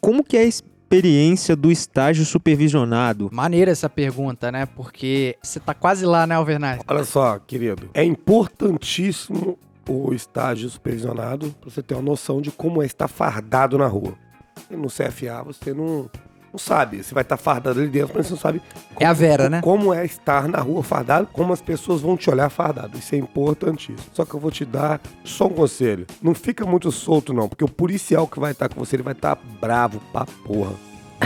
Como que é a experiência do estágio supervisionado? Maneira essa pergunta, né? Porque você tá quase lá, né, Alvernaz? Olha só, querido. É importantíssimo o estágio supervisionado pra você ter uma noção de como é estar fardado na rua. E no CFA você não, não sabe. Você vai estar fardado ali dentro, mas você não sabe É a Vera, né? como é estar na rua fardado, como as pessoas vão te olhar fardado. Isso é importantíssimo. Só que eu vou te dar só um conselho. Não fica muito solto, não, porque o policial que vai estar com você, ele vai estar bravo pra porra.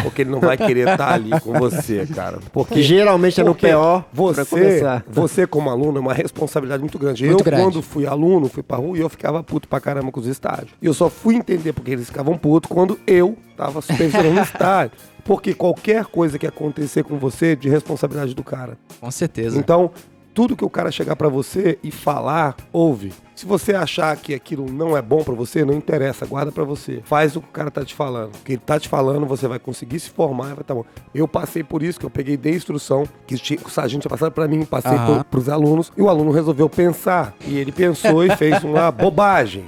Porque ele não vai querer estar ali com você, cara. Porque Que geralmente é no PO pra você, você como aluno é uma responsabilidade muito grande. Muito eu, grande. quando fui aluno, fui pra rua e eu ficava puto pra caramba com os estágios. E eu só fui entender porque eles ficavam putos quando eu tava supervisionando o estágio. Porque qualquer coisa que acontecer com você é de responsabilidade do cara. Com certeza. Então, tudo que o cara chegar pra você e falar, ouve. Se você achar que aquilo não é bom pra você, não interessa, guarda pra você. Faz o que o cara tá te falando. O que ele tá te falando, você vai conseguir se formar e vai tá bom. Eu passei por isso, que eu peguei de instrução, que o sargento tinha passado pra mim, passei Aham. pro, pros alunos, e o aluno resolveu pensar. E ele pensou e fez uma bobagem.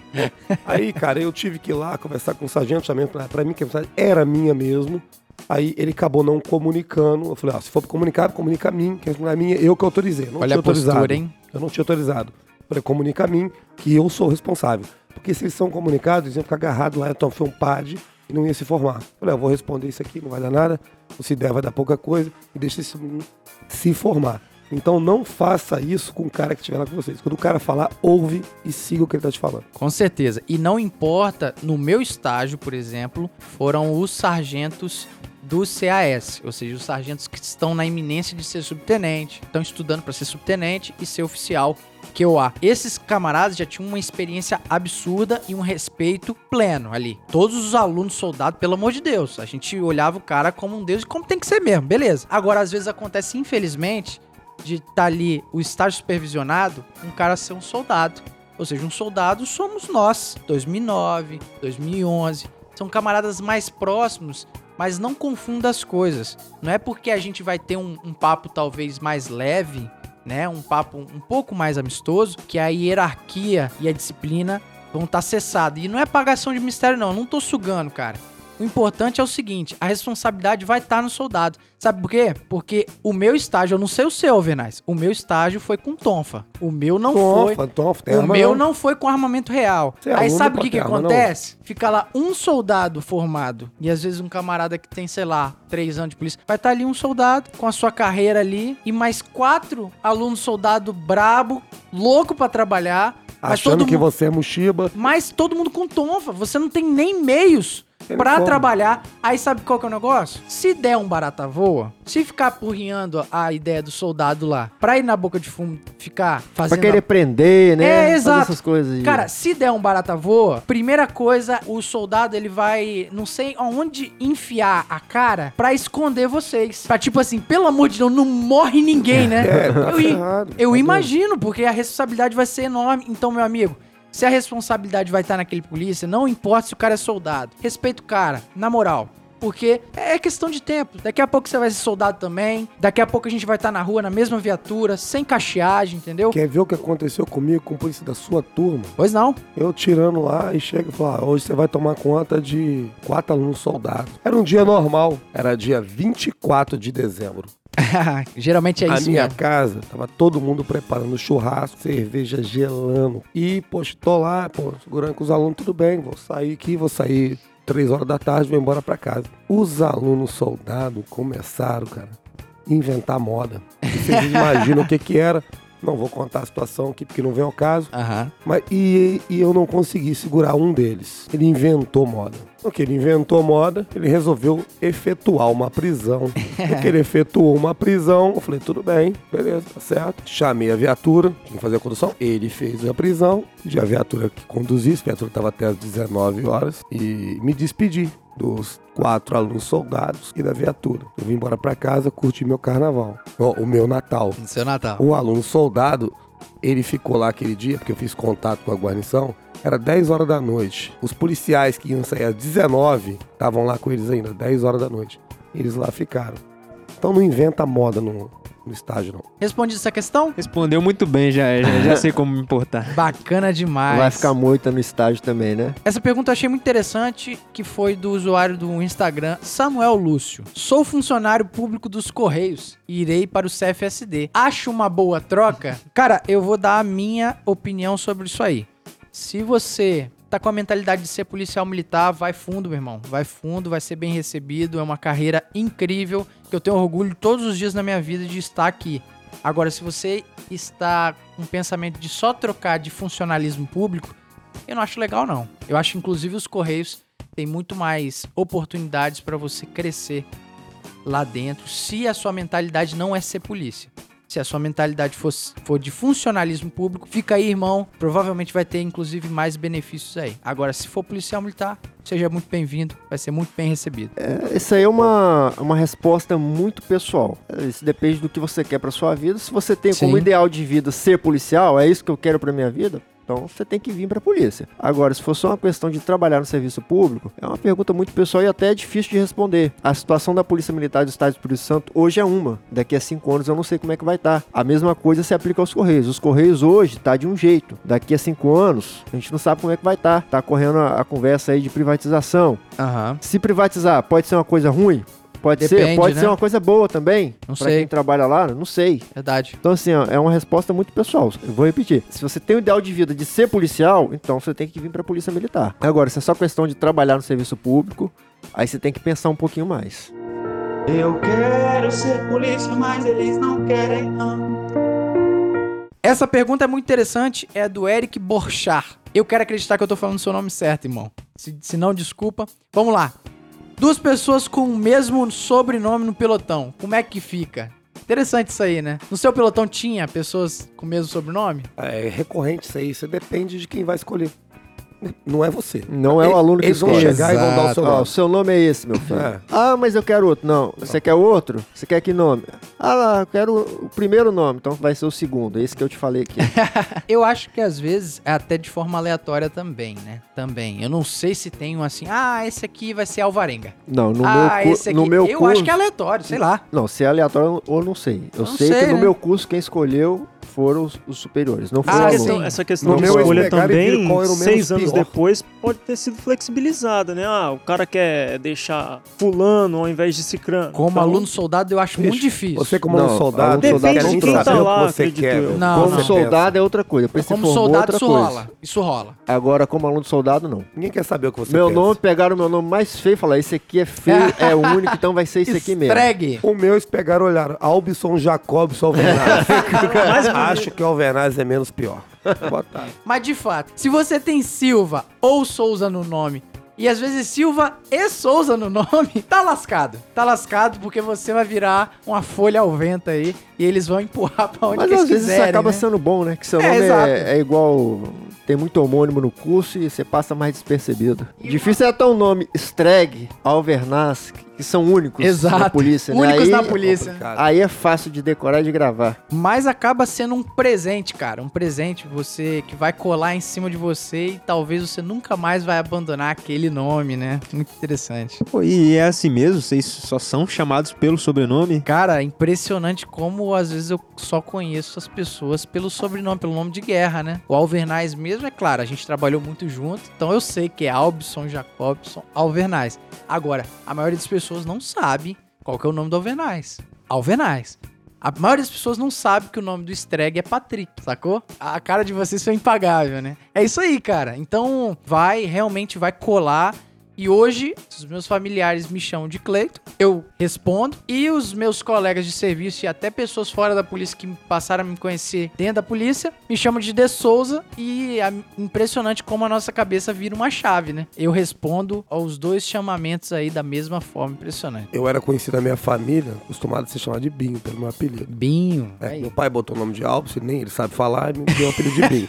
Aí, cara, eu tive que ir lá conversar com o sargento, pra mim que a mensagem era minha mesmo. Aí ele acabou não comunicando. Eu falei, ó, se for comunicar, comunica a mim, que não é minha, eu que autorizei. Não Olha a postura, autorizado. hein? Eu não tinha autorizado. Eu falei, comunica a mim que eu sou responsável. Porque se eles são comunicados, eles iam ficar agarrados lá, então foi um PAD e não ia se formar. Eu falei, ó, eu vou responder isso aqui, não vai dar nada. Se der, vai dar pouca coisa. E deixa esse menino se formar. Então não faça isso com o cara que estiver lá com vocês. Quando o cara falar, ouve e siga o que ele tá te falando. Com certeza. E não importa, no meu estágio, por exemplo, foram os sargentos do CAS, ou seja, os sargentos que estão na iminência de ser subtenente, estão estudando para ser subtenente e ser oficial QA. Esses camaradas já tinham uma experiência absurda e um respeito pleno ali. Todos os alunos soldados, pelo amor de Deus, a gente olhava o cara como um deus e como tem que ser mesmo, beleza. Agora, às vezes acontece, infelizmente, de estar ali o estágio supervisionado, um cara ser um soldado. Ou seja, um soldado somos nós, 2009, 2011. São camaradas mais próximos, mas não confunda as coisas. Não é porque a gente vai ter um, um papo talvez mais leve, né? Um papo um pouco mais amistoso, que a hierarquia e a disciplina vão estar cessadas. E não é pagação de mistério, não. Eu não tô sugando, cara. O importante é o seguinte, a responsabilidade vai estar no soldado. Sabe por quê? Porque o meu estágio, eu não sei o seu, Venaz, o meu estágio foi com tonfa. O meu não foi. Tonfa, tonfa, tem O meu não foi com armamento real. Você é Aí sabe o que, que arma, não. acontece? Fica lá um soldado formado e às vezes um camarada que tem, sei lá, três anos de polícia. Vai estar ali um soldado com a sua carreira ali e mais quatro alunos soldado brabo, louco pra trabalhar. Achando que mundo- você é mochiba. mas todo mundo com tonfa. Você não tem nem meios Tem pra como. trabalhar. Aí sabe qual que é o negócio? Se der um barata voa, se ficar porrinhando a ideia do soldado lá, pra ir na boca de fumo ficar Pra fazendo... querer prender, né? É, Fazer exato. essas coisas aí. Cara, se der um barata voa, primeira coisa, o soldado ele vai, não sei aonde enfiar a cara pra esconder vocês. Pra tipo assim, pelo amor de Deus, não morre ninguém, né? É, eu, eu Tá imagino, porque a responsabilidade vai ser enorme. Então, meu amigo, se a responsabilidade vai estar naquele polícia, não importa se o cara é soldado. Respeita o cara, na moral. Porque é questão de tempo. Daqui a pouco você vai ser soldado também. Daqui a pouco a gente vai estar na rua, na mesma viatura, sem cacheagem, entendeu? Quer ver o que aconteceu comigo com o polícia da sua turma? Pois não. Eu tirando lá e chega e fala: ah, hoje você vai tomar conta de quatro alunos soldados. Era um dia normal, era dia 24 de dezembro. Geralmente é a isso minha mesmo. casa, tava todo mundo preparando churrasco, cerveja gelando. E, poxa, tô lá, pô, segurando com os alunos, tudo bem, vou sair aqui, vou sair três horas da tarde, vou embora pra casa. Os alunos soldados começaram, cara, a inventar moda. Vocês imaginam o que que era. Não vou contar a situação aqui porque não vem ao caso. Aham. Mas, e, e eu não consegui segurar um deles. Ele inventou moda. Ok, ele inventou moda, ele resolveu efetuar uma prisão. Porque ele efetuou uma prisão, eu falei, tudo bem, beleza, tá certo. Chamei a viatura, tinha que fazer a condução. Ele fez a prisão, e a viatura que conduzisse, a viatura estava até às 19 horas, e me despedi dos quatro alunos soldados e da viatura. Eu vim embora pra casa, curti meu carnaval, ó, o meu Natal. No seu Natal. O aluno soldado, ele ficou lá aquele dia, porque eu fiz contato com a guarnição, era 10 horas da noite. Os policiais que iam sair às 19 estavam lá com eles ainda, 10 horas da noite. Eles lá ficaram. Então não inventa moda no, no estágio, não. Responde essa questão? Respondeu muito bem, já, já, já sei como me importar. Bacana demais. Vai ficar moita no estágio também, né? Essa pergunta eu achei muito interessante, que foi do usuário do Instagram, Samuel Lúcio. Sou funcionário público dos Correios e irei para o CFSD. Acho uma boa troca? Cara, eu vou dar a minha opinião sobre isso aí. Se você tá com a mentalidade de ser policial militar, vai fundo, meu irmão. Vai fundo, vai ser bem recebido. É uma carreira incrível que eu tenho orgulho todos os dias na minha vida de estar aqui. Agora, se você está com um pensamento de só trocar de funcionalismo público, eu não acho legal, não. Eu acho, inclusive, os Correios têm muito mais oportunidades para você crescer lá dentro, se a sua mentalidade não é ser polícia. Se a sua mentalidade for, for de funcionalismo público, fica aí, irmão. Provavelmente vai ter, inclusive, mais benefícios aí. Agora, se for policial militar, seja muito bem-vindo, vai ser muito bem recebido. É, Isso aí é uma, uma resposta muito pessoal. É, Isso depende do que você quer pra sua vida. Se você tem como Sim. ideal de vida ser policial, é isso que eu quero pra minha vida, então você tem que vir pra polícia. Agora, se for só uma questão de trabalhar no serviço público, é uma pergunta muito pessoal e até é difícil de responder. A situação da Polícia Militar do Estado do Espírito Santo hoje é uma. Daqui a cinco anos eu não sei como é que vai estar. A mesma coisa se aplica aos Correios. Os Correios hoje tá de um jeito. Daqui a cinco anos, a gente não sabe como é que vai estar. Tá correndo a, a conversa aí de privatização. Aham. Se privatizar, pode ser uma coisa ruim? Pode ser, Depende, pode né? ser uma coisa boa também. Não pra sei. quem trabalha lá, não sei. Verdade. Então, assim, ó, é uma resposta muito pessoal. Eu vou repetir. Se você tem o ideal de vida de ser policial, então você tem que vir pra polícia militar. Agora, se é só questão de trabalhar no serviço público, aí você tem que pensar um pouquinho mais. Eu quero ser polícia, mas eles não querem não. Essa pergunta é muito interessante, é do Eric Borchar. Eu quero acreditar que eu tô falando o seu nome certo, irmão. Se, se não, desculpa. Vamos lá. Duas pessoas com o mesmo sobrenome no pelotão. Como é que fica? Interessante isso aí, né? No seu pelotão tinha pessoas com o mesmo sobrenome? É recorrente isso aí, você depende de quem vai escolher. Não é você. Não é o aluno que Eles vão escolhe. chegar e vão dar o seu Ó, o nome. seu nome é esse, meu filho. É. Ah, mas eu quero outro. Não, você quer outro? Você quer que nome? Ah lá, eu quero o primeiro nome, então vai ser o segundo. Esse que eu te falei aqui. Eu acho que às vezes é até de forma aleatória também, né? Também. Eu não sei se tem um assim, ah, esse aqui vai ser Alvarenga. Não, no ah, meu, cu- esse aqui. no meu eu curso... acho que é aleatório, sei lá. Não, se é aleatório ou não sei. Eu Não sei, sei, que no né? meu curso quem escolheu foram os, os superiores, não foi Ah, o Essa aluno. questão, sim. essa questão No de meu, eles escolha pegaram e viram também, qual era o menos seis anos. Depois, pode ter sido flexibilizada, né? Ah, o cara quer deixar fulano ao invés de cicrano. Como Então, aluno soldado, eu acho muito difícil. Você como Não, soldado, aluno soldado quer não nem troca. saber Tá o lá, que você quer. Não, Como não. soldado é outra coisa. Depois como formou soldado, outra isso coisa. rola. Isso rola. Agora, como aluno soldado, não. Ninguém quer saber o que você meu pensa. nome, pegaram o meu nome mais feio e falaram, esse aqui é feio, é único, então vai ser esse aqui mesmo. Estregue. O meu, eles pegaram e olharam. Albson Jacobson Alvernaz. Acho que o Alvernaz é menos pior. Mas de fato, se você tem Silva ou Souza no nome. E às vezes Silva e Souza no nome, tá lascado. Tá lascado porque você vai virar uma folha ao vento aí e eles vão empurrar pra onde Mas que às eles vezes quiserem, isso acaba né? sendo bom, né? Que seu É, nome é, é igual. Tem muito homônimo no curso e você passa mais despercebido. E Difícil é até o nome Streg, Alvernaz, que são únicos Exato. na polícia, né? Únicos aí, na polícia. complicado. Aí é fácil de decorar e de gravar. Mas acaba sendo um presente, cara. Um presente você que vai colar em cima de você e talvez você nunca mais vai abandonar aquele nome, né? Muito interessante. Pô, e é assim mesmo? Vocês só são chamados pelo sobrenome? Cara, impressionante como às vezes eu só conheço as pessoas pelo sobrenome, pelo nome de guerra, né? O Alvernaz mesmo, é claro, a gente trabalhou muito junto, então eu sei que é Albson Jacobson Alvernaz. Agora, a maioria das pessoas não sabe qual que é o nome do Alvernaz. Alvernaz. A maioria das pessoas não sabe que o nome do Streg é Patrick, sacou? A cara de vocês foi impagável, né? É isso aí, cara. Então, vai, realmente vai colar. E hoje, os meus familiares me chamam de Cleiton, eu respondo. E os meus colegas de serviço e até pessoas fora da polícia que passaram a me conhecer dentro da polícia me chamam de De Souza. E é impressionante como a nossa cabeça vira uma chave, né? Eu respondo aos dois chamamentos aí da mesma forma, impressionante. Eu era conhecido na minha família, acostumado a ser chamado de Binho, pelo meu apelido. Binho. É, meu pai botou o nome de Alves, nem ele sabe falar, e me deu o apelido de Binho.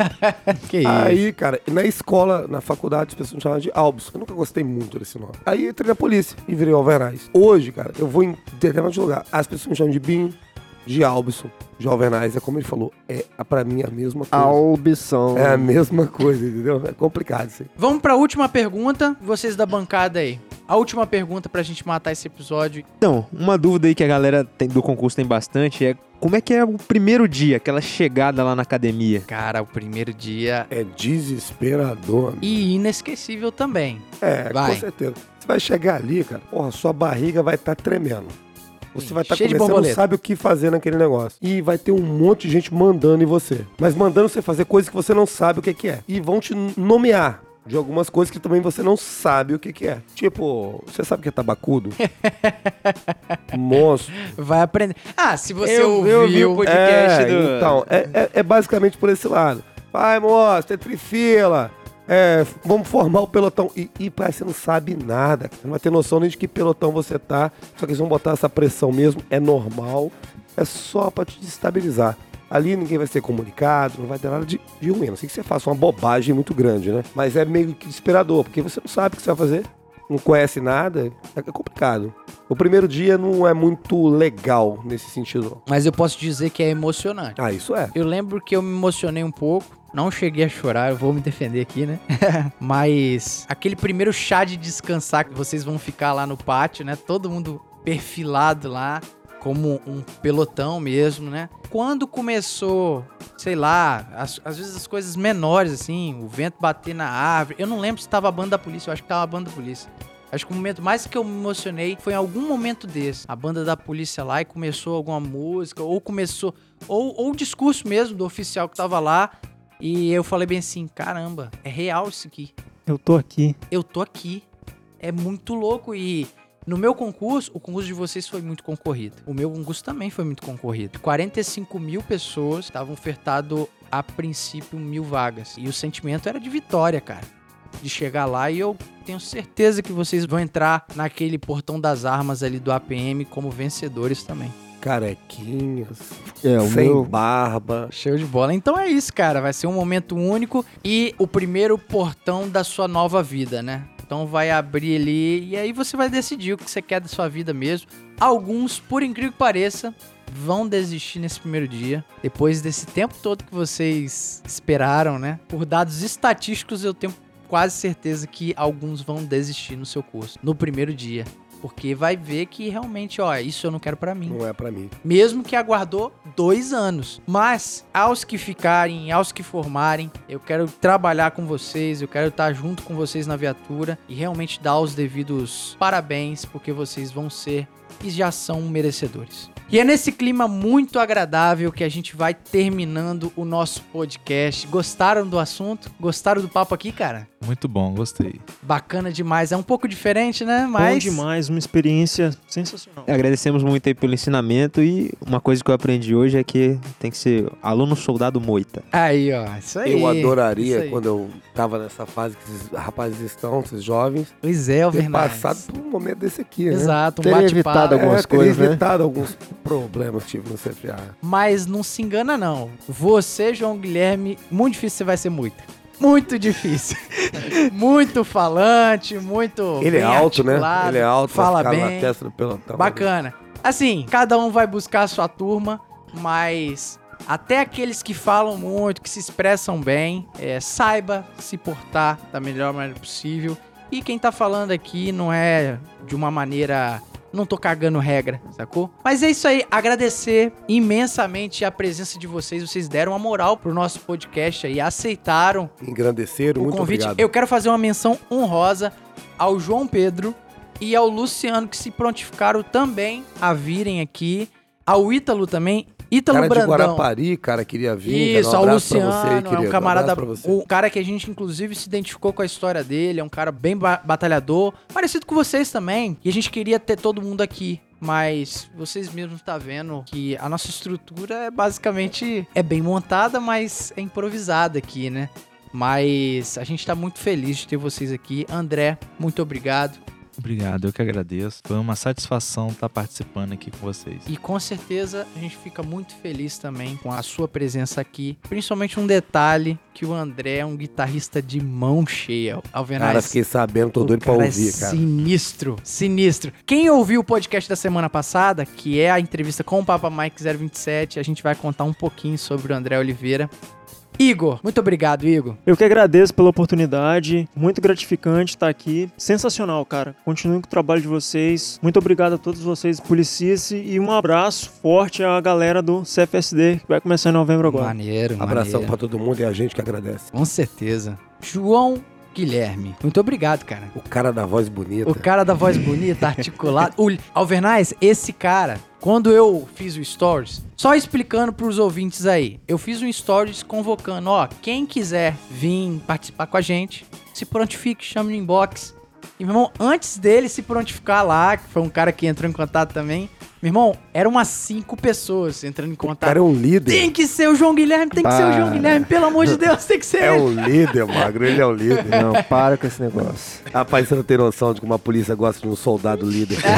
Que isso. Aí, cara, na escola, na faculdade, as pessoas me chamavam de Albus. Eu nunca gostei muito desse nome. Aí entrei na polícia e virei Alvernaz. Hoje, cara, eu vou em determinado lugar. As pessoas me chamam de Binho, de Albson, de Alvernaz. É como ele falou, é pra mim a mesma coisa. Albson. É a mesma coisa, entendeu? É complicado isso aí. Vamos pra última pergunta, vocês da bancada aí. A última pergunta pra gente matar esse episódio. Então, uma dúvida aí que a galera tem- do concurso tem bastante é como é que é o primeiro dia, aquela chegada lá na academia? Cara, o primeiro dia É desesperador. amigo. e inesquecível também. É, Vai. com certeza. Você vai chegar ali, cara, porra, sua barriga vai estar tremendo. Você vai estar de começando, não borboleta. sabe o que fazer naquele negócio. E vai ter um monte de gente mandando em você. Mas mandando você fazer coisas que você não sabe o que, que é. E vão te nomear de algumas coisas que também você não sabe o que, que é. Tipo, você sabe o que é tabacudo? Monstro. Vai aprender. Ah, se você Eu- ouviu... eu ouvi o podcast é, do- Então, é, é- é basicamente por esse lado. Vai, moço, tem trifila. É, vamos formar o pelotão. E, e pai, você não sabe nada. Você não vai ter noção nem de que pelotão você tá. Só que eles vão botar essa pressão mesmo. É normal. É só pra te destabilizar. Ali ninguém vai ser comunicado, não vai ter nada de, de ruim. Não sei que você faça uma bobagem muito grande, né? Mas é meio que desesperador, porque você não sabe o que você vai fazer, não conhece nada, é complicado. O primeiro dia não é muito legal nesse sentido. Mas eu posso dizer que é emocionante. Ah, isso é. Eu lembro que eu me emocionei um pouco. Não cheguei a chorar, eu vou me defender aqui, né? Mas aquele primeiro chá de descansar que vocês vão ficar lá no pátio, né? Todo mundo perfilado lá, como um pelotão mesmo, né? Quando começou, sei lá, as- às vezes as coisas menores, assim, o vento bater na árvore. Eu não lembro se tava a banda da polícia, eu acho que tava a banda da polícia. Acho que o momento mais que eu me emocionei foi em algum momento desse. A banda da polícia lá e começou alguma música, ou começou. Ou, ou o discurso mesmo do oficial que tava lá. E eu falei bem assim: caramba, é real isso aqui. Eu tô aqui. Eu tô aqui. É muito louco. E no meu concurso, o concurso de vocês foi muito concorrido. O meu concurso também foi muito concorrido. 45 mil pessoas estavam ofertado a princípio mil vagas. E o sentimento era de vitória, cara. De chegar lá e eu tenho certeza que vocês vão entrar naquele portão das armas ali do APM como vencedores também. Carequinhas, É, o sem meu. barba. Show de bola. Então é isso, cara. Vai ser um momento único e o primeiro portão da sua nova vida, né? Então vai abrir ali e aí você vai decidir o que você quer da sua vida mesmo. Alguns, por incrível que pareça, vão desistir nesse primeiro dia. Depois desse tempo todo que vocês esperaram, né? Por dados estatísticos, eu tenho quase certeza que alguns vão desistir no seu curso no primeiro dia. Porque vai ver que realmente, ó, isso eu não quero pra mim Não é pra mim. mesmo que aguardou dois anos. Mas, aos que ficarem, aos que formarem, eu quero trabalhar com vocês, eu quero estar junto com vocês na viatura e realmente dar os devidos parabéns, porque vocês vão ser e já são merecedores. E é nesse clima muito agradável que a gente vai terminando o nosso podcast. Gostaram do assunto? Gostaram do papo aqui, cara? Muito bom, gostei. Bacana demais. É um pouco diferente, né? Bom Mas. demais, uma experiência sensacional. Agradecemos muito aí pelo ensinamento e uma coisa que eu aprendi hoje é que tem que ser aluno soldado moita. Aí, ó. Isso aí. Eu adoraria, aí. quando eu tava nessa fase que esses rapazes estão, esses jovens, Pois é, ter Alvernaz. passado por um momento desse aqui, né? Exato, um Teria bate-papo. evitado algumas é, teria coisas, né? evitado alguns problemas que tive no CFA. Mas não se engana, não. Você, João Guilherme, muito difícil você vai ser muito. Muito difícil. muito falante, muito. Ele é alto, né? Ele é alto, Fala bem. na testa do pelotão. Bacana. Assim, cada um vai buscar a sua turma, mas até aqueles que falam muito, que se expressam bem, é, saiba se portar da melhor maneira possível. E quem tá falando aqui não é de uma maneira. Não tô cagando regra, sacou? Mas é isso aí, agradecer imensamente a presença de vocês. Vocês deram uma moral pro nosso podcast aí, aceitaram Engrandeceram, o muito convite. obrigado. Eu quero fazer uma menção honrosa ao João Pedro e ao Luciano, que se prontificaram também a virem aqui. Ao Ítalo também. Ítalo cara de Brandão. Guarapari, cara, queria vir. Isso, um ao Luciano, você, é um camarada, você. um cara que a gente inclusive se identificou com a história dele, é um cara bem ba- batalhador, parecido com vocês também. E a gente queria ter todo mundo aqui, mas vocês mesmos tá vendo que a nossa estrutura é basicamente é bem montada, mas é improvisada aqui, né? Mas a gente tá muito feliz de ter vocês aqui. André, muito obrigado. Obrigado, eu que agradeço. Foi uma satisfação estar participando aqui com vocês. E com certeza a gente fica muito feliz também com a sua presença aqui. Principalmente um detalhe que o André é um guitarrista de mão cheia. Alvenaz. Cara, fiquei sabendo, tô O doido pra cara ouvir, é cara. Sinistro, sinistro. Quem ouviu o podcast da semana passada, que é a entrevista com o Papa Mike 027, a gente vai contar um pouquinho sobre o André Oliveira. Igor, muito obrigado, Igor. Eu que agradeço pela oportunidade, muito gratificante estar aqui. Sensacional, cara. Continuem com o trabalho de vocês. Muito obrigado a todos vocês, Policice, e um abraço forte à galera do CFSD, que vai começar em novembro agora. Maneiro, Abração pra todo mundo e a gente que agradece. Com certeza. João Guilherme, muito obrigado, cara. O cara da voz bonita. O cara da voz bonita, articulado. O Alvernais, esse cara, quando eu fiz o Stories, só explicando pros ouvintes aí, eu fiz um Stories convocando, ó, quem quiser vir participar com a gente, se prontifique, chame no inbox. E, meu irmão, antes dele se prontificar lá, que foi um cara que entrou em contato também, meu irmão, eram umas cinco pessoas entrando em O contato. cara é um líder. Tem que ser o João Guilherme, tem que ser o João Para. Guilherme, pelo amor de Deus, tem que ser É ele. um líder, magro. Ele é um líder. Não, para com esse negócio. Rapaz, você não tem noção de como a polícia gosta de um soldado líder.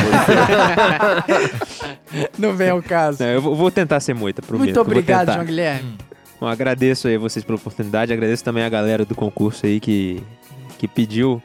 Não vem ao caso. É, eu vou tentar ser moita, prometo. Muito obrigado. João Guilherme. Bom, agradeço aí a vocês pela oportunidade, agradeço também a galera do concurso aí que, que pediu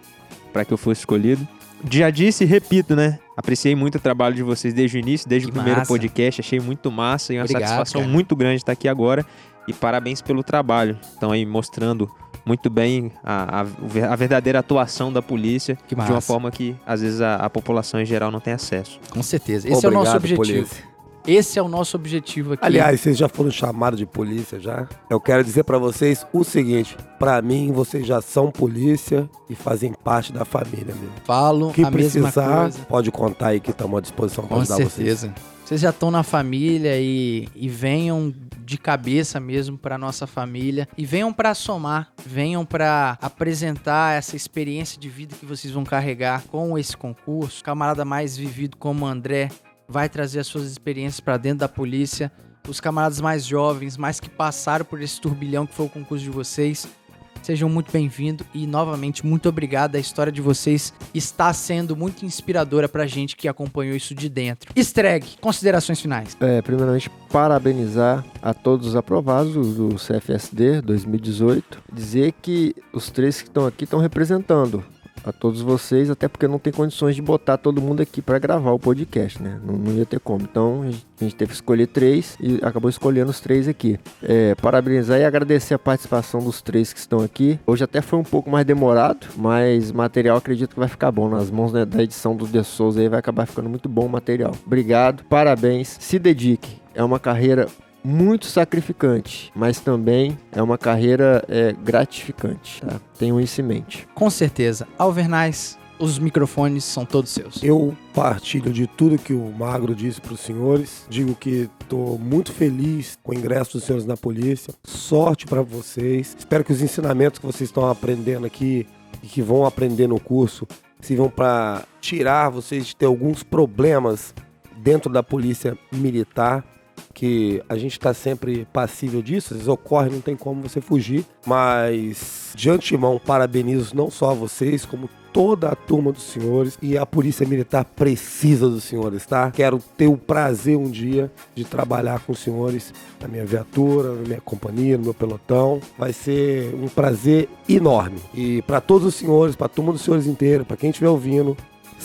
para que eu fosse escolhido. Já disse e repito, né? Apreciei muito o trabalho de vocês desde o início, desde Que o primeiro massa. podcast, achei muito massa e uma Obrigado, satisfação cara. muito grande estar aqui agora. E parabéns pelo trabalho. Estão aí mostrando muito bem a, a- a verdadeira atuação da polícia Que de uma forma que às vezes a, a população em geral não tem acesso. Com certeza. Esse é o nosso objetivo. polícia. Esse é o nosso objetivo aqui. Aliás, vocês já foram chamados de polícia já? Eu quero dizer pra vocês o seguinte: pra mim, vocês já são polícia e fazem parte da família mesmo. falo que a precisar, pode contar aí que estamos à disposição para Com ajudar vocês. certeza. Vocês já estão na família e, e venham de cabeça mesmo para nossa família e venham para somar, venham para apresentar essa experiência de vida que vocês vão carregar com esse concurso. Camarada mais vivido como André vai trazer as suas experiências para dentro da polícia. Os camaradas mais jovens, mais que passaram por esse turbilhão que foi o concurso de vocês, Sejam muito bem-vindos e novamente muito obrigado. A história de vocês está sendo muito inspiradora pra gente que acompanhou isso de dentro. Estreg, considerações finais. É, primeiramente, parabenizar a todos os aprovados do CFSD 2018. Dizer que os três que estão aqui estão representando a todos vocês, até porque não tem condições de botar todo mundo aqui para gravar o podcast, né? Não, não ia ter como. Então a gente, teve que escolher três e acabou escolhendo os três aqui. É, parabenizar e agradecer a participação dos três que estão aqui. Hoje até foi um pouco mais demorado, mas material acredito que vai ficar bom. Nas mãos né, da edição do De Souza aí vai acabar ficando muito bom o material. Obrigado, parabéns, se dedique. É uma carreira muito sacrificante, mas também é uma carreira é, gratificante. Tá? Tenham isso em mente. Com certeza. Alvernais, os microfones são todos seus. Eu partilho de tudo que o Magro disse para os senhores. Digo que estou muito feliz com o ingresso dos senhores na polícia. Sorte para vocês. Espero que os ensinamentos que vocês estão aprendendo aqui e que vão aprender no curso sirvam para tirar vocês de ter alguns problemas dentro da polícia militar, que a gente está sempre passível disso, às vezes ocorre, não tem como você fugir, mas de antemão parabenizo não só a vocês, como toda a turma dos senhores e a Polícia Militar precisa dos senhores, tá? Quero ter o prazer um dia de trabalhar com os senhores na minha viatura, na minha companhia, no meu pelotão. Vai ser um prazer enorme. E para todos os senhores, para a turma dos senhores inteira, para quem estiver ouvindo,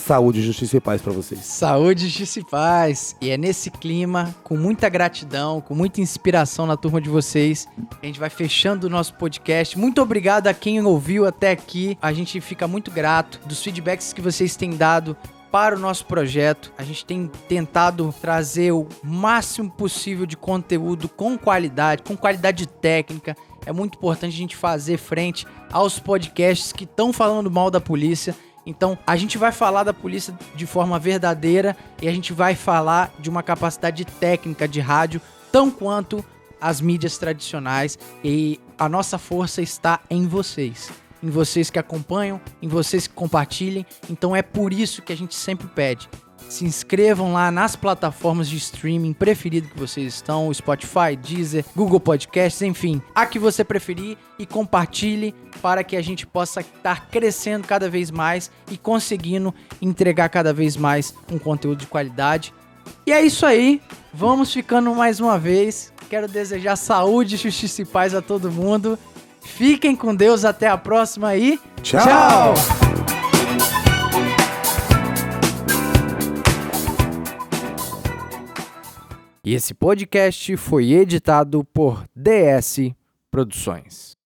saúde, justiça e paz para vocês. Saúde, justiça e paz. E é nesse clima, com muita gratidão, com muita inspiração na turma de vocês, a gente vai fechando o nosso podcast. Muito obrigado a quem ouviu até aqui. A gente fica muito grato dos feedbacks que vocês têm dado para o nosso projeto. A gente tem tentado trazer o máximo possível de conteúdo com qualidade, com qualidade técnica. É muito importante a gente fazer frente aos podcasts que estão falando mal da polícia. Então, a gente vai falar da polícia de forma verdadeira e a gente vai falar de uma capacidade técnica de rádio tão quanto as mídias tradicionais e a nossa força está em vocês. Em vocês que acompanham, em vocês que compartilhem. Então é por isso que a gente sempre pede. Se inscrevam lá nas plataformas de streaming preferido que vocês estão, Spotify, Deezer, Google Podcasts, enfim, a que você preferir e compartilhe para que a gente possa estar crescendo cada vez mais e conseguindo entregar cada vez mais um conteúdo de qualidade. E é isso aí, vamos ficando mais uma vez. Quero desejar saúde, justiça e paz a todo mundo. Fiquem com Deus, até a próxima aí. Tchau. Tchau. E esse podcast foi editado por DS Produções.